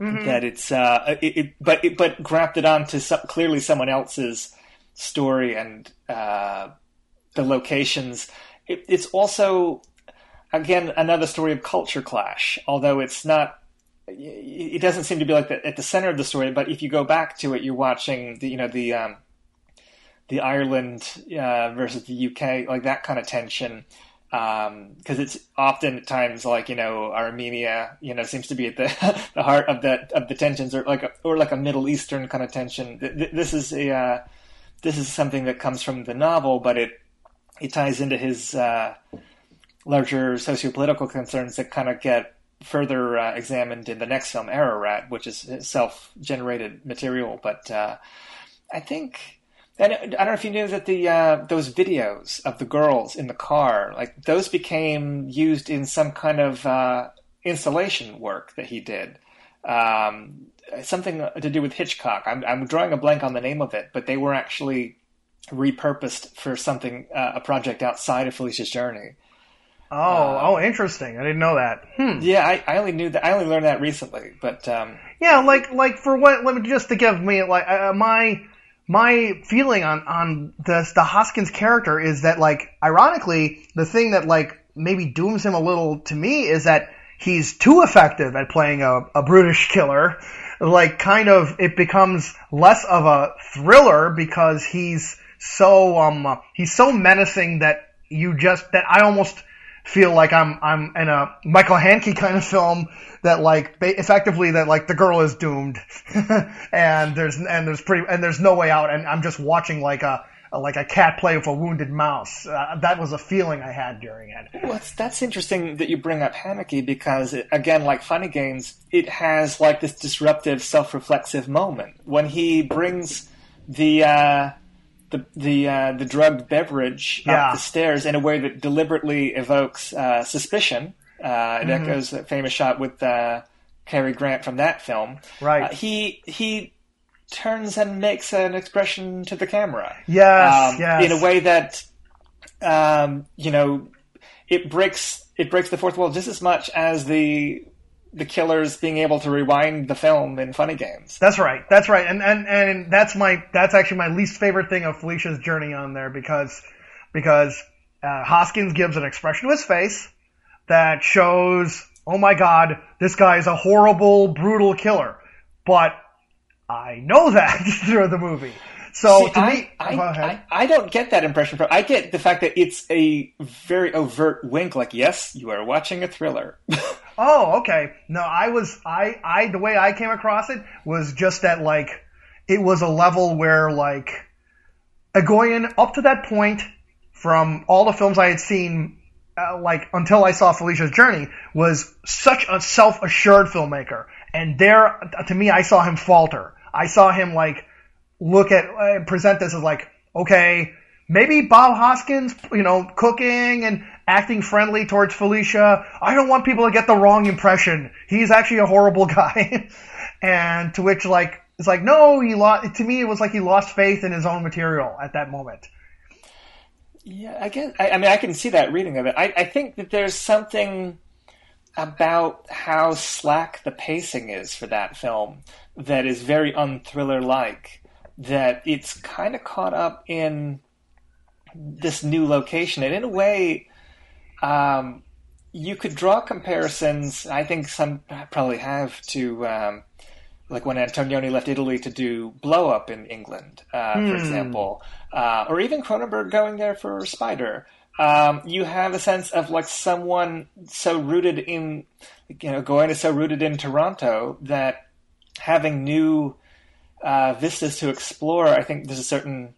Mm-hmm. That it's uh, it, it, but it, but grafted onto some, clearly someone else's story and uh, the locations. It, it's also, again, another story of culture clash, although it's not. It doesn't seem to be like the, at the center of the story, but if you go back to it, you're watching the you know the um, the Ireland uh, versus the UK, like that kind of tension, because um, it's often at times like you know Armenia, you know, seems to be at the the heart of the of the tensions, or like a, or like a Middle Eastern kind of tension. This is a uh, this is something that comes from the novel, but it it ties into his uh, larger sociopolitical concerns that kind of get further uh, examined in the next film, Ararat, which is self-generated material. But uh, I think, and I don't know if you knew that the uh, those videos of the girls in the car, like those became used in some kind of uh, installation work that he did. Um, something to do with Hitchcock. I'm, I'm drawing a blank on the name of it, but they were actually repurposed for something uh, a project outside of Felicia's Journey. Oh, uh, oh, interesting. I didn't know that. Hmm. Yeah, I, I, only knew that. I only learned that recently. But um, yeah, like like for what? Let me just to give me like uh, my my feeling on on this the Hoskins character is that like ironically the thing that like maybe dooms him a little to me is that he's too effective at playing a, a brutish killer. Like kind of it becomes less of a thriller because he's so um he's so menacing that you just that I almost feel like I'm I'm in a Michael Haneke kind of film that like effectively that like the girl is doomed and there's and there's pretty and there's no way out and I'm just watching like a, like a cat play with a wounded mouse. Uh, that was a feeling I had during it. Well, that's interesting that you bring up Haneke because it, again, like Funny Games, it has like this disruptive, self-reflexive moment when he brings the. Uh, the the uh, the drugged beverage yeah. up the stairs in a way that deliberately evokes uh, suspicion. Uh, it mm-hmm. echoes that famous shot with uh, Cary Grant from that film. Right. Uh, he he turns and makes an expression to the camera. Yes. Um, yes. In a way that um, you know it breaks it breaks the fourth wall just as much as the the killers being able to rewind the film in funny games. That's right. That's right. And and and that's my that's actually my least favorite thing of Felicia's journey on there because because uh, Hoskins gives an expression to his face that shows, oh my god, this guy is a horrible, brutal killer. But I know that through the movie. So See, to I, me, I, I, I, don't get that impression from. I get the fact that it's a very overt wink, like yes, you are watching a thriller. oh, okay. No, I was I I the way I came across it was just that like it was a level where like Egoyan up to that point from all the films I had seen. Uh, like until I saw Felicia's Journey was such a self-assured filmmaker And there, to me, I saw him falter. I saw him like look at uh, present this as like, okay, maybe Bob Hoskins, you know, cooking and acting friendly towards Felicia. I don't want people to get the wrong impression. He's actually a horrible guy. and to which like it's like no, he lost. To me, it was like he lost faith in his own material at that moment. Yeah, I guess. I, I mean, I can see that reading of it. I, I think that there's something about how slack the pacing is for that film that is very unthriller like. That it's kind of caught up in this new location, and in a way, um, you could draw comparisons. I think some probably have to, um, like when Antonioni left Italy to do Blow Up in England, uh, for hmm. example, uh, or even Cronenberg going there for Spider. Um, you have a sense of like someone so rooted in, you know, Egoyan is so rooted in Toronto that having new uh, vistas to explore, I think there's a certain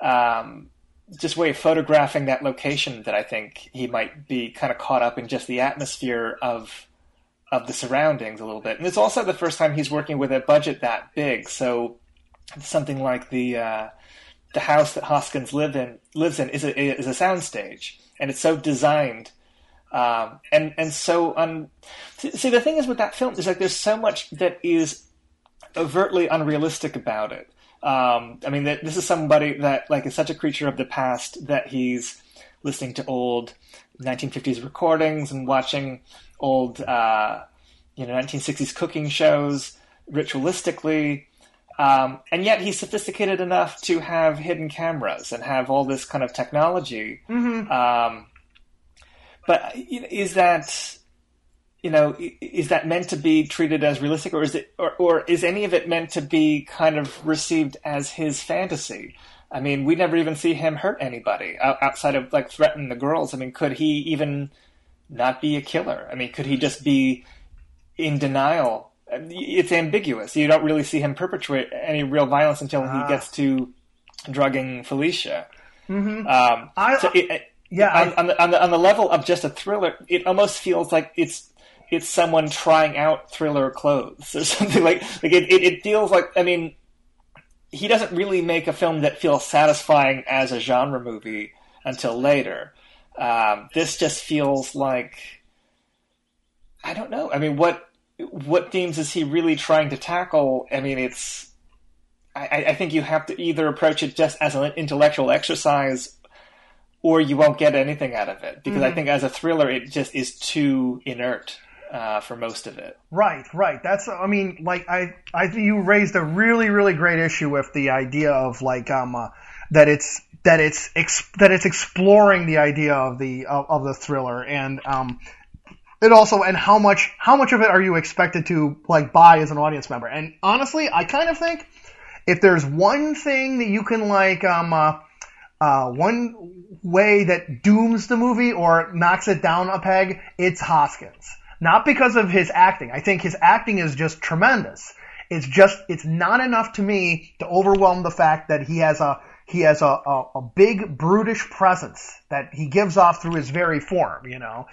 um, just way of photographing that location that I think he might be kind of caught up in just the atmosphere of of the surroundings a little bit. And it's also the first time he's working with a budget that big, so something like the uh, the house that Hoskins live in lives in is a is a soundstage, and it's so designed. Um, and and so un- see the thing is with that film is like there's so much that is overtly unrealistic about it. Um, I mean, this is somebody that like is such a creature of the past that he's listening to old 1950s recordings and watching old, uh, you know, 1960s cooking shows ritualistically. Um, and yet he's sophisticated enough to have hidden cameras and have all this kind of technology. Mm-hmm. Um, but is that you know, is that meant to be treated as realistic, or is it, or, or is any of it meant to be kind of received as his fantasy? I mean, we never even see him hurt anybody outside of like threaten the girls. I mean, could he even not be a killer? I mean, could he just be in denial? It's ambiguous. You don't really see him perpetrate any real violence until he gets to drugging Felicia. Mm-hmm. Um, I, so it, yeah, on, I, on, the, on, the, on the level of just a thriller, it almost feels like it's it's someone trying out thriller clothes or something like like it, it, it, feels like I mean he doesn't really make a film that feels satisfying as a genre movie until later. Um, this just feels like I don't know. I mean, what what themes is he really trying to tackle? I mean, it's I, I think you have to either approach it just as an intellectual exercise or you won't get anything out of it because mm-hmm. I think as a thriller it just is too inert uh, for most of it. Right, right. That's I mean, like I I you raised a really really great issue with the idea of like um uh, that it's that it's ex- that it's exploring the idea of the of, of the thriller and um it also and how much how much of it are you expected to like buy as an audience member and honestly i kind of think if there's one thing that you can like um uh, uh, one way that dooms the movie or knocks it down a peg it's hoskins not because of his acting. I think his acting is just tremendous. It's just, it's not enough to me to overwhelm the fact that he has a, he has a, a, a big brutish presence that he gives off through his very form, you know.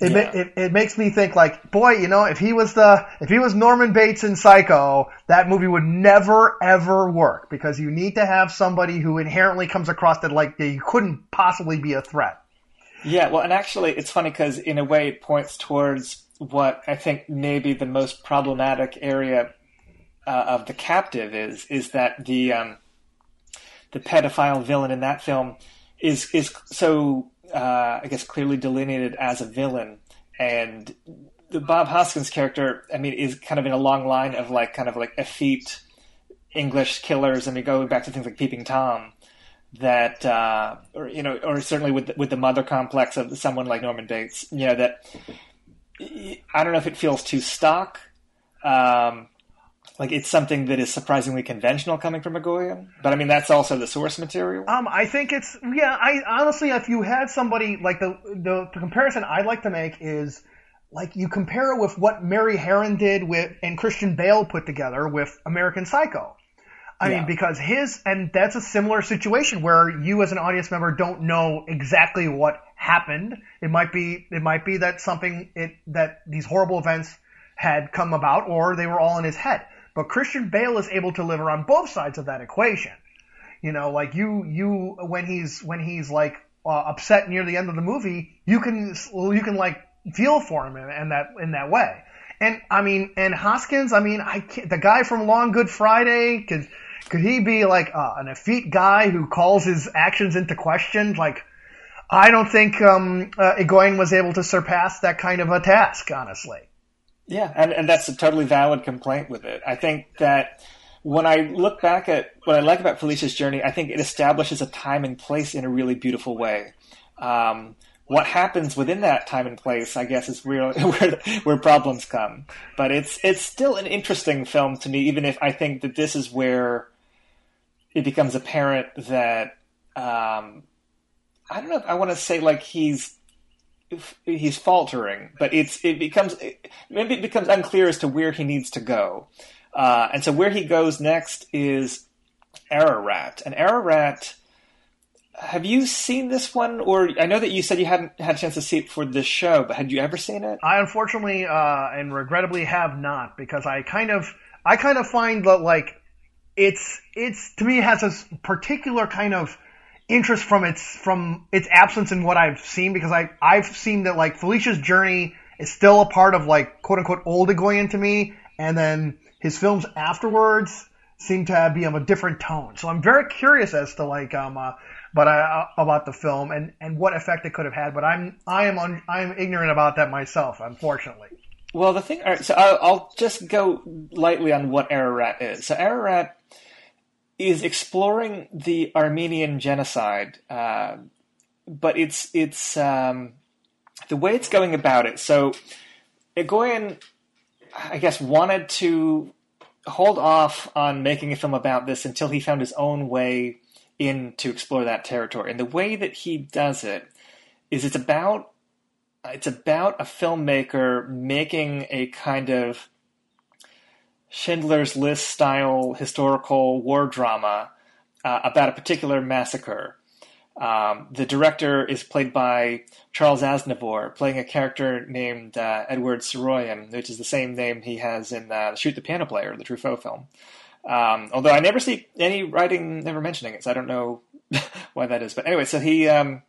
It, yeah. it, it makes me think like, boy, you know, if he was the, if he was Norman Bates in Psycho, that movie would never ever work because you need to have somebody who inherently comes across that like you couldn't possibly be a threat. Yeah, well, and actually, it's funny because in a way, it points towards what I think maybe the most problematic area uh, of the captive is is that the um, the pedophile villain in that film is is so uh, I guess clearly delineated as a villain, and the Bob Hoskins character, I mean, is kind of in a long line of like kind of like effete English killers. I mean, going back to things like Peeping Tom, that uh, or you know, or certainly with with the mother complex of someone like Norman Bates, you know that I don't know if it feels too stock. Um, like it's something that is surprisingly conventional coming from Egoyan, but I mean that's also the source material. Um, I think it's yeah. I honestly, if you had somebody like the the, the comparison I'd like to make is like you compare it with what Mary Harron did with and Christian Bale put together with American Psycho. I yeah. mean, because his and that's a similar situation where you as an audience member don't know exactly what happened. It might be it might be that something it that these horrible events had come about, or they were all in his head. But Christian Bale is able to deliver on both sides of that equation. You know, like you, you when he's when he's like uh, upset near the end of the movie, you can you can like feel for him in, in that in that way. And I mean, and Hoskins, I mean, I can't, the guy from Long Good Friday could could he be like uh, an effete guy who calls his actions into question? Like, I don't think um, uh, was able to surpass that kind of a task, honestly. Yeah, and, and that's a totally valid complaint with it. I think that when I look back at what I like about Felicia's journey, I think it establishes a time and place in a really beautiful way. Um, what happens within that time and place, I guess, is where, where where problems come. But it's it's still an interesting film to me, even if I think that this is where it becomes apparent that um, I don't know if I want to say like he's he's faltering, but it's it becomes maybe it becomes unclear as to where he needs to go, uh, and so where he goes next is Ararat, and Ararat. Have you seen this one, or I know that you said you hadn't had a chance to see it for this show, but had you ever seen it? I unfortunately uh, and regrettably have not because I kind of I kind of find that like it's it's to me it has a particular kind of interest from its from its absence in what I've seen because I I've seen that like Felicia's journey is still a part of like quote unquote old Egoyan to me, and then his films afterwards seem to be of a different tone. So I'm very curious as to like um uh, but I, uh, about the film and and what effect it could have had. But I'm I am un, I'm ignorant about that myself, unfortunately. Well, the thing, all right, so I'll, I'll just go lightly on what Ararat is. So Ararat is exploring the Armenian genocide, uh, but it's it's um, the way it's going about it. So Egoyan, I guess, wanted to hold off on making a film about this until he found his own way in to explore that territory. And the way that he does it is it's about it's about a filmmaker making a kind of Schindler's List style historical war drama uh, about a particular massacre. Um, the director is played by Charles Aznavour, playing a character named uh, Edward Saroyan, which is the same name he has in uh, Shoot the Piano Player, the Truffaut film. Um, although I never see any writing never mentioning it, so I don't know why that is. But anyway, so he um,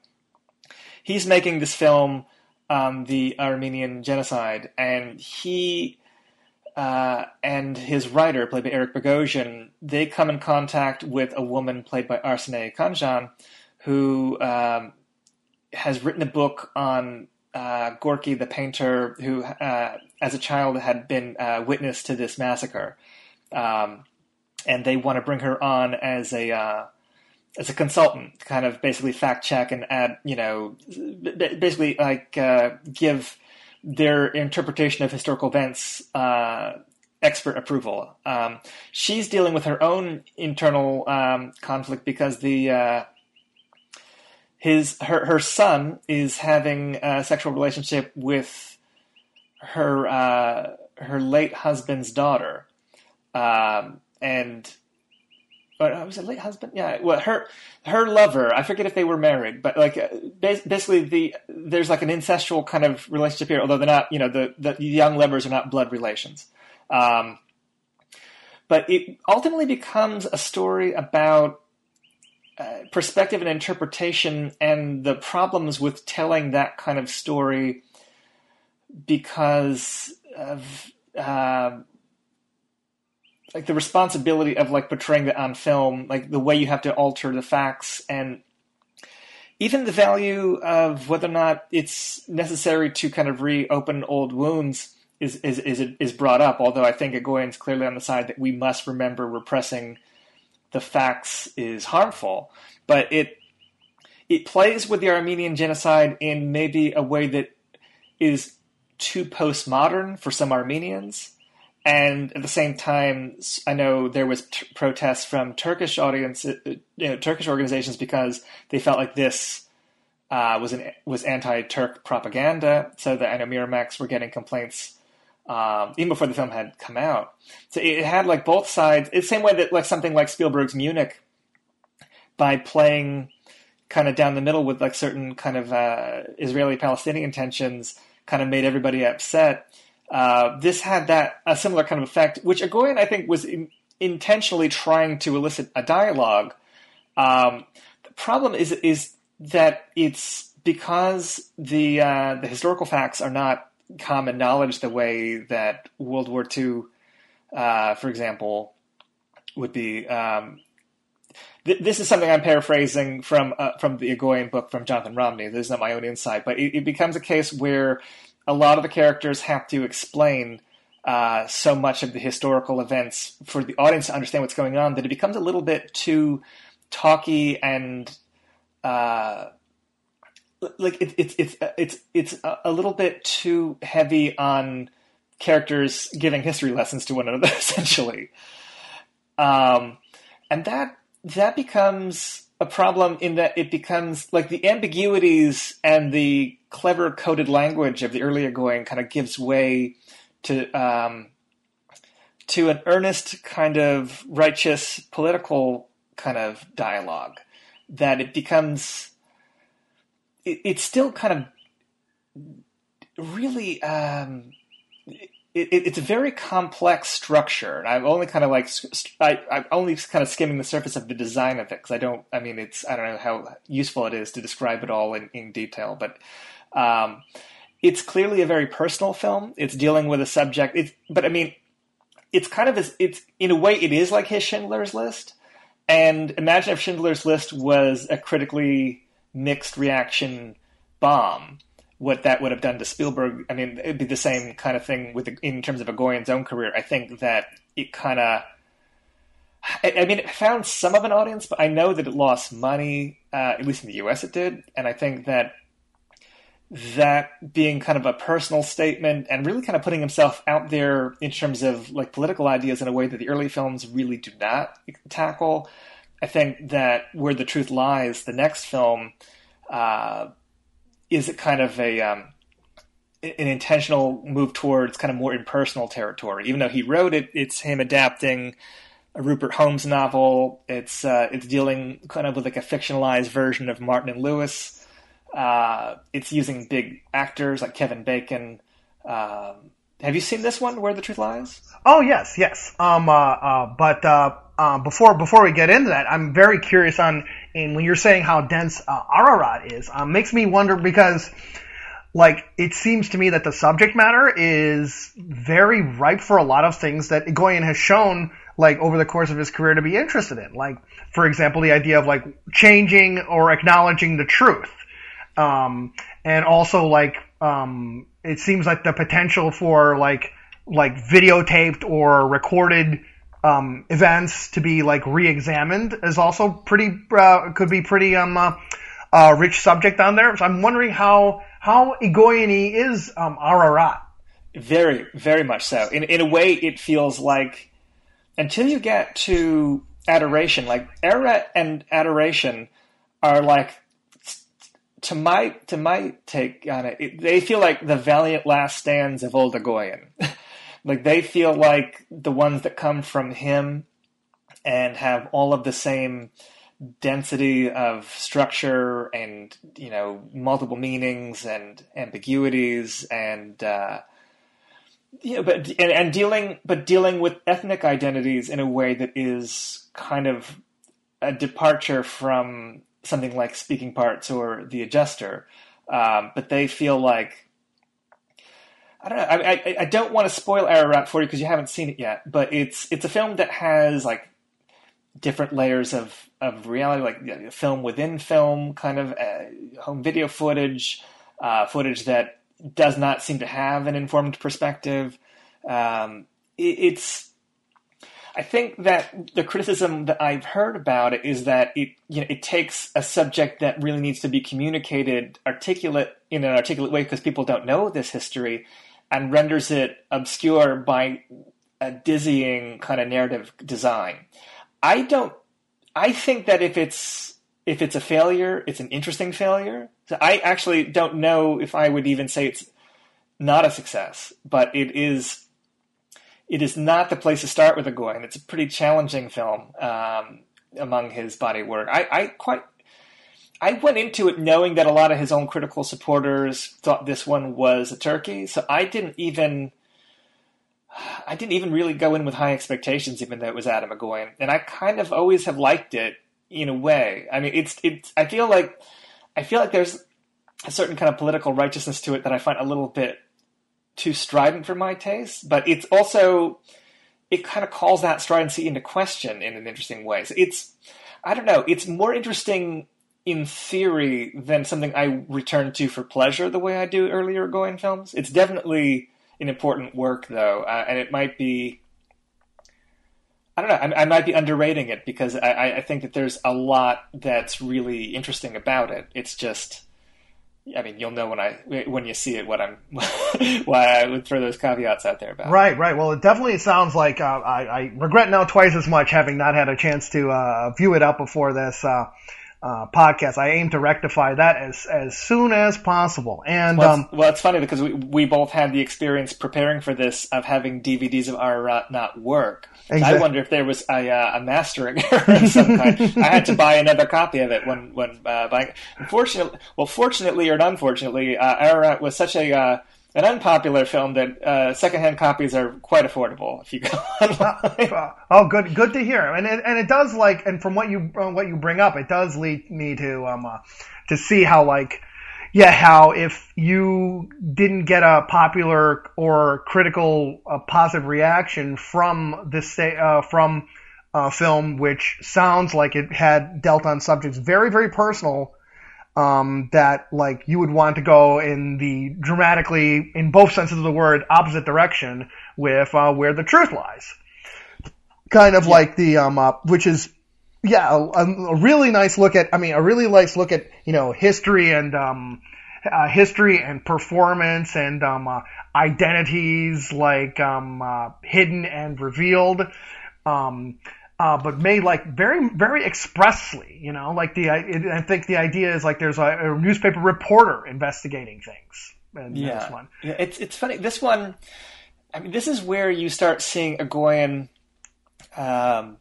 he's making this film, um, the Armenian genocide, and he uh, and his writer, played by Eric Bogosian, they come in contact with a woman played by Arsinée Khanjian, who um, has written a book on uh, Gorky the painter, who, uh, as a child, had been uh, witness to this massacre, um, and they want to bring her on as a uh, as a consultant, kind of basically fact check and add, you know, basically like give their interpretation of historical events uh, expert approval. Um, she's dealing with her own internal um, conflict because the uh, his her her son is having a sexual relationship with her uh, her late husband's daughter, um, and uh, was it late husband? Yeah, well, her her lover. I forget if they were married, but like uh, basically the there's like an incestual kind of relationship here. Although they're not, you know, the the young lovers are not blood relations. Um, but it ultimately becomes a story about uh, perspective and interpretation and the problems with telling that kind of story because of uh, like the responsibility of like portraying that on film, like the way you have to alter the facts and even the value of whether or not it's necessary to kind of reopen old wounds is is is, is brought up. Although I think Egoyan's clearly on the side that we must remember repressing the facts is harmful, but it it plays with the Armenian genocide in maybe a way that is too postmodern for some Armenians and at the same time, I know there was t- protests from Turkish audience, uh, you know, Turkish organizations because they felt like this uh, was an was anti-Turk propaganda. So that I Miramax were getting complaints um, even before the film had come out. So it had like both sides. It's the same way that like something like Spielberg's Munich, by playing kind of down the middle with like certain kind of uh, Israeli-Palestinian tensions, kind of made everybody upset Uh, this had that a similar kind of effect, which Egoyan I think was in, intentionally trying to elicit a dialogue. Um, the problem is is that it's because the uh, the historical facts are not common knowledge the way that World War II, uh, for example, would be. Um, th- this is something I'm paraphrasing from uh, from the Egoyan book from Jonathan Romney. This is not my own insight, but it, it becomes a case where a lot of the characters have to explain uh, so much of the historical events for the audience to understand what's going on that it becomes a little bit too talky and uh, like it, it's it's it's it's a little bit too heavy on characters giving history lessons to one another essentially. Um, and that that becomes a problem in that it becomes like the ambiguities and the clever coded language of the earlier going kind of gives way to um, to an earnest kind of righteous political kind of dialogue that it becomes it, it's still kind of really um, it, it's a very complex structure, and I'm only kind of like I, I'm only kind of skimming the surface of the design of it because I don't. I mean, it's I don't know how useful it is to describe it all in, in detail, but um, it's clearly a very personal film. It's dealing with a subject. It's, but I mean, it's kind of as it's in a way it is like his Schindler's List. And imagine if Schindler's List was a critically mixed reaction bomb what that would have done to Spielberg. I mean, it'd be the same kind of thing with in terms of Egoyan's own career. I think that it kind of. I, I mean, it found some of an audience, but I know that it lost money. Uh, at least in the U.S., it did, and I think that that being kind of a personal statement and really kind of putting himself out there in terms of like political ideas in a way that the early films really do not tackle. I think that where the truth lies, the next film. Uh, is kind of a um, an intentional move towards kind of more impersonal territory? Even though he wrote it, it's him adapting a Rupert Holmes novel. It's uh, it's dealing kind of with like a fictionalized version of Martin and Lewis. Uh, it's using big actors like Kevin Bacon. Um, have you seen this one, Where the Truth Lies? Oh yes, yes. Um, uh, uh but uh, uh, before before we get into that, I'm very curious on and when you're saying how dense uh, Ararat is, um, makes me wonder because like it seems to me that the subject matter is very ripe for a lot of things that Egoyan has shown like over the course of his career to be interested in. Like for example, the idea of like changing or acknowledging the truth, um, and also like um, it seems like the potential for like like videotaped or recorded um, events to be like re-examined is also pretty uh, could be pretty um, uh, uh, rich subject on there. So I'm wondering how how Egoyan is um, Ararat. Very, very much so. In in a way, it feels like until you get to adoration, like Ararat and adoration are like to my to my take on it, it, they feel like the valiant last stands of old Egoyan. like they feel like the ones that come from him and have all of the same density of structure and you know multiple meanings and ambiguities and uh, you know, but and, and dealing but dealing with ethnic identities in a way that is kind of a departure from something like speaking parts or the adjuster um, but they feel like I don't know. I, I, I don't want to spoil Ararat for you because you haven't seen it yet, but it's it's a film that has like different layers of of reality, like you know, film within film, kind of uh, home video footage, uh, footage that does not seem to have an informed perspective. Um, it, it's I think that the criticism that I've heard about it is that it you know it takes a subject that really needs to be communicated articulate in an articulate way because people don't know this history and renders it obscure by a dizzying kind of narrative design. I don't. I think that if it's if it's a failure, it's an interesting failure. So I actually don't know if I would even say it's not a success, but it is. It is not the place to start with Egoyan. It's a pretty challenging film um, among his body work. I, I quite I went into it knowing that a lot of his own critical supporters thought this one was a turkey, so I didn't even I didn't even really go in with high expectations, even though it was Atom Egoyan, and I kind of always have liked it in a way. I mean, it's it's. I feel like I feel like there's a certain kind of political righteousness to it that I find a little bit too strident for my taste, but it's also it kind of calls that stridency into question in an interesting way. So it's I don't know, it's more interesting in theory than something I return to for pleasure the way I do earlier going films. It's definitely an important work though, uh, and it might be I don't know. I, I, might be underrating it because I, I, think that there's a lot that's really interesting about it. It's just I mean, you'll know when I when you see it what I'm why I would throw those caveats out there about. Right, right. Well, it definitely sounds like uh, I, I, regret now twice as much having not had a chance to uh, view it up before this. Uh, uh, podcast. I aim to rectify that as as soon as possible. And well, um, it's, well, it's funny because we we both had the experience preparing for this of having DVDs of Ararat not work. Exactly. I wonder if there was a, uh, a mastering error of some kind. I had to buy another copy of it when when uh, buying. Unfortunately, well, fortunately or unfortunately, uh, Ararat was such a uh, an unpopular film that uh, secondhand copies are quite affordable if you go online. oh, good, good to hear. And it, and it does like, and from what you uh, what you bring up, it does lead me to um uh, to see how like yeah how if you didn't get a popular or critical uh, positive reaction from this uh, from a film which sounds like it had dealt on subjects very very personal um, that like you would want to go in the dramatically, in both senses of the word, opposite direction with uh, where the truth lies. Kind of yeah. like the um, uh, which is yeah, a, a, really nice look at. I mean, a really nice look at you know history and um, uh, history and performance and um, uh, identities like um, uh, hidden and revealed. Um, uh, but made like very, very expressly, you know, like the, I, I think the idea is like there's a, a newspaper reporter investigating things. In yeah. this one. Yeah, it's, it's funny. This one, I mean, this is where you start seeing Egoyan, um,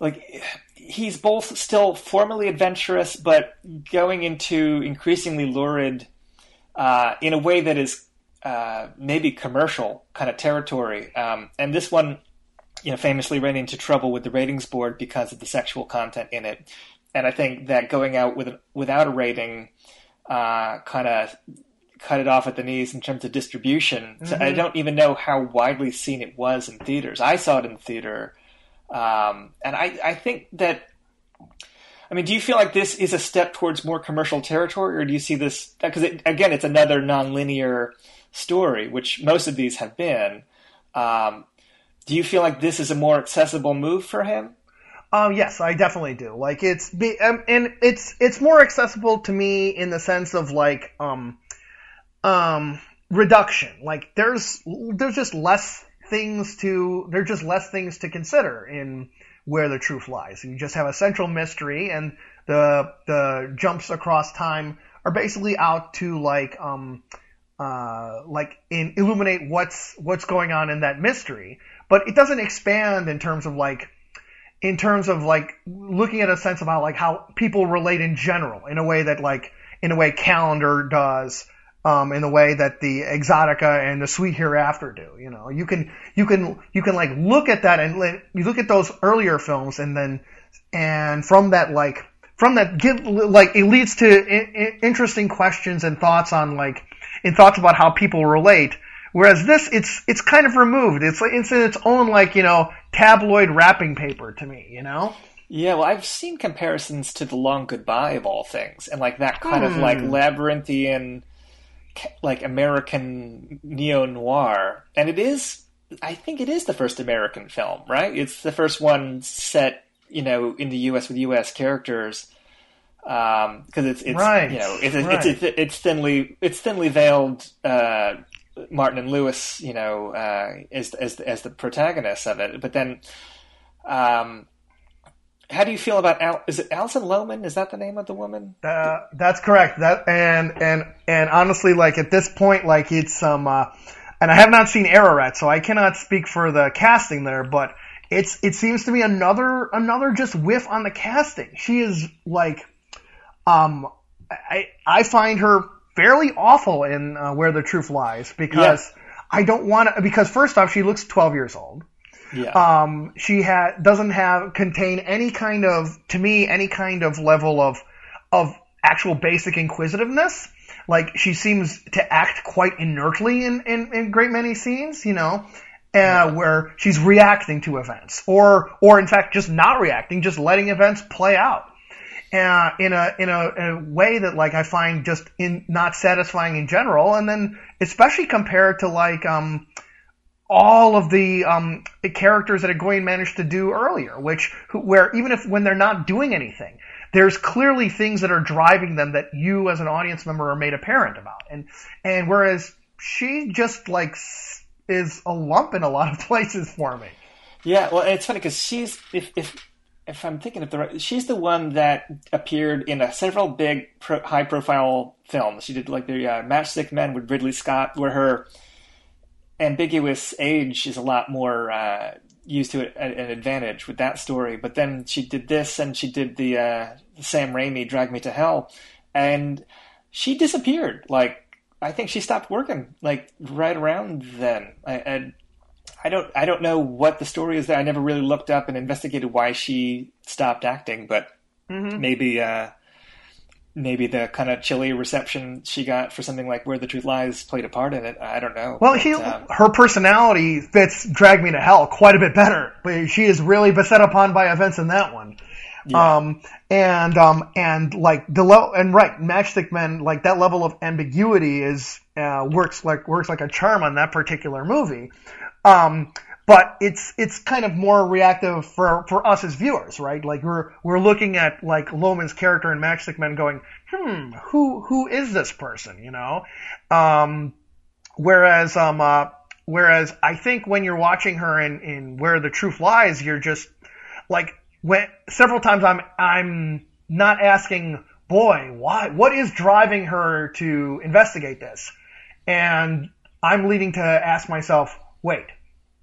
like he's both still formally adventurous, but going into increasingly lurid, uh, in a way that is, uh, maybe commercial kind of territory. Um, and this one, you know, famously ran into trouble with the ratings board because of the sexual content in it. And I think that going out with without a rating uh, kind of cut it off at the knees in terms of distribution. Mm-hmm. So I mm-hmm. don't even know how widely seen it was in theaters. I saw it in theater, um, and I, I think that. I mean, do you feel like this is a step towards more commercial territory, or do you see this because it, again, it's another nonlinear story, which most of these have been. Um, do you feel like this is a more accessible move for him? Um, yes, I definitely do. Like it's be, um, and it's it's more accessible to me in the sense of like um um reduction. Like there's there's just less things to there's just less things to consider in where the truth lies. You just have a central mystery, and the the jumps across time are basically out to like um uh like in illuminate what's what's going on in that mystery but it doesn't expand in terms of like in terms of like looking at a sense about like how people relate in general in a way that like in a way calendar does um, in the way that the exotica and the sweet hereafter do you know? You can you can you can like look at that and you look at those earlier films and then and from that like from that give like it leads to interesting questions and thoughts on like in thoughts about how people relate Whereas this, it's it's kind of removed. It's like it's in its own like you know tabloid wrapping paper to me. You know. Yeah, well, I've seen comparisons to the Long Goodbye of all things, and like that kind of like hmm. labyrinthian, like American neo noir, and it is. I think it is the first American film, right? It's the first one set, you know, in the U.S. with U.S. characters because um, it's it's right. you know it's, right. it's, it's, it's thinly it's thinly veiled uh, Martin and Lewis, you know, uh, as as as the protagonists of it. But then, um, how do you feel about Al- is it Alison Lohman? Is that the name of the woman? Uh, that's correct. That and and and honestly, like at this point, like it's um, uh, and I have not seen Ararat, so I cannot speak for the casting there, but it's it seems to be another another just whiff on the casting. She is like, um, I I find her fairly awful in uh, Where the Truth Lies because I don't want to because first off, she looks 12 years old. Yeah. Um, she ha- doesn't have contain any kind of to me any kind of level of of actual basic inquisitiveness. Like she seems to act quite inertly in in, in great many scenes, you know. Uh, where she's reacting to events, or or in fact just not reacting, just letting events play out uh, in a in a, a way that like I find just in not satisfying in general, and then especially compared to like um all of the um characters that Egoyan managed to do earlier, which where even if when they're not doing anything, there's clearly things that are driving them that you as an audience member are made apparent about, and and whereas she just like is a lump in a lot of places for me. Yeah, well, it's funny because she's if if if I'm thinking of the right, she's the one that appeared in several big pro, high profile films. She did like the uh, Matchstick Men with Ridley Scott, where her ambiguous age is a lot more uh, used to it an advantage with that story. But then she did this, and she did the, uh, Sam Raimi Drag Me to Hell, and she disappeared. Like I think she stopped working like right around then. I, I I don't I don't know what the story is there. I never really looked up and investigated why she stopped acting, but maybe uh, maybe the kind of chilly reception she got for something like Where the Truth Lies played a part in it. I don't know. Well, But, he, um, her personality fits Drag Me to Hell quite a bit better, but she is really beset upon by events in that one. Yeah. Um, and, um, and like the low, and right, Matchstick Men, like that level of ambiguity is, uh, works like, works like a charm on that particular movie. Um, but it's, it's kind of more reactive for, for us as viewers, right? Like we're, we're looking at like Lohman's character in Matchstick Men going, hmm, who, who is this person, you know? Um, Whereas, um, uh, whereas I think when you're watching her in, in Where the Truth Lies, you're just like when several times I'm I'm not asking, boy, why? What is driving her to investigate this? And I'm leading to ask myself, wait,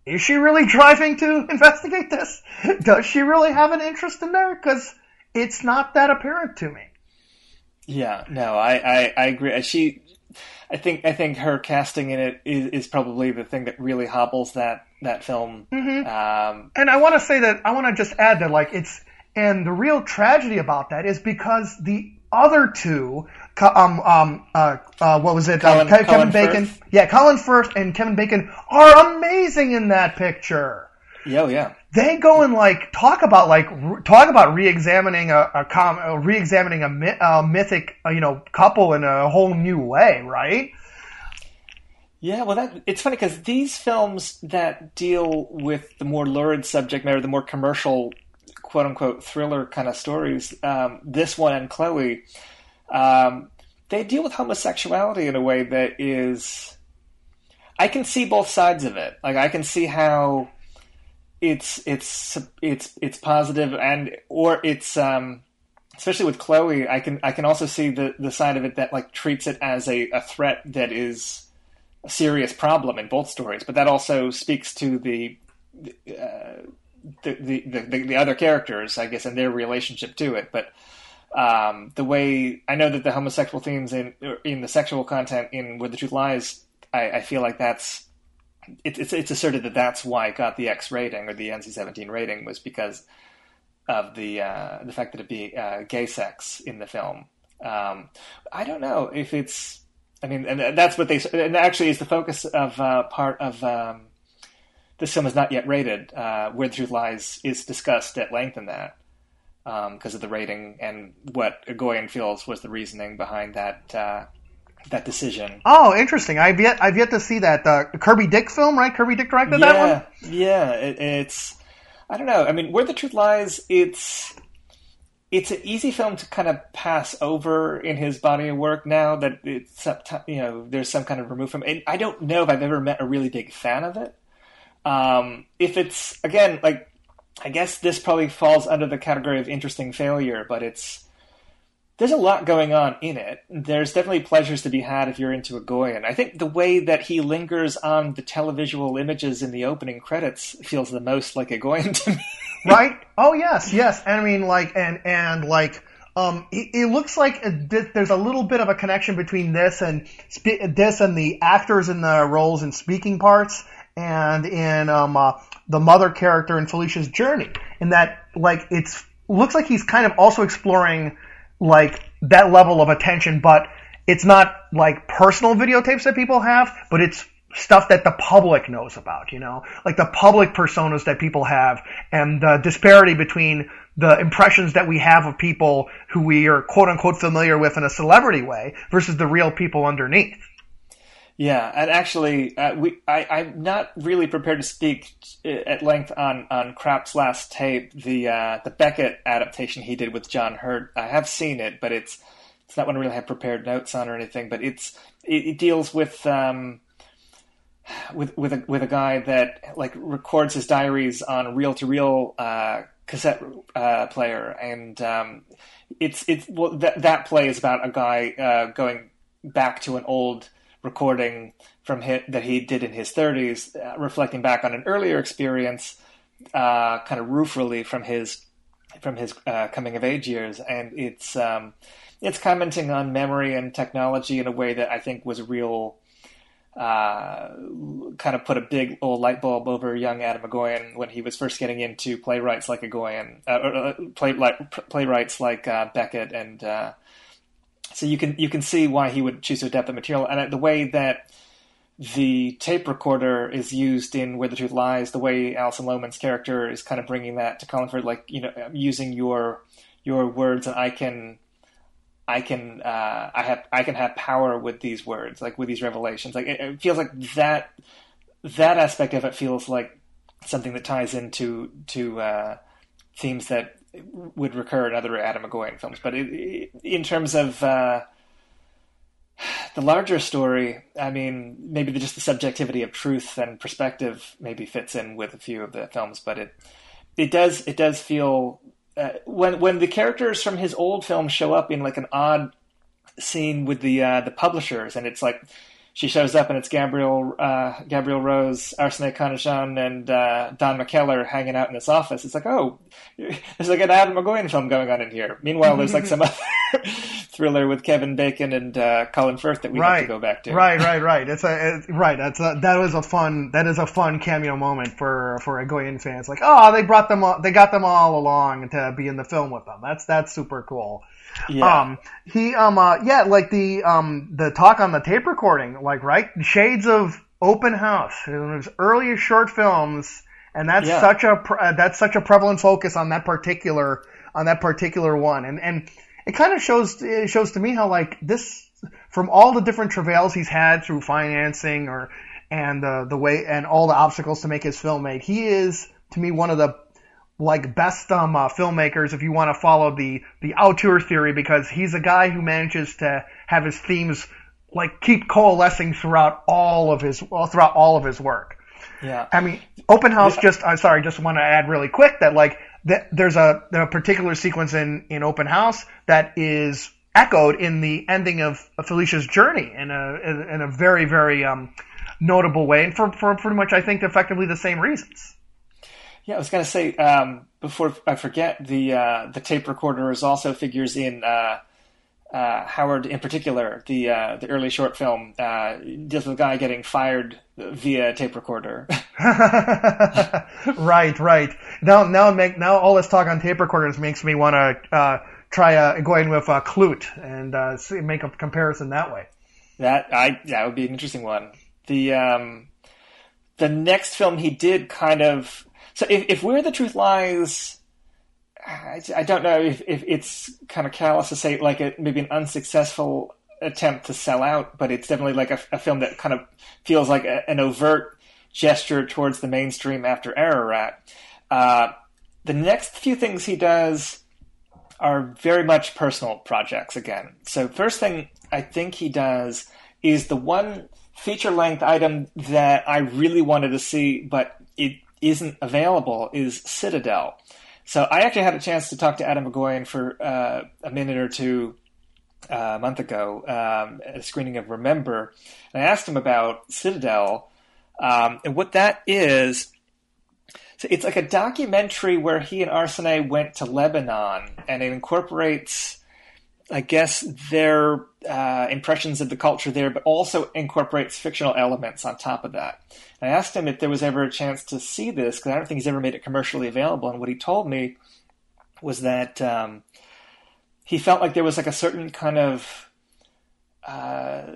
is she really driving to investigate this? Does she really have an interest in there? Because it's not that apparent to me. Yeah, no, I, I, I agree. She, I think, I think her casting in it is, is probably the thing that really hobbles that that film. Um, And I want to say that I want to just add that like it's and the real tragedy about that is because the other two, um, um, uh, uh, what was it? Colin- uh, Colin Kevin Bacon, Firth? yeah, Colin Firth and Kevin Bacon are amazing in that picture. yeah, oh, yeah, They go and like talk about like re- talk about re-examining a, a com, uh, re-examining a, mi- a mythic uh, you know couple in a whole new way, right? yeah. Well, that it's funny because these films that deal with the more lurid subject matter, the more commercial, quote unquote, thriller kind of stories. Um, this one and Chloe, um, they deal with homosexuality in a way that is. I can see both sides of it. Like I can see how it's it's it's it's positive and or it's um especially with Chloe I can I can also see the the side of it that like treats it as a, a threat that is a serious problem in both stories but that also speaks to the uh, the, the, the the other characters I guess and their relationship to it but um, the way I know that the homosexual themes in in the sexual content in Where the Truth Lies I, I feel like that's it, it's it's asserted that that's why it got the X rating or the NC-17 rating was because of the uh, the fact that it be uh, gay sex in the film. Um, I don't know if it's. I mean, and that's what they. And actually, is the focus of uh, part of um, this film is not yet rated. Uh, Where the Truth Lies is discussed at length in that because of the rating and what Egoyan feels was the reasoning behind that uh, that decision. Oh, interesting. I've yet I've yet to see that uh, Kirby Dick film, right? Kirby Dick directed that one. yeah, yeah. It, it's I don't know. I mean, where the truth lies, it's it's an easy film to kind of pass over in his body of work now that it's you know there's some kind of remove from it. I don't know if I've ever met a really big fan of it. Um, if it's again like I guess this probably falls under the category of interesting failure, but it's there's a lot going on in it. There's definitely pleasures to be had if you're into Egoyan. I think the way that he lingers on the televisual images in the opening credits feels the most like a Egoyan to me. right? Oh yes, yes. And I mean, like, and and like, Um, it, it looks like a, there's a little bit of a connection between this and this and the actors in the roles and speaking parts, and in um, uh, the mother character in Felicia's journey. In that, like, it's looks like he's kind of also exploring like that level of attention, but it's not like personal videotapes that people have, but it's stuff that the public knows about, you know, like the public personas that people have and the disparity between the impressions that we have of people who we are quote unquote familiar with in a celebrity way versus the real people underneath. Yeah, and actually, uh, we I, I'm not really prepared to speak uh, at length on on Krapp's last tape, the uh, the Beckett adaptation he did with John Hurt. I have seen it, but it's it's not one I really have prepared notes on or anything. But it's it, it deals with um, with with a with a guy that like records his diaries on reel to reel cassette uh, player, and um, it's it's well that that play is about a guy uh, going back to an old recording from hit, that he did in his 30s, uh, reflecting back on an earlier experience, uh, kind of ruefully from his from his uh, coming of age years, and it's um, it's commenting on memory and technology in a way that I think was real. Uh, kind of put a big old light bulb over young Atom Egoyan when he was first getting into playwrights like Egoyan, uh, uh play, like, playwrights like Beckett, and so you can you can see why he would choose to adapt the material, and the way that the tape recorder is used in Where the Truth Lies, the way Alison Lohman's character is kind of bringing that to Carlingford, like you know, using your your words, and I can I can uh, I have I can have power with these words, like with these revelations. Like it, it, feels like that that aspect of it feels like something that ties into to uh, themes that would recur in other Atom Egoyan films. But it, in terms of uh, the larger story, I mean, maybe just the subjectivity of truth and perspective maybe fits in with a few of the films, but it it does it does feel uh, when when the characters from his old films show up in like an odd scene with the uh, the publishers, and it's like she shows up and it's Gabrielle uh, Gabrielle Rose, Arsinée Khanjian, and uh, Don McKellar hanging out in this office. It's like, oh, there's like an Atom Egoyan film going on in here. Meanwhile, there's like some other thriller with Kevin Bacon and uh, Colin Firth that we right. have to go back to. Right, right, right. It's a it's, right. That's a, that was a fun that is a fun cameo moment for for Egoyan fans. Like, oh, they brought them all, they got them all along to be in the film with them. That's that's super cool. Yeah. Um, he, um, uh, yeah, like the, um, the talk on the tape recording, like, right? Shades of Open House. It was earlier short films, and that's yeah. such a, uh, that's such a prevalent focus on that particular, on that particular one. And, and it kind of shows, it shows to me how, like, this, from all the different travails he's had through financing or, and, uh, the way, and all the obstacles to make his film made, he is, to me, one of the like best um, uh, filmmakers if you want to follow the the auteur theory because he's a guy who manages to have his themes like keep coalescing throughout all of his well, throughout all of his work. Yeah. I mean, Open House. Yeah. Just I'm sorry, just want to add really quick that like that there's a, a particular sequence in in Open House that is echoed in the ending of, of Felicia's journey in a in, in a very very um, notable way, and for for pretty much I think effectively the same reasons. Yeah, I was going to say um, before I forget the uh, the tape recorder is also figures in uh, uh, Howard in particular. The uh, the early short film uh, deals with a guy getting fired via tape recorder. right, right. Now, now, make now all this talk on tape recorders makes me want to uh, try uh, going with uh, Klute and see, make a comparison that way. That I that would be an interesting one. The um, the next film he did kind of so if, if where the truth lies, I, I don't know if, if, it's kind of callous to say like a, maybe an unsuccessful attempt to sell out, but it's definitely like a, a film that kind of feels like a, an overt gesture towards the mainstream after Ararat. Uh, the next few things he does are very much personal projects again. So first thing I think he does is the one feature length item that I really wanted to see, but it isn't available is Citadel. So I actually had a chance to talk to Atom Egoyan for uh, a minute or two uh, a month ago um, at a screening of Remember, and I asked him about Citadel um, and what that is. So it's like a documentary where he and Arsinée went to Lebanon, and it incorporates I guess, their uh, impressions of the culture there, but also incorporates fictional elements on top of that. I asked him if there was ever a chance to see this because I don't think he's ever made it commercially available. And what he told me was that um, he felt like there was like a certain kind of uh,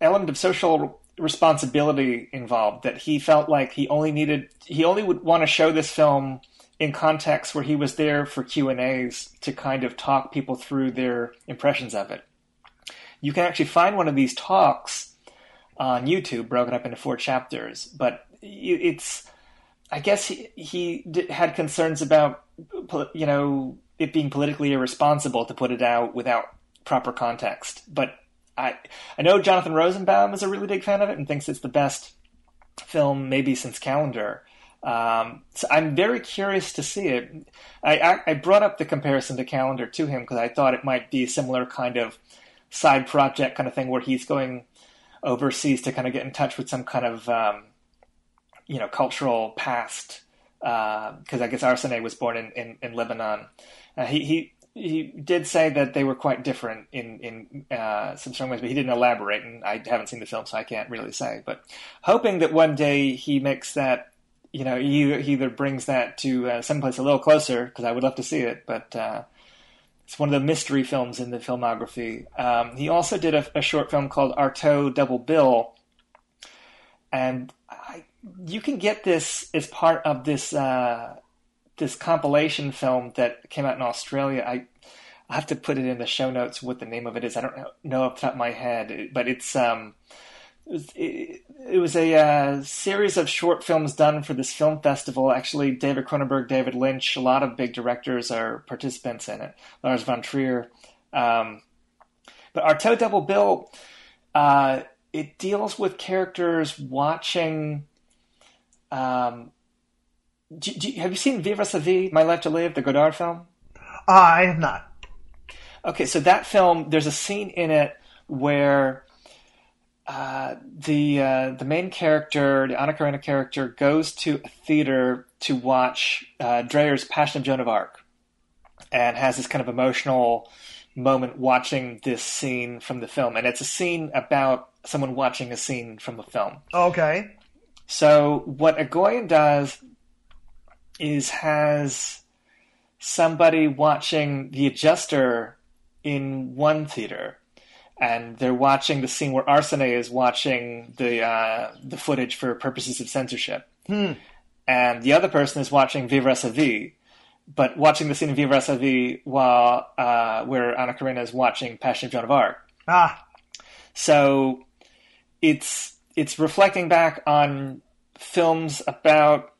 element of social responsibility involved that he felt like he only needed he only would want to show this film in context where he was there for Q and A's to kind of talk people through their impressions of it. You can actually find one of these talks on YouTube, broken up into four chapters. But it's, I guess he, he had concerns about, you know, it being politically irresponsible to put it out without proper context. But I, I know Jonathan Rosenbaum is a really big fan of it and thinks it's the best film maybe since Calendar. Um, so I'm very curious to see it. I, I brought up the comparison to Calendar to him because I thought it might be a similar kind of side project kind of thing where he's going overseas to kind of get in touch with some kind of um, you know cultural past because uh, I guess Arsinée was born in in, in Lebanon. Uh, he he he did say that they were quite different in in uh, some strong ways, but he didn't elaborate, and I haven't seen the film, so I can't really say. But hoping that one day he makes that you know, he, he either brings that to uh, someplace a little closer because I would love to see it, but uh, it's one of the mystery films in the filmography. Um, he also did a, a, short film called Artaud Double Bill, and I, you can get this as part of this uh, this compilation film that came out in Australia. I I have to put it in the show notes what the name of it is. I don't know off the top of my head, but it's um, it, it was a uh, series of short films done for this film festival. Actually, David Cronenberg, David Lynch, a lot of big directors are participants in it. Lars von Trier. Um, but Artaud Double Bill, uh, it deals with characters watching. Um, do, do, have you seen Vivre sa vie, My Life to Live, the Godard film? Uh, I have not. Okay, so that film, there's a scene in it where uh, the uh, the main character, the Anna Karenina character, goes to a theater to watch uh, Dreyer's Passion of Joan of Arc, and has this kind of emotional moment watching this scene from the film, and it's a scene about someone watching a scene from the film. Okay. So what Egoyan does is has somebody watching the adjuster in one theater and they're watching the scene where Arsinée is watching the uh, the footage for purposes of censorship, hmm. and the other person is watching Vivre sa vie, but watching the scene of Vivre sa vie while uh, where Anna Karenina is watching Passion of Joan of Arc. Ah, so it's it's reflecting back on films about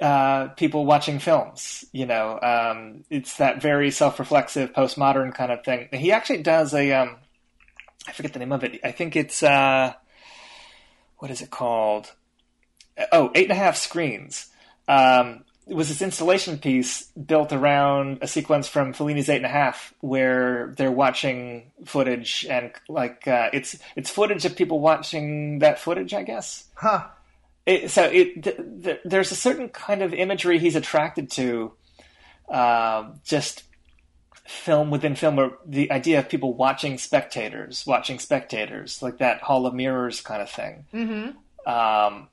uh, people watching films. You know, um, it's that very self-reflexive, postmodern kind of thing. He actually does a, um, I forget the name of it. I think it's uh, what is it called? Oh, eight and a half screens. Um, it was this installation piece built around a sequence from Fellini's Eight and a Half, where they're watching footage and like uh, it's it's footage of people watching that footage, I guess. Huh. It, so it th- th- there's a certain kind of imagery he's attracted to, uh, just film within film, or the idea of people watching spectators, watching spectators, like that Hall of Mirrors kind of thing. Mm-hmm. Um,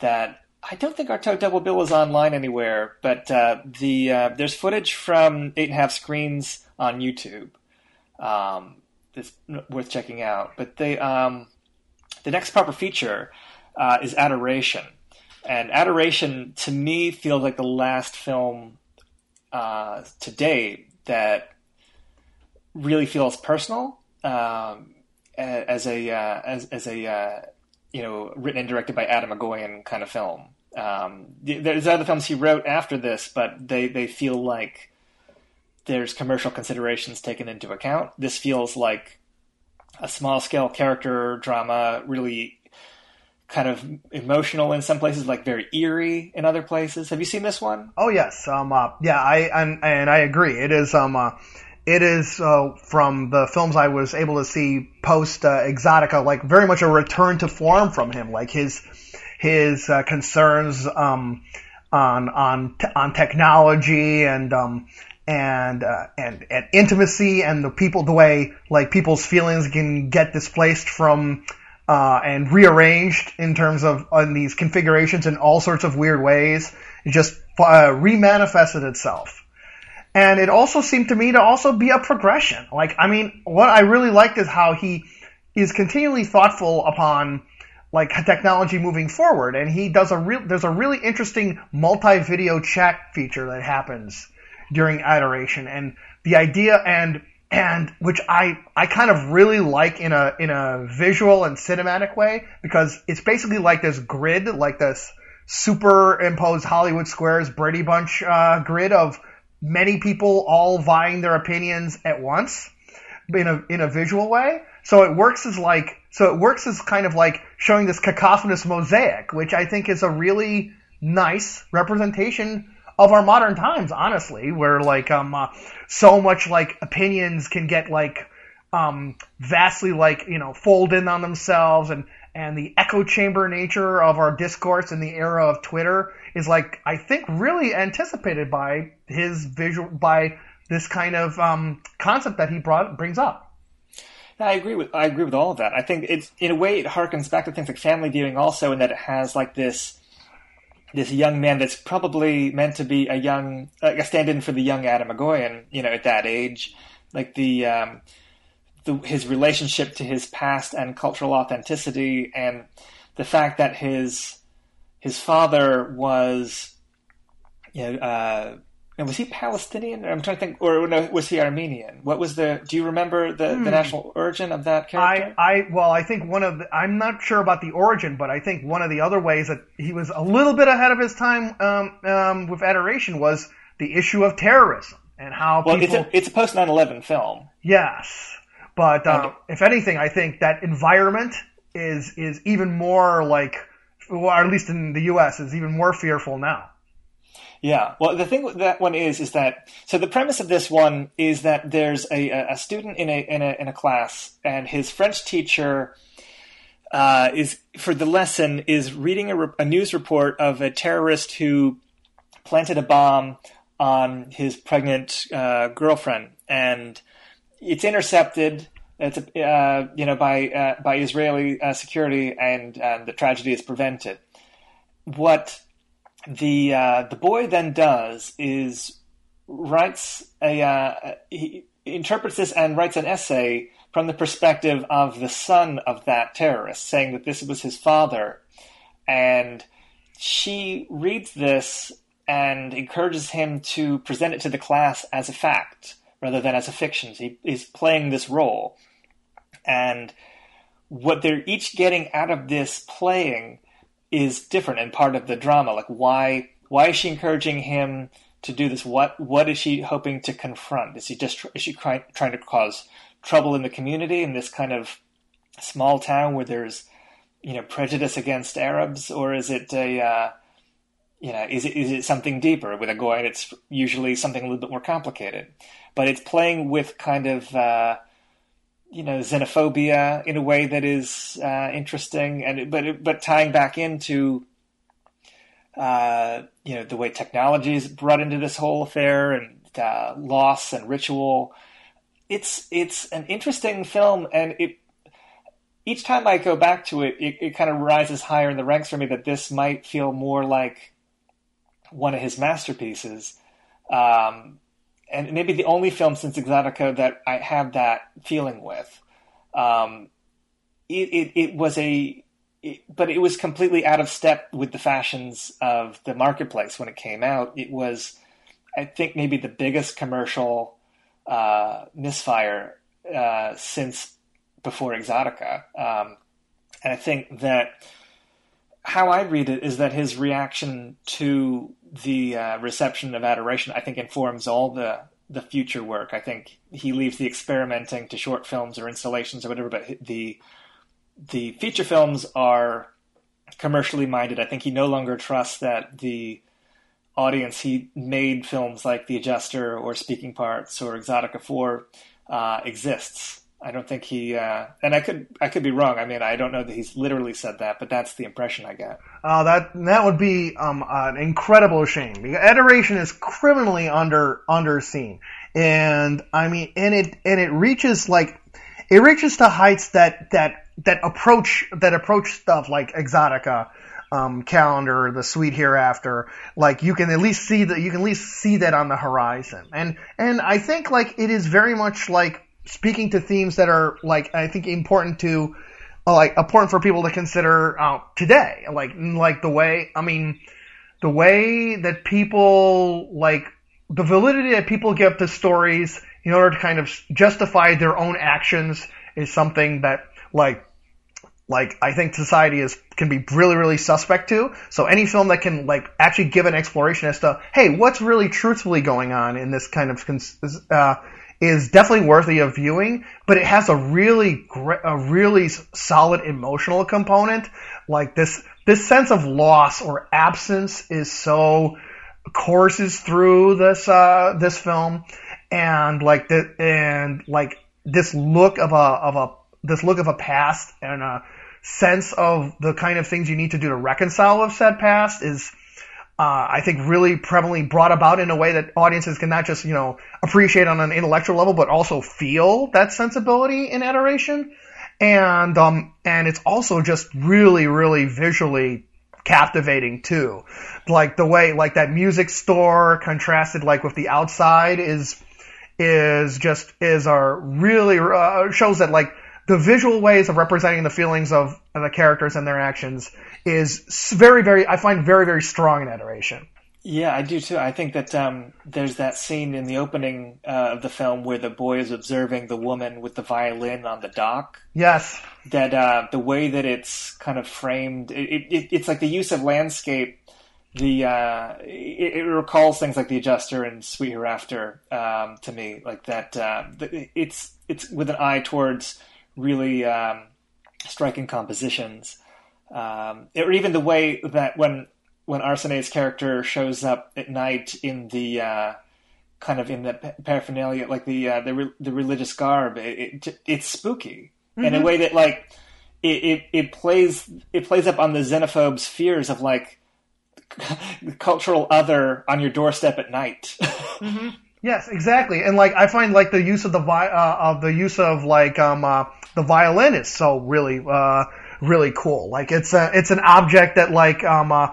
that I don't think Artaud Double Bill is online anywhere, but uh, the uh, there's footage from eight and a half screens on YouTube. Um, that's worth checking out. But they um, the next proper feature uh, is Adoration. And Adoration, to me, feels like the last film uh, to date that really feels personal um, as a uh, as, as a uh, you know written and directed by Atom Egoyan kind of film. Um, there's other films he wrote after this, but they they feel like there's commercial considerations taken into account. This feels like a small scale character drama, really kind of emotional in some places, like very eerie in other places. Have you seen this one? Oh yes, um, uh, yeah, I and, and I agree. It is um, uh, it is uh, from the films I was able to see post uh, Exotica, like very much a return to form from him, like his his uh, concerns um, on on on technology and um, and uh, and and intimacy and the people the way like people's feelings can get displaced from uh, and rearranged in terms of on these configurations in all sorts of weird ways. It just uh, remanifested itself. And it also seemed to me to also be a progression. Like, I mean, what I really liked is how he is continually thoughtful upon like technology moving forward. And he does a real, there's a really interesting multi-video chat feature that happens during adoration. And the idea and, and which I, I kind of really like in a, in a visual and cinematic way because it's basically like this grid, like this superimposed Hollywood Squares Brady Bunch, uh, grid of many people all vying their opinions at once in a, in a visual way. So it works as like, so it works as kind of like showing this cacophonous mosaic, which I think is a really nice representation of our modern times, honestly, where like, um, uh, so much like opinions can get like, um, vastly like, you know, fold in on themselves and, and the echo chamber nature of our discourse in the era of Twitter is like, I think really anticipated by his visual, by this kind of, um, concept that he brought, brings up. I agree with I agree with all of that. I think it's in a way it harkens back to things like family viewing also in that it has like this this young man that's probably meant to be a young like a stand-in for the young Atom Egoyan, you know, at that age, like the um, the his relationship to his past and cultural authenticity, and the fact that his his father was, you know, uh, and was he Palestinian? I'm trying to think, or no, was he Armenian? What was the? Do you remember the, hmm. the national origin of that character? I, I, well, I think one of the, I'm not sure about the origin, but I think one of the other ways that he was a little bit ahead of his time um, um, with adoration was the issue of terrorism and how well, people. It's a, it's a post 9/11 film. Yes, but um, if anything, I think that environment is is even more like, or at least in the U.S., is even more fearful now. Yeah. Well, the thing with that one is, is that so the premise of this one is that there's a, a student in a in a in a class, and his French teacher uh, is for the lesson is reading a, a news report of a terrorist who planted a bomb on his pregnant uh, girlfriend, and it's intercepted. It's uh, you know by uh, by Israeli uh, security, and the tragedy is prevented. What the uh, the boy then does is writes a uh, he interprets this and writes an essay from the perspective of the son of that terrorist, saying that this was his father, and she reads this and encourages him to present it to the class as a fact rather than as a fiction. He is playing this role, and what they're each getting out of this playing is different and part of the drama. Like why why is she encouraging him to do this? What what is she hoping to confront? Is he just is she trying trying to cause trouble in the community in this kind of small town where there's you know prejudice against Arabs, or is it a uh, you know is it is it something deeper? With Egoyan, it's usually something a little bit more complicated, but it's playing with kind of uh, you know xenophobia in a way that is uh, interesting, and but but tying back into uh, you know the way technology is brought into this whole affair and uh, loss and ritual. It's it's an interesting film, and it each time I go back to it, it, it kind of rises higher in the ranks for me that this might feel more like one of his masterpieces. Um, and maybe the only film since Exotica that I have that feeling with. Um, it, it, it, was a, it, but it was completely out of step with the fashions of the marketplace when it came out. It was, I think, maybe the biggest commercial uh, misfire uh, since before Exotica. Um, and I think that how I read it is that his reaction to the uh, reception of Adoration, I think, informs all the the future work. I think he leaves the experimenting to short films or installations or whatever, but the the feature films are commercially minded. I think he no longer trusts that the audience he made films like The Adjuster or Speaking Parts or Exotica 4 uh, exists. I don't think he, uh, and I could I could be wrong. I mean, I don't know that he's literally said that, but that's the impression I get. Uh, that that would be um, an incredible shame. Adoration is criminally under underseen, and I mean, and it and it reaches like it reaches to heights that that that approach that approach stuff like Exotica. Um, calendar, the sweet hereafter, like you can at least see that you can at least see that on the horizon, and and I think like it is very much like speaking to themes that are like I think important to uh, like important for people to consider uh, today. Like like the way I mean the way that people like the validity that people give to stories in order to kind of justify their own actions is something that like like I think society is can be really really suspect to. So any film that can like actually give an exploration as to hey what's really truthfully going on in this kind of uh, is definitely worthy of viewing, but it has a really great, a really solid emotional component. Like this, this sense of loss or absence is so courses through this, uh, this film. And like the, and like this look of a, of a, this look of a past and a sense of the kind of things you need to do to reconcile with said past is, uh, I think really prevalently brought about in a way that audiences can not just, you know, appreciate on an intellectual level, but also feel that sensibility in adoration. And, um, and it's also just really, really visually captivating too. Like the way, like that music store contrasted like with the outside is, is just, is a really, uh, shows that like the visual ways of representing the feelings of, of the characters and their actions is very, very, I find very, very strong in adoration. Yeah, I do too. I think that um, there's that scene in the opening uh, of the film where the boy is observing the woman with the violin on the dock. Yes. That uh, the way that it's kind of framed, it, it, it's like the use of landscape. The uh, it, it, recalls things like the adjuster and Sweet Hereafter um, to me, like that. Uh, it's it's with an eye towards really um, striking compositions um, or even the way that when when Arsinée's character shows up at night in the uh, kind of in the paraphernalia, like the uh, the, re- the religious garb, it, it, it's spooky mm-hmm. in a mm-hmm. way that like it, it, it plays it plays up on the xenophobe's fears of like cultural other on your doorstep at night. mm-hmm. Yes, exactly, and like I find like the use of the vi- uh, of the use of like um uh, the violin is so really uh really cool. Like it's a it's an object that like um uh,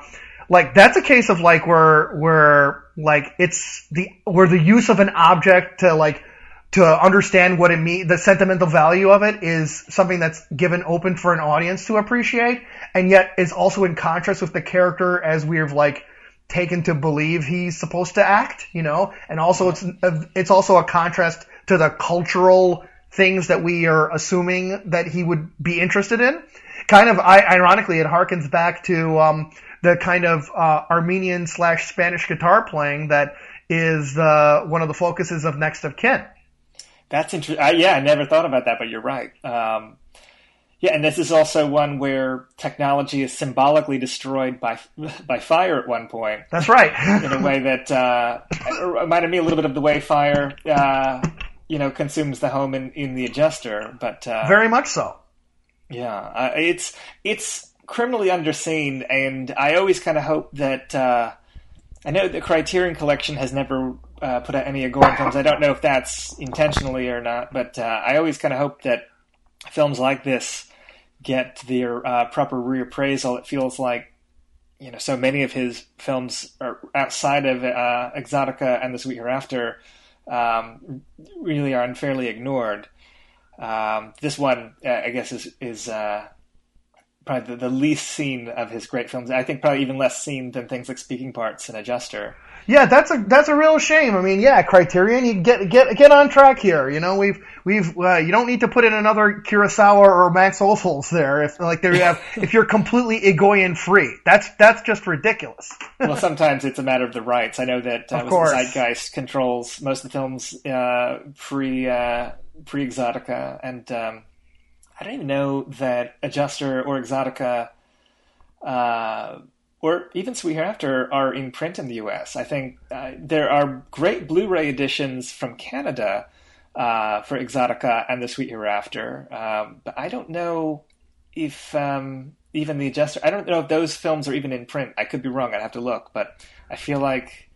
like that's a case of like where where like it's the where the use of an object to like to understand what it means, the sentimental value of it is something that's given open for an audience to appreciate, and yet is also in contrast with the character as we've like taken to believe he's supposed to act, you know, and also it's it's also a contrast to the cultural things that we are assuming that he would be interested in kind of ironically, it harkens back to um, the kind of uh, Armenian slash Spanish guitar playing that is uh, one of the focuses of Next of Kin. That's interesting. Yeah, I never thought about that, but you're right. Um, yeah, and this is also one where technology is symbolically destroyed by by fire at one point. That's right. in a way that uh, reminded me a little bit of the way fire, uh, you know, consumes the home in, in the adjuster. But uh, very much so. Yeah, uh, it's it's criminally underseen, and I always kind of hope that. Uh, I know the Criterion Collection has never uh, put out any Egoyan films. I don't know if that's intentionally or not, but uh, I always kind of hope that films like this get their uh, proper reappraisal. It feels like you know so many of his films are outside of uh, Exotica and The Sweet Hereafter um, really are unfairly ignored. Um, this one, uh, I guess, is is uh, probably the, the, least seen of his great films. I think probably even less seen than things like Speaking Parts and Adjuster. Yeah, that's a that's a real shame. I mean, yeah, Criterion, you get get get on track here. You know, we've we've uh, you don't need to put in another Kurosawa or Max Ophuls there if like they have if you're completely Egoyan free. That's that's just ridiculous. well, sometimes it's a matter of the rights. I know that uh, Zeitgeist controls most of the films uh, pre uh, pre Exotica, and um, I don't even know that Adjuster or Exotica, uh, or even Sweet Hereafter, are in print in the U.S. I think uh, there are great Blu-ray editions from Canada uh, for Exotica and The Sweet Hereafter. Um, but I don't know if um, even The Adjuster. I don't know if those films are even in print. I could be wrong. I'd have to look. But I feel like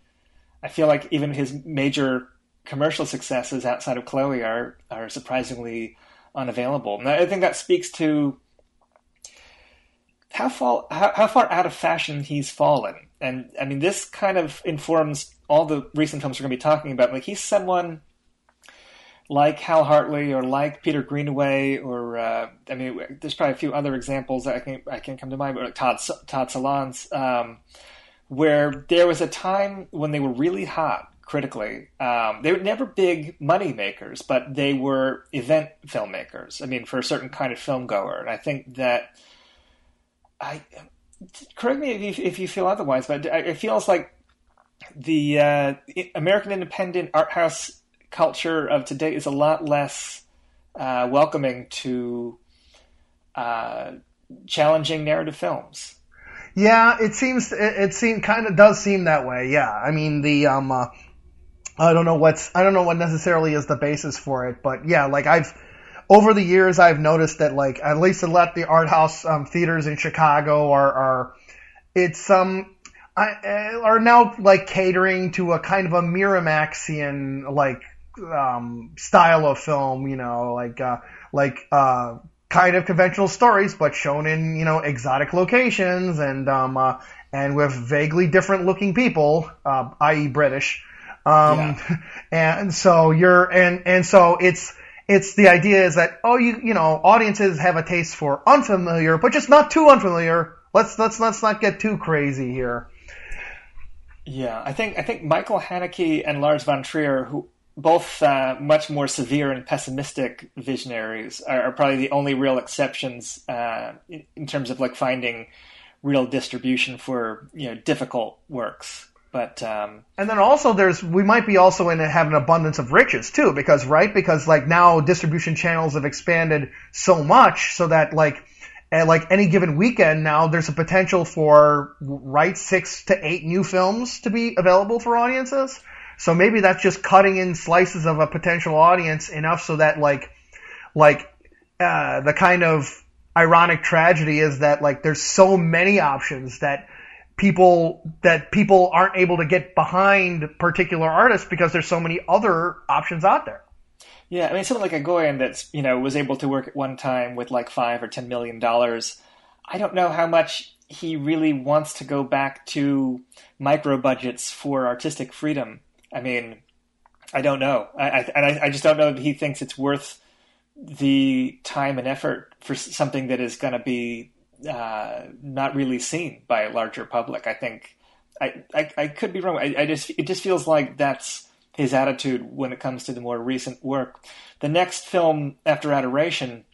I feel like even his major commercial successes outside of Chloe are are surprisingly unavailable. And I think that speaks to how far how, how far out of fashion he's fallen. And I mean, this kind of informs all the recent films we're going to be talking about. Like he's someone like Hal Hartley or like Peter Greenaway, or uh, I mean, there's probably a few other examples that I can I can come to mind, but like Todd Todd Solondz, um, where there was a time when they were really hot critically. Um, they were never big money makers, but they were event filmmakers. I mean, for a certain kind of film goer, and I think that I correct me if you, if you feel otherwise, but it feels like the uh, American independent art house culture of today is a lot less uh, welcoming to uh, challenging narrative films. Yeah, it seems it, it seem kind of does seem that way. Yeah, I mean the um, uh, I don't know what's I don't know what necessarily is the basis for it, but yeah, like I've over the years I've noticed that like at least a lot of the art house um, theaters in Chicago are are it's um I, uh, are now like catering to a kind of a Miramaxian like um, style of film, you know, like uh, like uh, kind of conventional stories, but shown in you know exotic locations and um, uh, and with vaguely different looking people, uh, i.e., British. Um, yeah. and so you're and and so it's it's the idea is that oh you you know audiences have a taste for unfamiliar, but just not too unfamiliar. Let's let's let's not get too crazy here. Yeah, I think I think Michael Haneke and Lars von Trier, who both uh, much more severe and pessimistic visionaries, are, are probably the only real exceptions uh, in, in, terms of like finding real distribution for you know difficult works. But um, and then also there's we might be also in have an abundance of riches too because right because like now distribution channels have expanded so much so that like at like any given weekend now there's a potential for right six to eight new films to be available for audiences. So maybe that's just cutting in slices of a potential audience enough so that like like uh, the kind of ironic tragedy is that like there's so many options that people that people aren't able to get behind particular artists because there's so many other options out there. Yeah, I mean someone like Egoyan that's you know was able to work at one time with like five or ten million dollars. I don't know how much he really wants to go back to micro budgets for artistic freedom. I mean, I don't know. I, I, and I, I just don't know that he thinks it's worth the time and effort for something that is going to be uh, not really seen by a larger public. I think I, I, I could be wrong. I, I, just it just feels like that's his attitude when it comes to the more recent work. The next film after Adoration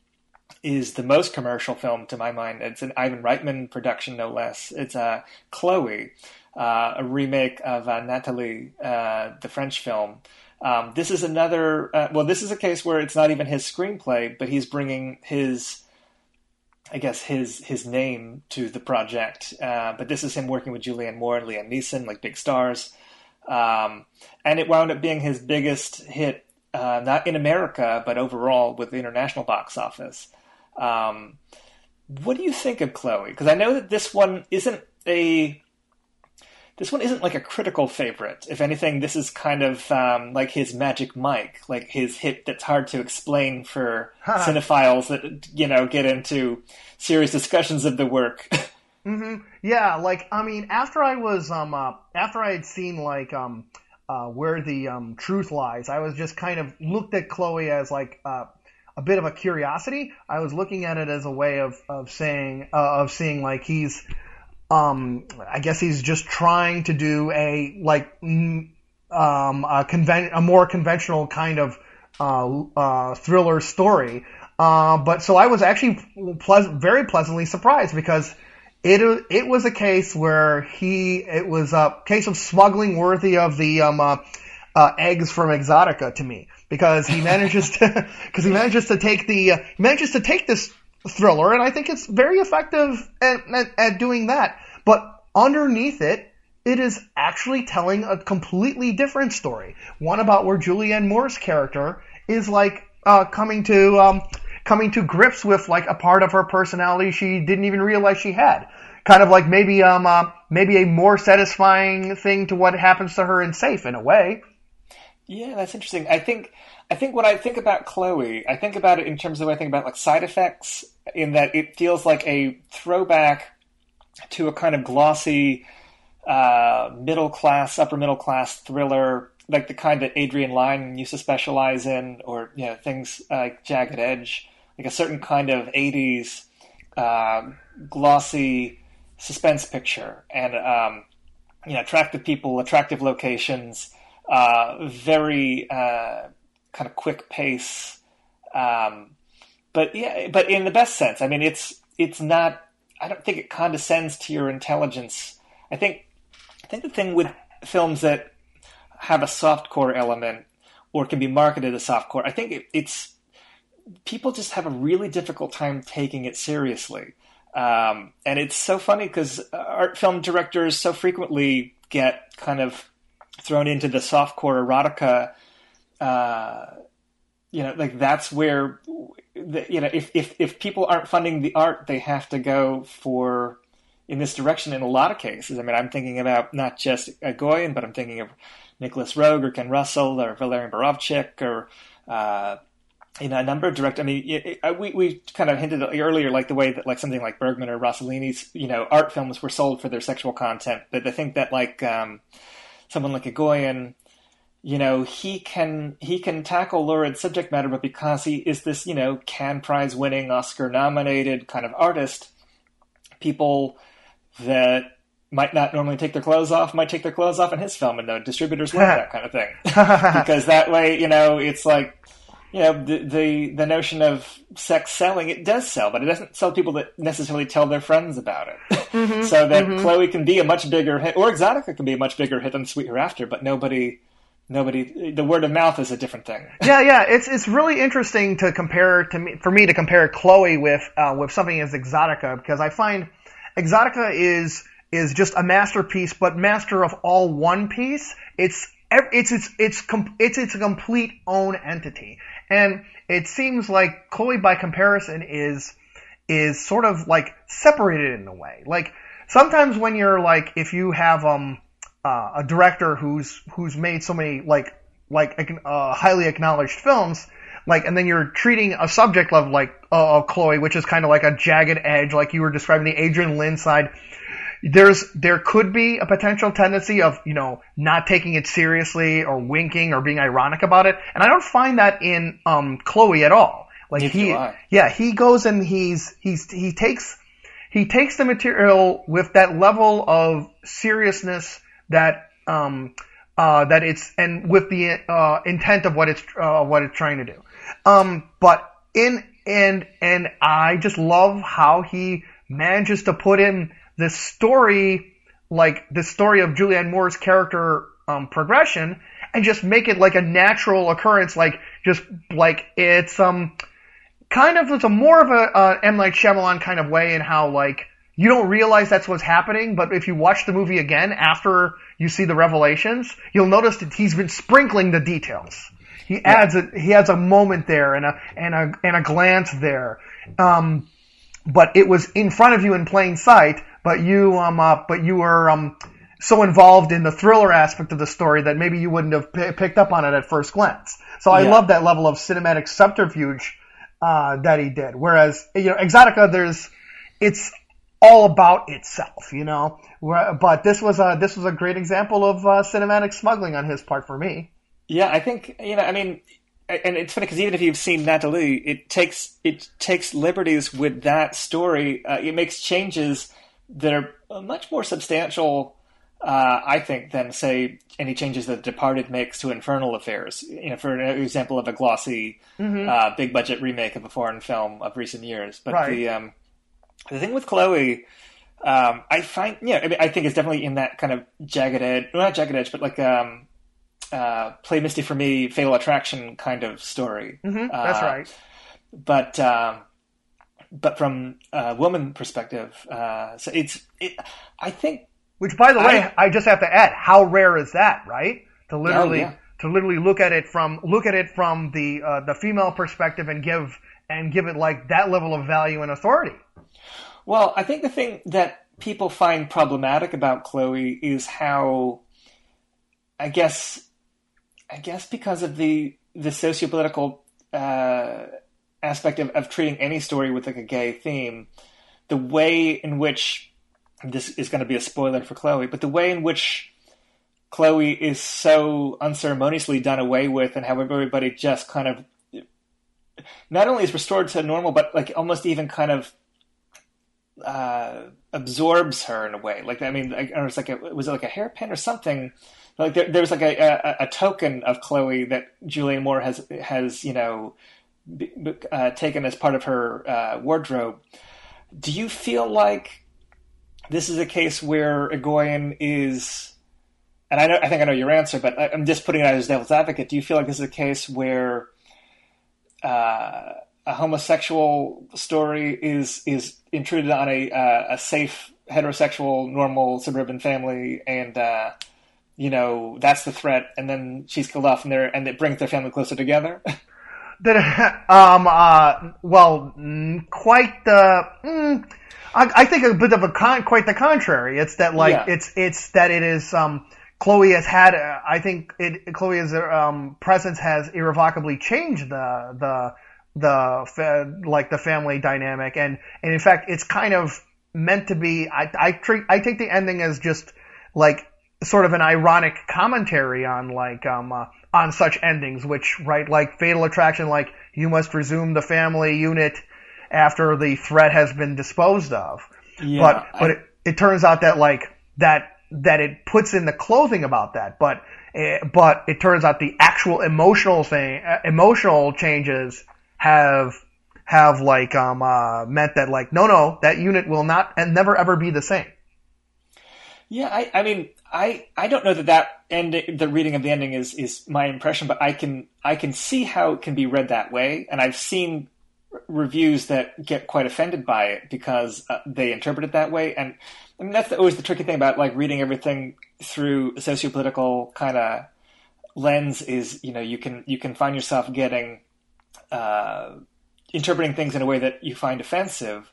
is the most commercial film to my mind. It's an Ivan Reitman production, no less. It's a uh, Chloe, uh, a remake of uh, Natalie, uh, the French film. Um, this is another. Well, this is a case where it's not even his screenplay, but he's bringing his, I guess his his name to the project. Uh, but this is him working with Julianne Moore and Liam Neeson, like big stars. Um, and it wound up being his biggest hit, uh, not in America, but overall with the international box office. Um, what do you think of Chloe? Because I know that this one isn't a this one isn't like a critical favorite. If anything, this is kind of um, like his Magic Mike, like his hit that's hard to explain for cinephiles that you know get into serious discussions of the work. mm-hmm. Yeah, like I mean, after I was um uh, after I had seen like um uh, where the um, truth lies, I was just kind of looked at Chloe as like uh, a bit of a curiosity. I was looking at it as a way of of saying uh, of seeing like he's um, I guess he's just trying to do a like um, a, conven- a more conventional kind of uh, uh, thriller story. Uh, but so I was actually very pleasantly surprised because it it was a case where he it was a case of smuggling worthy of the um, uh, uh, eggs from Exotica to me because he manages to because he manages to take the uh, manages to take this thriller, and I think it's very effective at, at, at doing that. But underneath it, it is actually telling a completely different story. One about where Julianne Moore's character is like uh, coming to um, coming to grips with like a part of her personality she didn't even realize she had. Kind of like maybe um uh, maybe a more satisfying thing to what happens to her in Safe in a way. Yeah, that's interesting. I think I think when I think about Chloe, I think about it in terms of I think about like side effects, in that it feels like a throwback to a kind of glossy uh, middle class, upper middle class thriller, like the kind that Adrian Lyne used to specialize in, or you know things like Jagged Edge, like a certain kind of '80s uh, glossy suspense picture, and um, you know attractive people, attractive locations, uh, very uh, kind of quick pace. Um, but yeah, but in the best sense. I mean, it's it's not. I don't think it condescends to your intelligence. I think I think the thing with films that have a soft core element or can be marketed as soft core, I think it, it's people just have a really difficult time taking it seriously. Um, and it's so funny because art film directors so frequently get kind of thrown into the soft core erotica. Uh, you know, like that's where, the, you know, if, if, if people aren't funding the art, they have to go for in this direction in a lot of cases. I mean, I'm thinking about not just Egoyan, but I'm thinking of Nicolas Roeg or Ken Russell or Walerian Borowczyk or, uh, you know, a number of direct. I mean, it, it, we we kind of hinted earlier, like the way that like something like Bergman or Rossellini's, you know, art films were sold for their sexual content. But I think that like um, someone like Egoyan, you know, he can he can tackle lurid subject matter, but because he is this, you know, Cannes Prize winning, Oscar nominated kind of artist, people that might not normally take their clothes off might take their clothes off in his film, and the distributors love that kind of thing because that way, you know, it's like you know the, the the notion of sex selling it does sell, but it doesn't sell people that necessarily tell their friends about it. Mm-hmm, so that mm-hmm. Chloe can be a much bigger hit, or Exotica can be a much bigger hit than Sweet Hereafter, but nobody. Nobody, the word of mouth is a different thing. yeah, yeah, it's it's really interesting to compare to me for me to compare Chloe with uh, with something as Exotica because I find Exotica is is just a masterpiece, but master of all one piece. It's it's it's it's it's it's a complete own entity, and it seems like Chloe, by comparison, is is sort of like separated in a way. Like sometimes when you're like, if you have um uh, a director who's who's made so many like like uh, highly acknowledged films, like, and then you're treating a subject of like uh, Chloe, which is kind of like a jagged edge, like you were describing the Adrian Lyne side there's there could be a potential tendency of you know not taking it seriously or winking or being ironic about it, and I don't find that in um, Chloe at all. Like he, yeah, he goes and he's he's he takes he takes the material with that level of seriousness that um uh that it's and with the uh intent of what it's uh what it's trying to do. Um, but in and and I just love how he manages to put in the story, like the story of Julianne Moore's character um, progression, and just make it like a natural occurrence, like just like it's um kind of it's a more of a uh, M Night Shyamalan kind of way in how like you don't realize that's what's happening, but if you watch the movie again after you see the revelations, you'll notice that he's been sprinkling the details. He adds a he adds a moment there and a and a and a glance there. Um, but it was in front of you in plain sight, but you um uh, but you were um so involved in the thriller aspect of the story that maybe you wouldn't have p- picked up on it at first glance. So I yeah. love that level of cinematic subterfuge uh, that he did. Whereas you know Exotica, there's it's all about itself, you know. But this was a this was a great example of uh, cinematic smuggling on his part for me. Yeah, I think you know. I mean, and it's funny because even if you've seen Natalie, it takes it takes liberties with that story. Uh, it makes changes that are much more substantial, uh, I think, than say any changes that Departed makes to Infernal Affairs. You know, for an example of a glossy, mm-hmm. uh, big budget remake of a foreign film of recent years. But right. the um, the thing with Chloe. Um, I find, yeah, I, mean, I think it's definitely in that kind of jagged edge, well, not jagged edge, but like um, uh, play Misty for me, Fatal Attraction kind of story. Mm-hmm, that's uh, right. But um, but from a woman perspective, uh, so it's it. I think. Which, by the I, way, I just have to add, how rare is that, right? To literally, oh, yeah. to literally look at it from look at it from the uh, the female perspective and give and give it like that level of value and authority. Well, I think the thing that people find problematic about Chloe is how, I guess, I guess because of the the sociopolitical uh, aspect of, of treating any story with like a gay theme, the way in which this is going to be a spoiler for Chloe, but the way in which Chloe is so unceremoniously done away with, and how everybody just kind of not only is restored to normal, but like almost even kind of uh, absorbs her in a way. Like I mean, like, it was like a, was it like a hairpin or something? Like there, there was like a, a, a, token of Chloe that Julianne Moore has has you know uh, taken as part of her uh, wardrobe. Do you feel like this is a case where Egoyan is? And I know I think I know your answer, but I'm just putting it out as devil's advocate. Do you feel like this is a case where uh, a homosexual story is is intruded on a uh, a safe heterosexual normal suburban family and uh, you know that's the threat. And then she's killed off and there and it brings their family closer together. That um uh well quite the mm, I, I, think a bit of a con quite the contrary. It's that like yeah. it's it's that it is um Chloe has had, uh, I think it, Chloe's um, presence has irrevocably changed the the the like the family dynamic, and and in fact, it's kind of meant to be. I I treat I take the ending as just like sort of an ironic commentary on like um uh, on such endings, which right like Fatal Attraction, like you must resume the family unit after the threat has been disposed of. Yeah, but but I, it, it turns out that like that that it puts in the clothing about that, but eh, but it turns out the actual emotional thing, uh, emotional changes have have like um uh, meant that like no no that unit will not and never ever be the same. Yeah, I, I mean, I, I don't know that that ending, the reading of the ending is, is my impression, but I can I can see how it can be read that way, and I've seen reviews that get quite offended by it because uh, they interpret it that way, and I mean that's always the tricky thing about like reading everything through a sociopolitical kind of lens is you know you can you can find yourself getting uh, interpreting things in a way that you find offensive.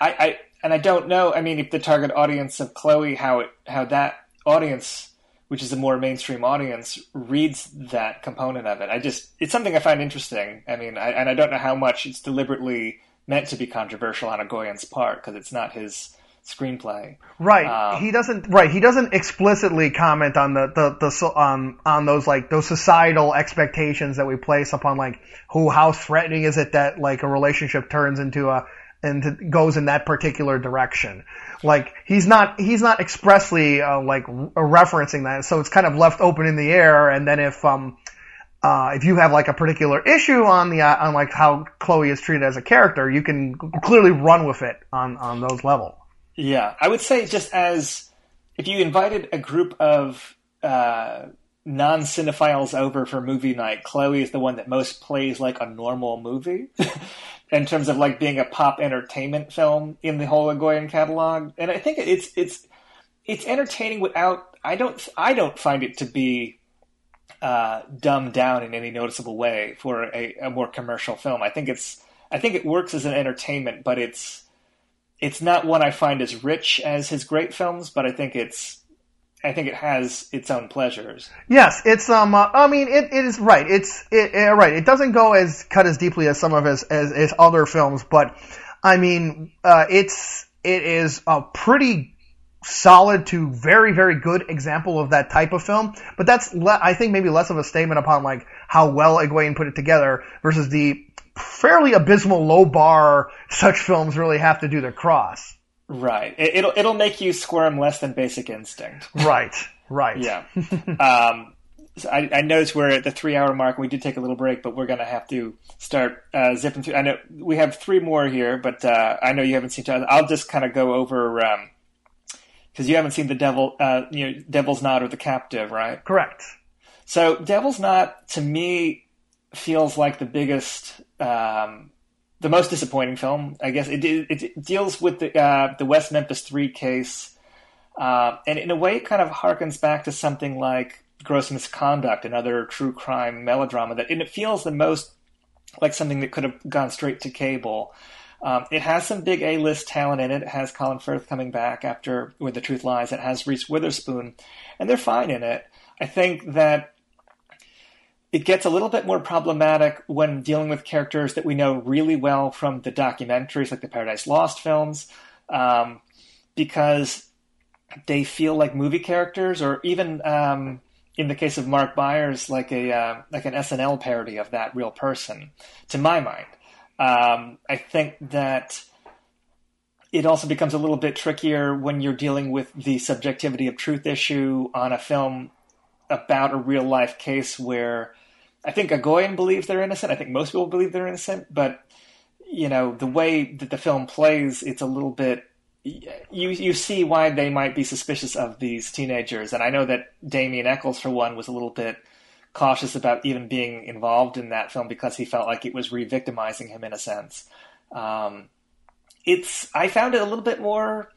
I, I and I don't know. I mean, if the target audience of Chloe, how it how that audience, which is a more mainstream audience, reads that component of it. I just it's something I find interesting. I mean, I, and I don't know how much it's deliberately meant to be controversial on Egoyan's part because it's not his screenplay. Right. Um, he doesn't. Right. He doesn't explicitly comment on the the the um on those like those societal expectations that we place upon like who how threatening is it that like a relationship turns into a and goes in that particular direction. Like he's not he's not expressly uh, like referencing that, so it's kind of left open in the air. And then if um uh, if you have like a particular issue on the uh, on like how Chloe is treated as a character, you can clearly run with it on on those level. Yeah, I would say just as if you invited a group of uh, non cinephiles over for movie night, Chloe is the one that most plays like a normal movie in terms of like being a pop entertainment film in the whole Egoyan catalog. And I think it's it's it's entertaining without I don't I don't find it to be uh, dumbed down in any noticeable way for a, a more commercial film. I think it's I think it works as an entertainment, but it's it's not one I find as rich as his great films, but I think it's I think it has its own pleasures. Yes, it's um. Uh, I mean, it, it is right. It's it, it, right. It doesn't go as cut as deeply as some of his as, his other films, but I mean, uh, it's it is a pretty solid to very very good example of that type of film. But that's le- I think maybe less of a statement upon like how well Egoyan put it together versus the fairly abysmal low bar such films really have to do their cross. Right. It, will it'll make you squirm less than Basic Instinct. Right. Right. yeah. Um, so I, I noticed we're at the three hour mark. We did take a little break, but we're going to have to start uh, zipping through. I know we have three more here, but uh, I know you haven't seen. I'll just kind of go over because um, you haven't seen the devil, uh, you know, Devil's Knot or the Captive, right? Correct. So Devil's Knot to me feels like the biggest, um, the most disappointing film. I guess it, it, it deals with the uh, the West Memphis Three case, uh, and in a way, kind of harkens back to something like gross misconduct and other true crime melodrama that and it feels the most like something that could have gone straight to cable. Um, it has some big A-list talent in it. It has Colin Firth coming back after Where the Truth Lies. It has Reese Witherspoon, and they're fine in it. I think that it gets a little bit more problematic when dealing with characters that we know really well from the documentaries, like the Paradise Lost films, um, because they feel like movie characters, or even um, in the case of Mark Byers, like a uh, like an SNL parody of that real person. To my mind, um, I think that it also becomes a little bit trickier when you're dealing with the subjectivity of truth issue on a film about a real life case where I think Egoyan believes they're innocent. I think most people believe they're innocent, but you know the way that the film plays, it's a little bit you you see why they might be suspicious of these teenagers, and I know that Damien Echols, for one, was a little bit cautious about even being involved in that film because he felt like it was re-victimizing him in a sense. Um, it's I found it a little bit more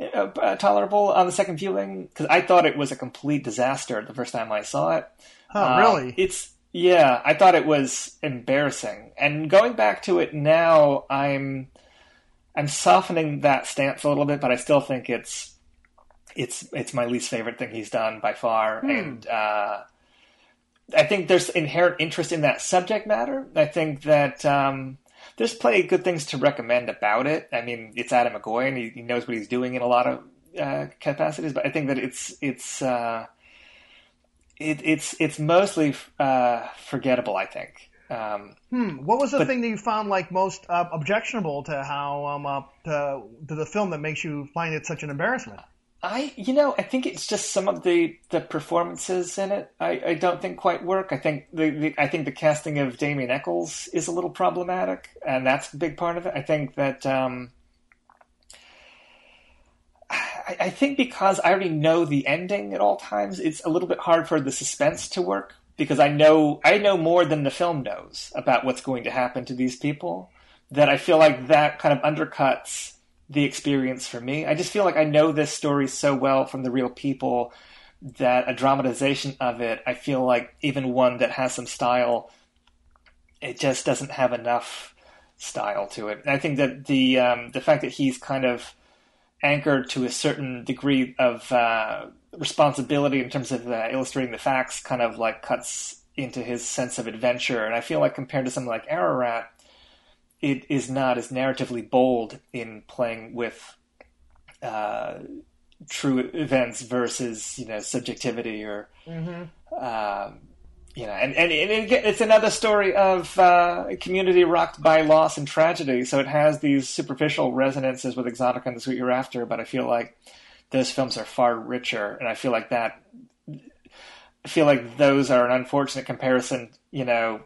uh, tolerable on the second viewing because I thought it was a complete disaster the first time I saw it. Oh, uh, really? It's yeah, I thought it was embarrassing, and going back to it now, I'm I'm softening that stance a little bit, but I still think it's it's it's my least favorite thing he's done by far, hmm. and uh, I think there's inherent interest in that subject matter. I think that um, there's plenty of good things to recommend about it. I mean, it's Atom Egoyan; he, he knows what he's doing in a lot of uh, capacities, but I think that it's it's uh, it, it's it's mostly uh, forgettable. I think. Um, hmm. What was the but, thing that you found like most uh, objectionable to how um, uh, to, to, the film that makes you find it such an embarrassment? I, you know, I think it's just some of the, the performances in it. I, I don't think quite work. I think the, the I think the casting of Damien Echols is a little problematic, and that's a big part of it. I think that um, I, I think because I already know the ending at all times, it's a little bit hard for the suspense to work because I know I know more than the film knows about what's going to happen to these people. That I feel like that kind of undercuts the experience for me. I just feel like I know this story so well from the real people that a dramatization of it, I feel like even one that has some style, it just doesn't have enough style to it. And I think that the um, the fact that he's kind of anchored to a certain degree of uh, responsibility in terms of uh, illustrating the facts kind of like cuts into his sense of adventure. And I feel like compared to something like Ararat, it is not as narratively bold in playing with uh, true events versus you know subjectivity or mm-hmm. um, you know, and, and, and it's another story of uh, community rocked by loss and tragedy. So it has these superficial resonances with Exotica and The Sweet Hereafter, but I feel like those films are far richer, and I feel like that. I feel like those are an unfortunate comparison, you know,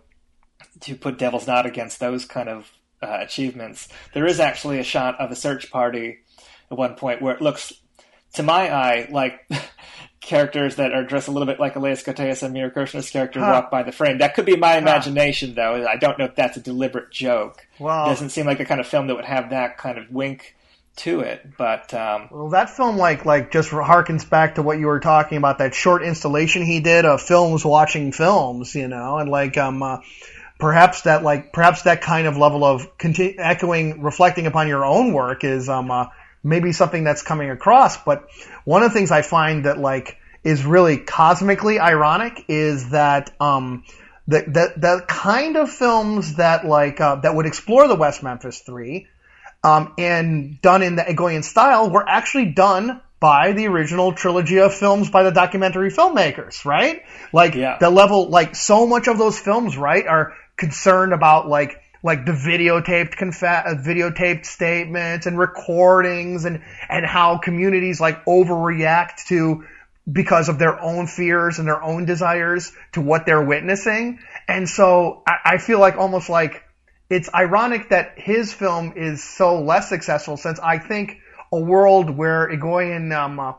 to put Devil's Knot against those kind of uh, achievements. There is actually a shot of a search party at one point where it looks, to my eye, like characters that are dressed a little bit like Elias Koteas and Mia Kirshner's character huh. walk by the frame. That could be my imagination, huh. though. I don't know if that's a deliberate joke. Well, it doesn't seem like the kind of film that would have that kind of wink to it. But um, well, that film like like just harkens back to what you were talking about that short installation he did of films watching films, you know, and like um. Uh, perhaps that like perhaps that kind of level of continu- echoing reflecting upon your own work is um uh, maybe something that's coming across but one of the things i find that like is really cosmically ironic is that um the the, the kind of films that like uh, that would explore the west memphis 3 um, and done in the Egoyan style were actually done by the original trilogy of films by the documentary filmmakers, right? Like yeah. the level, like so much of those films, right, are concerned about like like the videotaped confa- uh, videotaped statements and recordings and and how communities like overreact to because of their own fears and their own desires to what they're witnessing. And so I, I feel like almost like it's ironic that his film is so less successful since I think a world where Egoyan, um, uh,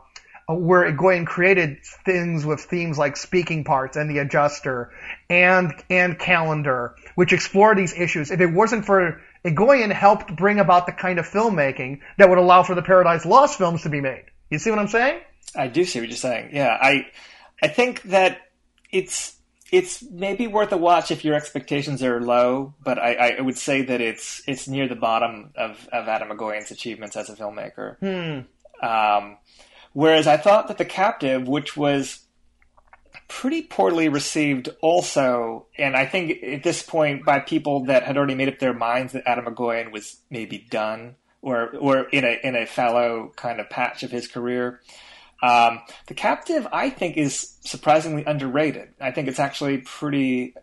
where Egoyan created things with themes like speaking parts and the adjuster and, and calendar, which explore these issues. If it wasn't for Egoyan helped bring about the kind of filmmaking that would allow for the Paradise Lost films to be made. You see what I'm saying? I do see what you're saying. Yeah, I, I think that it's it's maybe worth a watch if your expectations are low, but I, I would say that it's it's near the bottom of, of Atom Egoyan's achievements as a filmmaker. Hmm. Um, whereas I thought that The Captive, which was pretty poorly received also, and I think at this point by people that had already made up their minds that Atom Egoyan was maybe done or or in a in a fallow kind of patch of his career. Um, the Captive, I think, is surprisingly underrated. I think it's actually pretty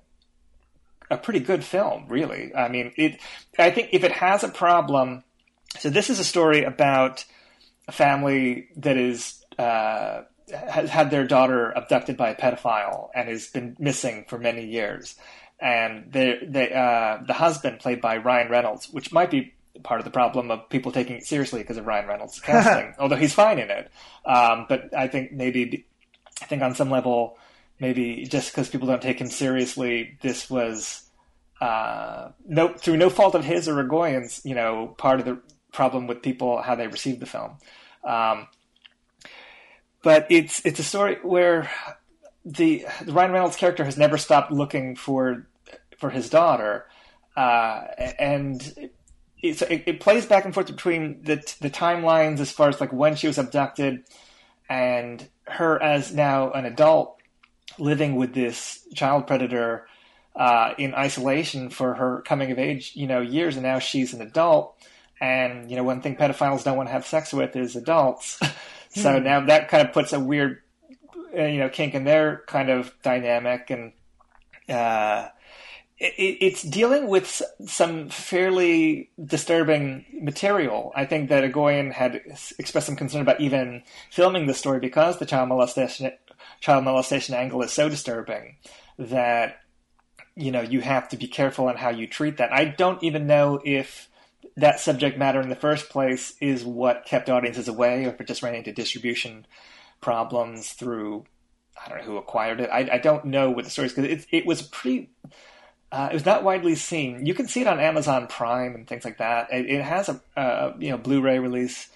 a pretty good film, really. I mean, it. I think if it has a problem, so this is a story about a family that is uh, has had their daughter abducted by a pedophile and has been missing for many years, and they, they, uh, the husband, played by Ryan Reynolds, which might be part of the problem of people taking it seriously because of Ryan Reynolds' casting, although he's fine in it. Um, but I think maybe, I think on some level, maybe just because people don't take him seriously, this was uh, no through no fault of his or Egoyan's, you know, part of the problem with people how they received the film. Um, but it's it's a story where the, the Ryan Reynolds character has never stopped looking for for his daughter, uh, and it, it, plays back and forth between the the timelines as far as like when she was abducted and her as now an adult living with this child predator uh, in isolation for her coming of age, you know, years, and now she's an adult. And you know, one thing pedophiles don't want to have sex with is adults. so hmm. now that kind of puts a weird, uh, you know, kink in their kind of dynamic, and uh, it, it's dealing with some fairly disturbing material. I think that Egoyan had expressed some concern about even filming the story because the child molestation child molestation angle is so disturbing that you know you have to be careful on how you treat that. I don't even know if that subject matter in the first place is what kept audiences away, or if it just ran into distribution problems through I don't know who acquired it. I, I don't know what the story is because it, it was pretty uh, it was not widely seen. You can see it on Amazon Prime and things like that. It, it has a you know Blu-ray release.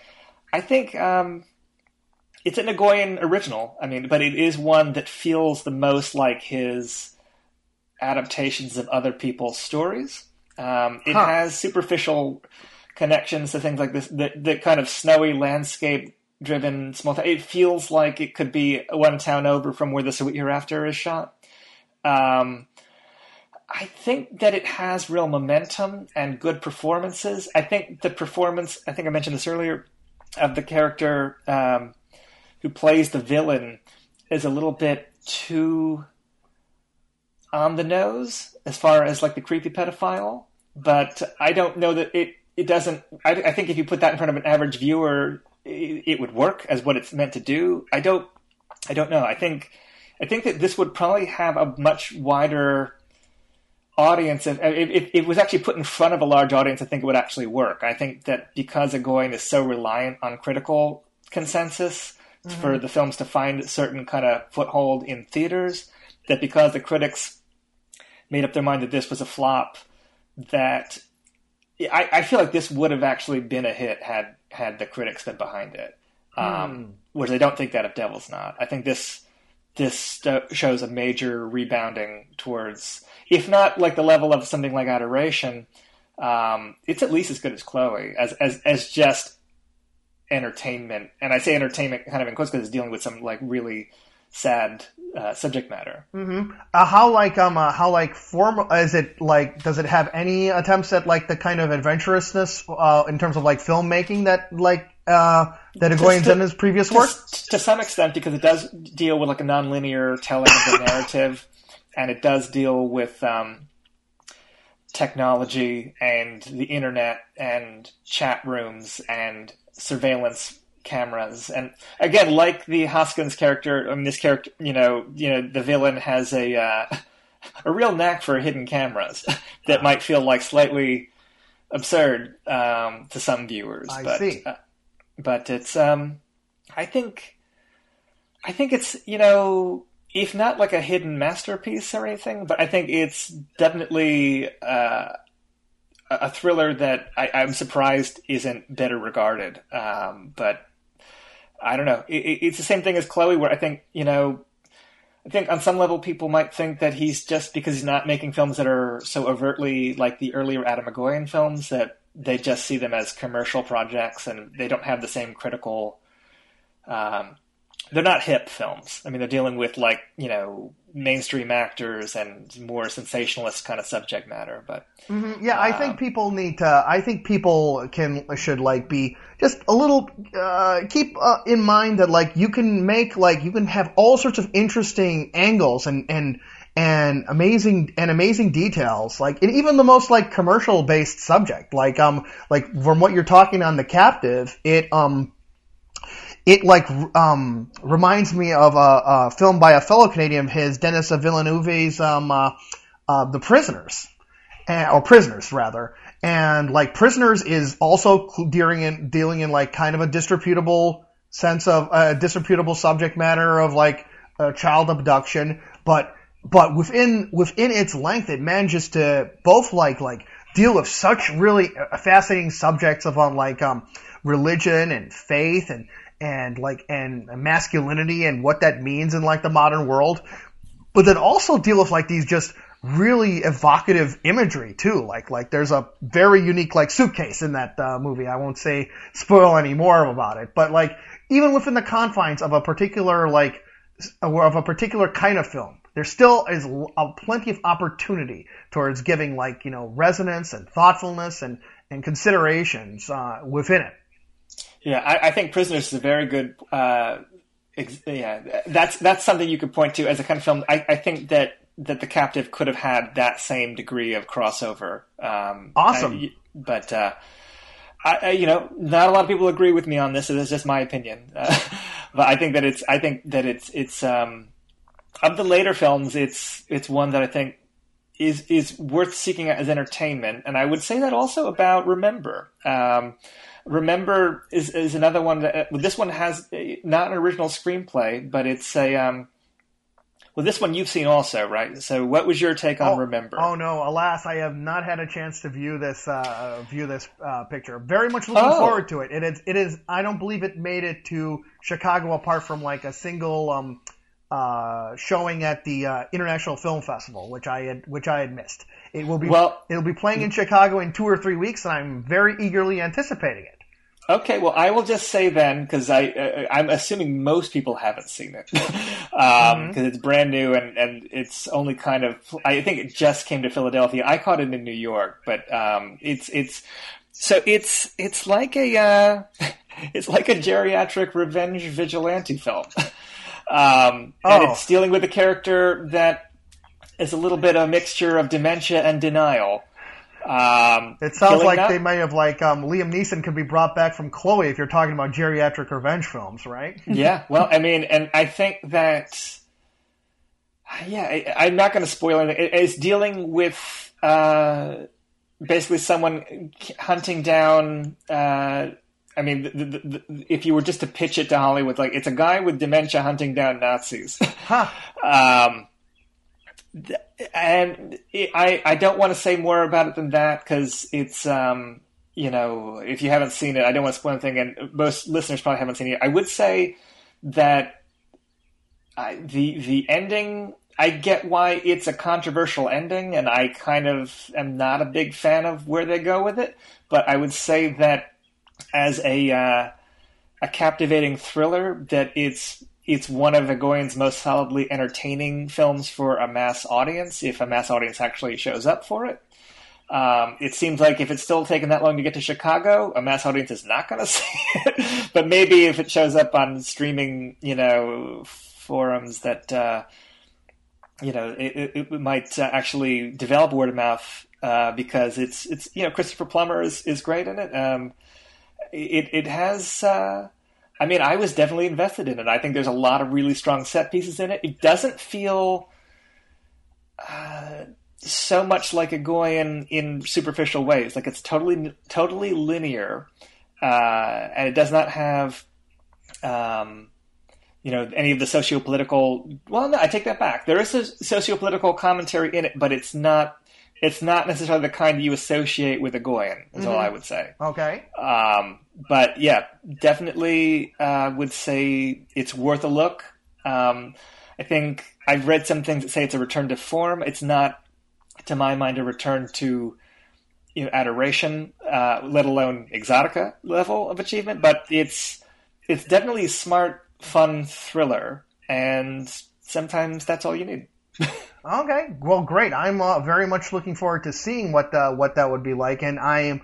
I think um, it's an Egoyan original. I mean, but it is one that feels the most like his adaptations of other people's stories. Um, it huh. has superficial connections to things like this, the, the kind of snowy landscape driven small town. It feels like it could be one town over from where the Sweet Hereafter is shot. Um, I think that it has real momentum and good performances. I think the performance, I think I mentioned this earlier, of the character um, who plays the villain is a little bit too on the nose as far as like the creepy pedophile. But I don't know that it, it doesn't. I, I think if you put that in front of an average viewer, it, it would work as what it's meant to do. I don't. I don't know. I think. I think that this would probably have a much wider audience, if, if, it was actually put in front of a large audience, I think it would actually work. I think that because Egoyan is so reliant on critical consensus mm-hmm. for the films to find a certain kind of foothold in theaters, that because the critics made up their mind that this was a flop, that I, I feel like this would have actually been a hit had had the critics been behind it. Um, mm. Whereas I don't think that of Devil's Knot. I think this this shows a major rebounding towards if not like the level of something like Adoration, um, it's at least as good as Chloe as as as just entertainment. And I say entertainment kind of in quotes because it's dealing with some like really sad uh, subject matter. Mm-hmm. Uh, how like um uh, how like form is it like does it have any attempts at like the kind of adventurousness uh, in terms of like filmmaking that like uh, that Egoyan's in his previous work? To some extent, because it does deal with like a nonlinear telling of the narrative and it does deal with um, technology and the internet and chat rooms and surveillance cameras. And again, like the Hoskins character, I mean, this character, you know, you know, the villain has a uh, a real knack for hidden cameras that might feel like slightly absurd um, to some viewers. I but, see. Uh, but it's, um, I think, I think it's, you know, if not like a hidden masterpiece or anything, but I think it's definitely uh, a thriller that I, am surprised isn't better regarded. Um, but I don't know. It, it's the same thing as Chloe, where I think you know I think on some level people might think that he's just because he's not making films that are so overtly like the earlier Atom Egoyan films that they just see them as commercial projects and they don't have the same critical. Um, they're not hip films. I mean, they're dealing with like you know mainstream actors and more sensationalist kind of subject matter. But mm-hmm. yeah, I think people need to. I think people can should like be just a little uh, keep uh, in mind that like you can make like you can have all sorts of interesting angles and and and amazing and amazing details like and even the most like commercial based subject like um like from what you're talking on the captive it um it like um, reminds me of a, a, film by a fellow Canadian of his, Denis Villeneuve's um, uh, uh, The Prisoners, and, or Prisoners rather, and like Prisoners is also dealing in dealing in like kind of a disreputable sense of a uh, disreputable subject matter of like child abduction, but but within within its length, it manages to both like like deal with such really uh, fascinating subjects of on like um religion and faith and and like and masculinity and what that means in like the modern world, but then also deal with like these just really evocative imagery too. Like like there's a very unique like suitcase in that uh, movie. I won't say spoil any more about it, but like even within the confines of a particular like of a particular kind of film, there still is a, plenty of opportunity towards giving like you know resonance and thoughtfulness and and considerations uh, within it. Yeah, I, I, think Prisoners is a very good. Uh, ex- yeah, that's that's something you could point to as a kind of film. I, I think that that the captive could have had that same degree of crossover. Um, awesome, I, but uh, I, you know, not a lot of people agree with me on this. So this is just my opinion. Uh, but I think that it's I think that it's it's um, of the later films, it's it's one that I think is is worth seeking out as entertainment. And I would say that also about Remember. Um, Remember is is another one that this one has not an original screenplay, but it's a um, well, this one you've seen also, right? So, what was your take on oh, Remember? Oh no, alas, I have not had a chance to view this uh, view this uh, picture. Very much looking oh. forward to it. It is. It is. I don't believe it made it to Chicago apart from like a single um, uh, showing at the uh, International Film Festival, which I had which I had missed. It will be well, it'll be playing in Chicago in two or three weeks, and I'm very eagerly anticipating it. Okay, well, I will just say then because I uh, I'm assuming most people haven't seen it because um, mm-hmm. it's brand new and and it's only kind of I think it just came to Philadelphia. I caught it in New York, but um, it's it's so it's it's like a uh, it's like a geriatric revenge vigilante film, um, oh. and it's dealing with a character that is a little bit a mixture of dementia and denial. Um, it sounds like they may have like um, Liam Neeson could be brought back from Chloe if you're talking about geriatric revenge films, right? yeah, well, I mean, and I think that yeah, I, am not going to spoil anything. It's dealing with uh, basically someone hunting down. Uh, I mean, the, the, the, if you were just to pitch it to Hollywood, like it's a guy with dementia hunting down Nazis. Huh. um, and I I don't want to say more about it than that because it's um you know if you haven't seen it I don't want to spoil anything and most listeners probably haven't seen it. I would say that I, the the ending I get why it's a controversial ending and I kind of am not a big fan of where they go with it, but I would say that as a uh, a captivating thriller that it's it's one of Egoyan's most solidly entertaining films for a mass audience, if a mass audience actually shows up for it. Um, it seems like if it's still taking that long to get to Chicago, a mass audience is not going to see it. but maybe if it shows up on streaming, you know, forums that, uh, you know, it, it might uh, actually develop word of mouth uh, because it's it's you know Christopher Plummer is is great in it. Um, it it has uh, I mean, I was definitely invested in it. I think there's a lot of really strong set pieces in it. It doesn't feel uh, so much like Egoyan in superficial ways. Like it's totally totally linear, uh, and it does not have. Um, you know any of the socio-political well no i take that back there is a socio-political commentary in it but it's not it's not necessarily the kind you associate with Egoyan, is mm-hmm. all I would say. Okay. Um, but yeah, definitely uh, would say it's worth a look. Um, I think I've read some things that say it's a return to form. It's not, to my mind, a return to you know, adoration, uh, let alone exotica level of achievement. But it's it's definitely a smart, fun thriller, and sometimes that's all you need. okay, well, great. I'm uh, very much looking forward to seeing what uh, what that would be like, and I am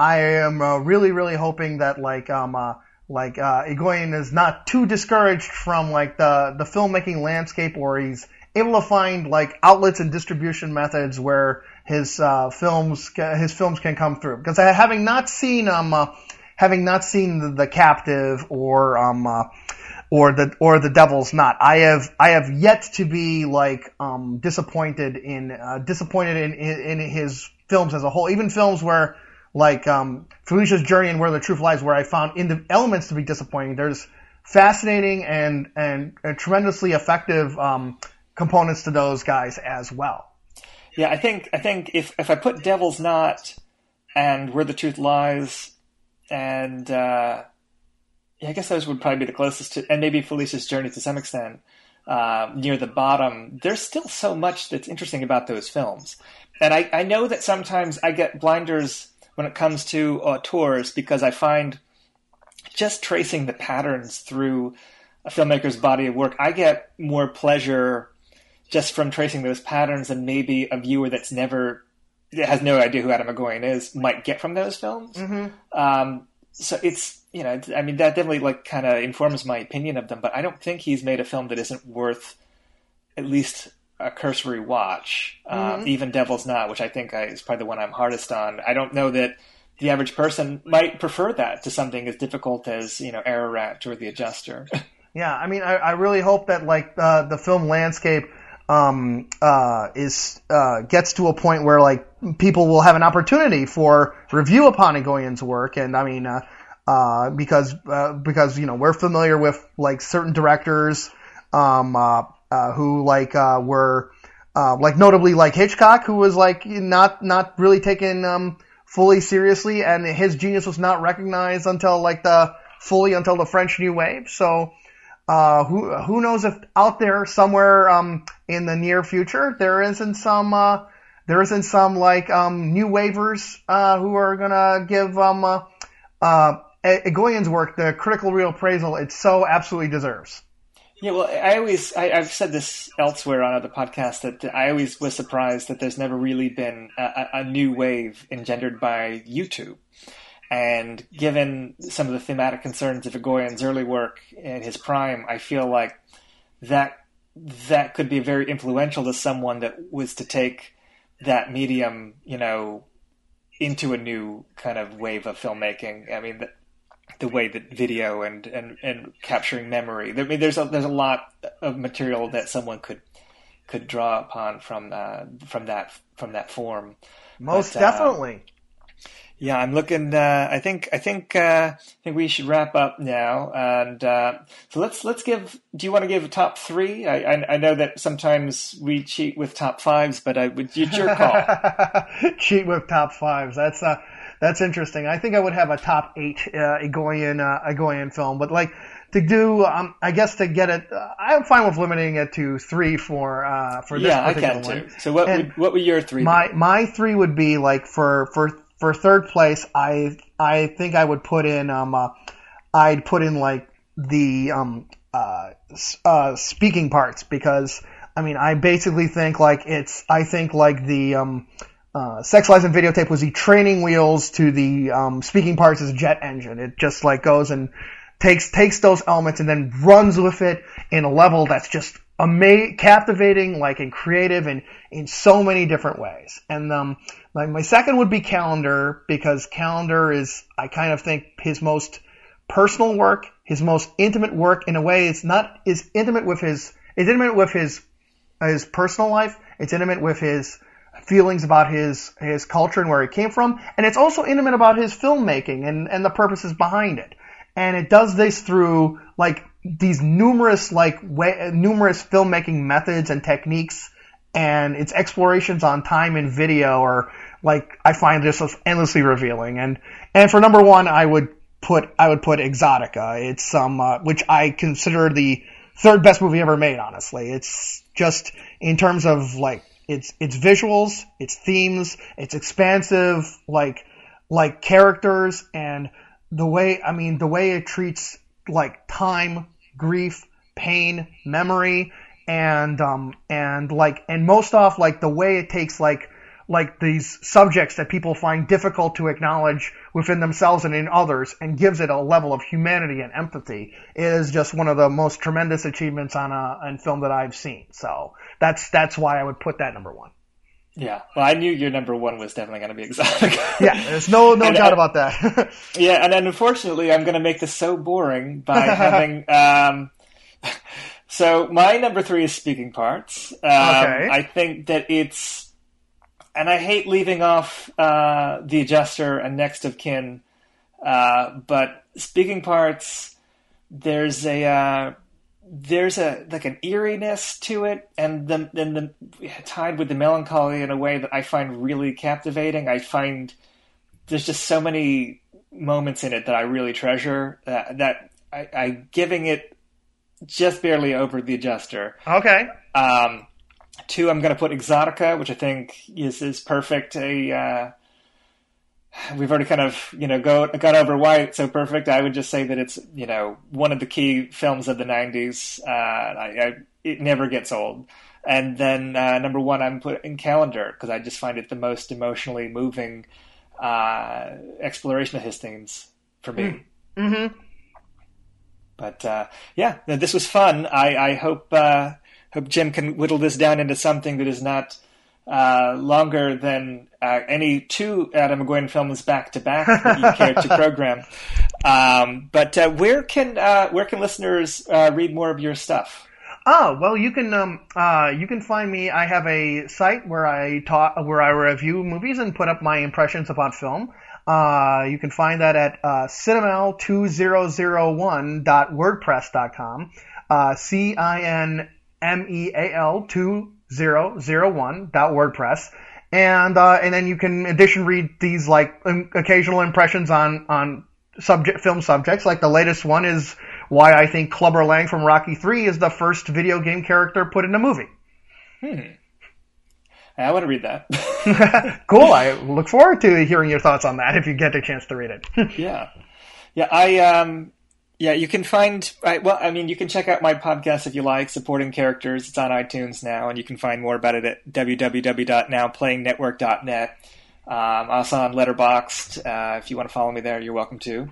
I am uh, really really hoping that like um uh, like uh, Egoyan is not too discouraged from like the the filmmaking landscape, or he's able to find like outlets and distribution methods where his uh, films his films can come through. Because having not seen um uh, having not seen the, the Captive or um uh, or the or the Devil's Knot, I have I have yet to be like um disappointed in uh, disappointed in, in in his films as a whole. Even films where like um, Felicia's Journey and Where the Truth Lies, where I found in the elements to be disappointing. There's fascinating and and, and tremendously effective um, components to those guys as well. Yeah, I think I think if if I put Devil's Knot and Where the Truth Lies and uh, yeah, I guess those would probably be the closest to, and maybe Felicia's Journey to some extent. Uh, near the bottom, there's still so much that's interesting about those films. And I, I know that sometimes I get blinders when it comes to uh, auteurs because I find just tracing the patterns through a filmmaker's body of work, I get more pleasure just from tracing those patterns than maybe a viewer that's never has no idea who Atom Egoyan is might get from those films. Mm-hmm. Um, so it's you know I mean that definitely like kind of informs my opinion of them, but I don't think he's made a film that isn't worth at least a cursory watch. Um, mm-hmm. even Devil's Knot, which I think is probably the one I'm hardest on. I don't know that the average person might prefer that to something as difficult as you know Ararat or The Adjuster. yeah, I mean, I, I really hope that like uh, the film landscape um, uh, is uh, gets to a point where like people will have an opportunity for review upon Egoyan's work, and I mean, uh, uh, because uh, because you know we're familiar with like certain directors um, uh, who like uh, were uh, like notably like Hitchcock, who was like not not really taken um, fully seriously, and his genius was not recognized until like the fully until the French New Wave. So. Uh, who who knows if out there somewhere um, in the near future there isn't some uh, there isn't some like um, new waivers uh, who are gonna give um, uh, uh, Egoyan's work the critical reappraisal it so absolutely deserves. Yeah, well, I always I, have said this elsewhere on other podcasts that I always was surprised that there's never really been a, a new wave engendered by YouTube. And given some of the thematic concerns of Egoyan's early work in his prime, I feel like that that could be very influential to someone that was to take that medium, you know, into a new kind of wave of filmmaking. I mean, the way that video and, and, and capturing memory. I mean, there's a, there's a lot of material that someone could could draw upon from uh, from that from that form. Most but, uh, definitely. yeah, I'm looking. Uh, I think I think uh, I think we should wrap up now, and uh, so let's let's give. Do you want to give a top three? I, I, I know that sometimes we cheat with top fives, but I would it's your call. cheat with top fives. That's uh that's interesting. I think I would have a top eight uh, Egoyan uh, Egoyan film, but like to do, um, I guess to get it, uh, I'm fine with limiting it to three for uh, for this yeah, particular I can one. Too. So what would, what would your three? My be? my three would be like for for for third place. I I think I would put in um uh, I'd put in like the um uh, uh speaking parts because I mean I basically think like it's I think like the um uh, Sex Lies and Videotape was the training wheels to the um, speaking parts as jet engine. It just like goes and takes takes those elements and then runs with it in a level that's just ama- captivating, like and creative and in so many different ways. And um, my, my second would be Calendar because Calendar is I kind of think his most personal work, his most intimate work in a way. It's not is intimate with his it's intimate with his his personal life. It's intimate with his feelings about his his culture and where he came from, and it's also intimate about his filmmaking and and the purposes behind it. And it does this through like these numerous like way, numerous filmmaking methods and techniques, and its explorations on time and video are like I find this endlessly revealing. And and for number one, I would put I would put Exotica. It's um, uh, which I consider the third best movie ever made. Honestly, it's just in terms of like its its visuals, its themes, its expansive like like characters and the way I mean the way it treats like time, grief, pain, memory, and um and like and most off like the way it takes like like these subjects that people find difficult to acknowledge within themselves and in others and gives it a level of humanity and empathy is just one of the most tremendous achievements on a on film that I've seen. So that's that's why I would put that number one. Yeah, well, I knew your number one was definitely going to be exotic. yeah, there's no no and, doubt uh, about that. yeah, and then unfortunately, I'm going to make this so boring by having. Um, so my number three is speaking parts. Um, okay. I think that it's and I hate leaving off uh, the adjuster and next of kin, uh, but speaking parts, there's a uh, there's a like an eeriness to it, and then then the tied with the melancholy in a way that I find really captivating. I find there's just so many moments in it that I really treasure. Uh, that I, I giving it just barely over the adjuster. Okay. Um, Two, I'm going to put Exotica, which I think is is perfect. A uh, we've already kind of you know go, gone over why it's so perfect. I would just say that it's you know one of the key films of the '90s. Uh, I, I, it never gets old. And then uh, number one, I'm putting Calendar because I just find it the most emotionally moving uh, exploration of his themes for me. Mm-hmm. But uh, yeah, this was fun. I, I hope uh, hope Jim can whittle this down into something that is not uh, longer than uh, any two Atom Egoyan films back to back that you care to program. Um, but uh, where can uh, where can listeners uh, read more of your stuff? Oh well, you can um, uh, you can find me. I have a site where I talk where I review movies and put up my impressions about film. you can find that at uh, cinemal2001.wordpress.com. Uh, C I N M-E-A-L 2001 dot WordPress. And, uh, and then you can, in addition, read these like occasional impressions on, on subject, film subjects. Like the latest one is why I think Clubber Lang from Rocky 3 is the first video game character put in a movie. Hmm. I want to read that. cool. I look forward to hearing your thoughts on that if you get a chance to read it. yeah. Yeah. I, um, yeah, you can find. I, Well, I mean, you can check out my podcast if you like, supporting characters. It's on iTunes now, and you can find more about it at www.nowplayingnetwork.net. Um, also on Letterboxd. Uh, if you want to follow me there, you're welcome to.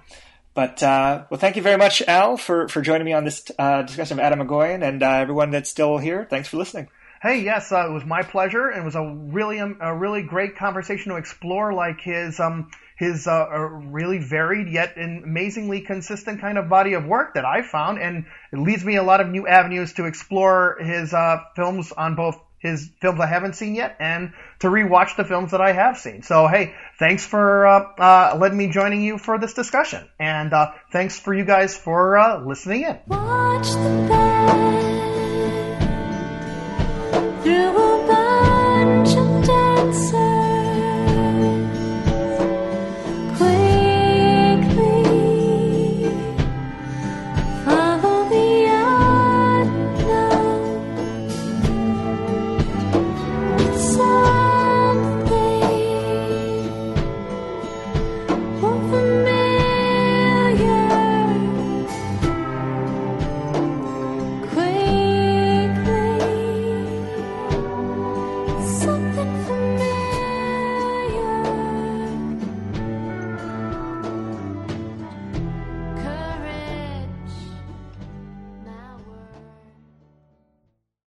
But uh, well, thank you very much, Al, for for joining me on this uh, discussion of Atom Egoyan, and uh, everyone that's still here. Thanks for listening. Hey, yes, uh, it was my pleasure. It was a really um, a really great conversation to explore, like his um his uh, really varied yet amazingly consistent kind of body of work that I've found, and it leads me a lot of new avenues to explore his uh, films on both his films I haven't seen yet and to rewatch the films that I have seen. So hey, thanks for uh, uh, letting me joining you for this discussion, and uh, thanks for you guys for uh, listening in.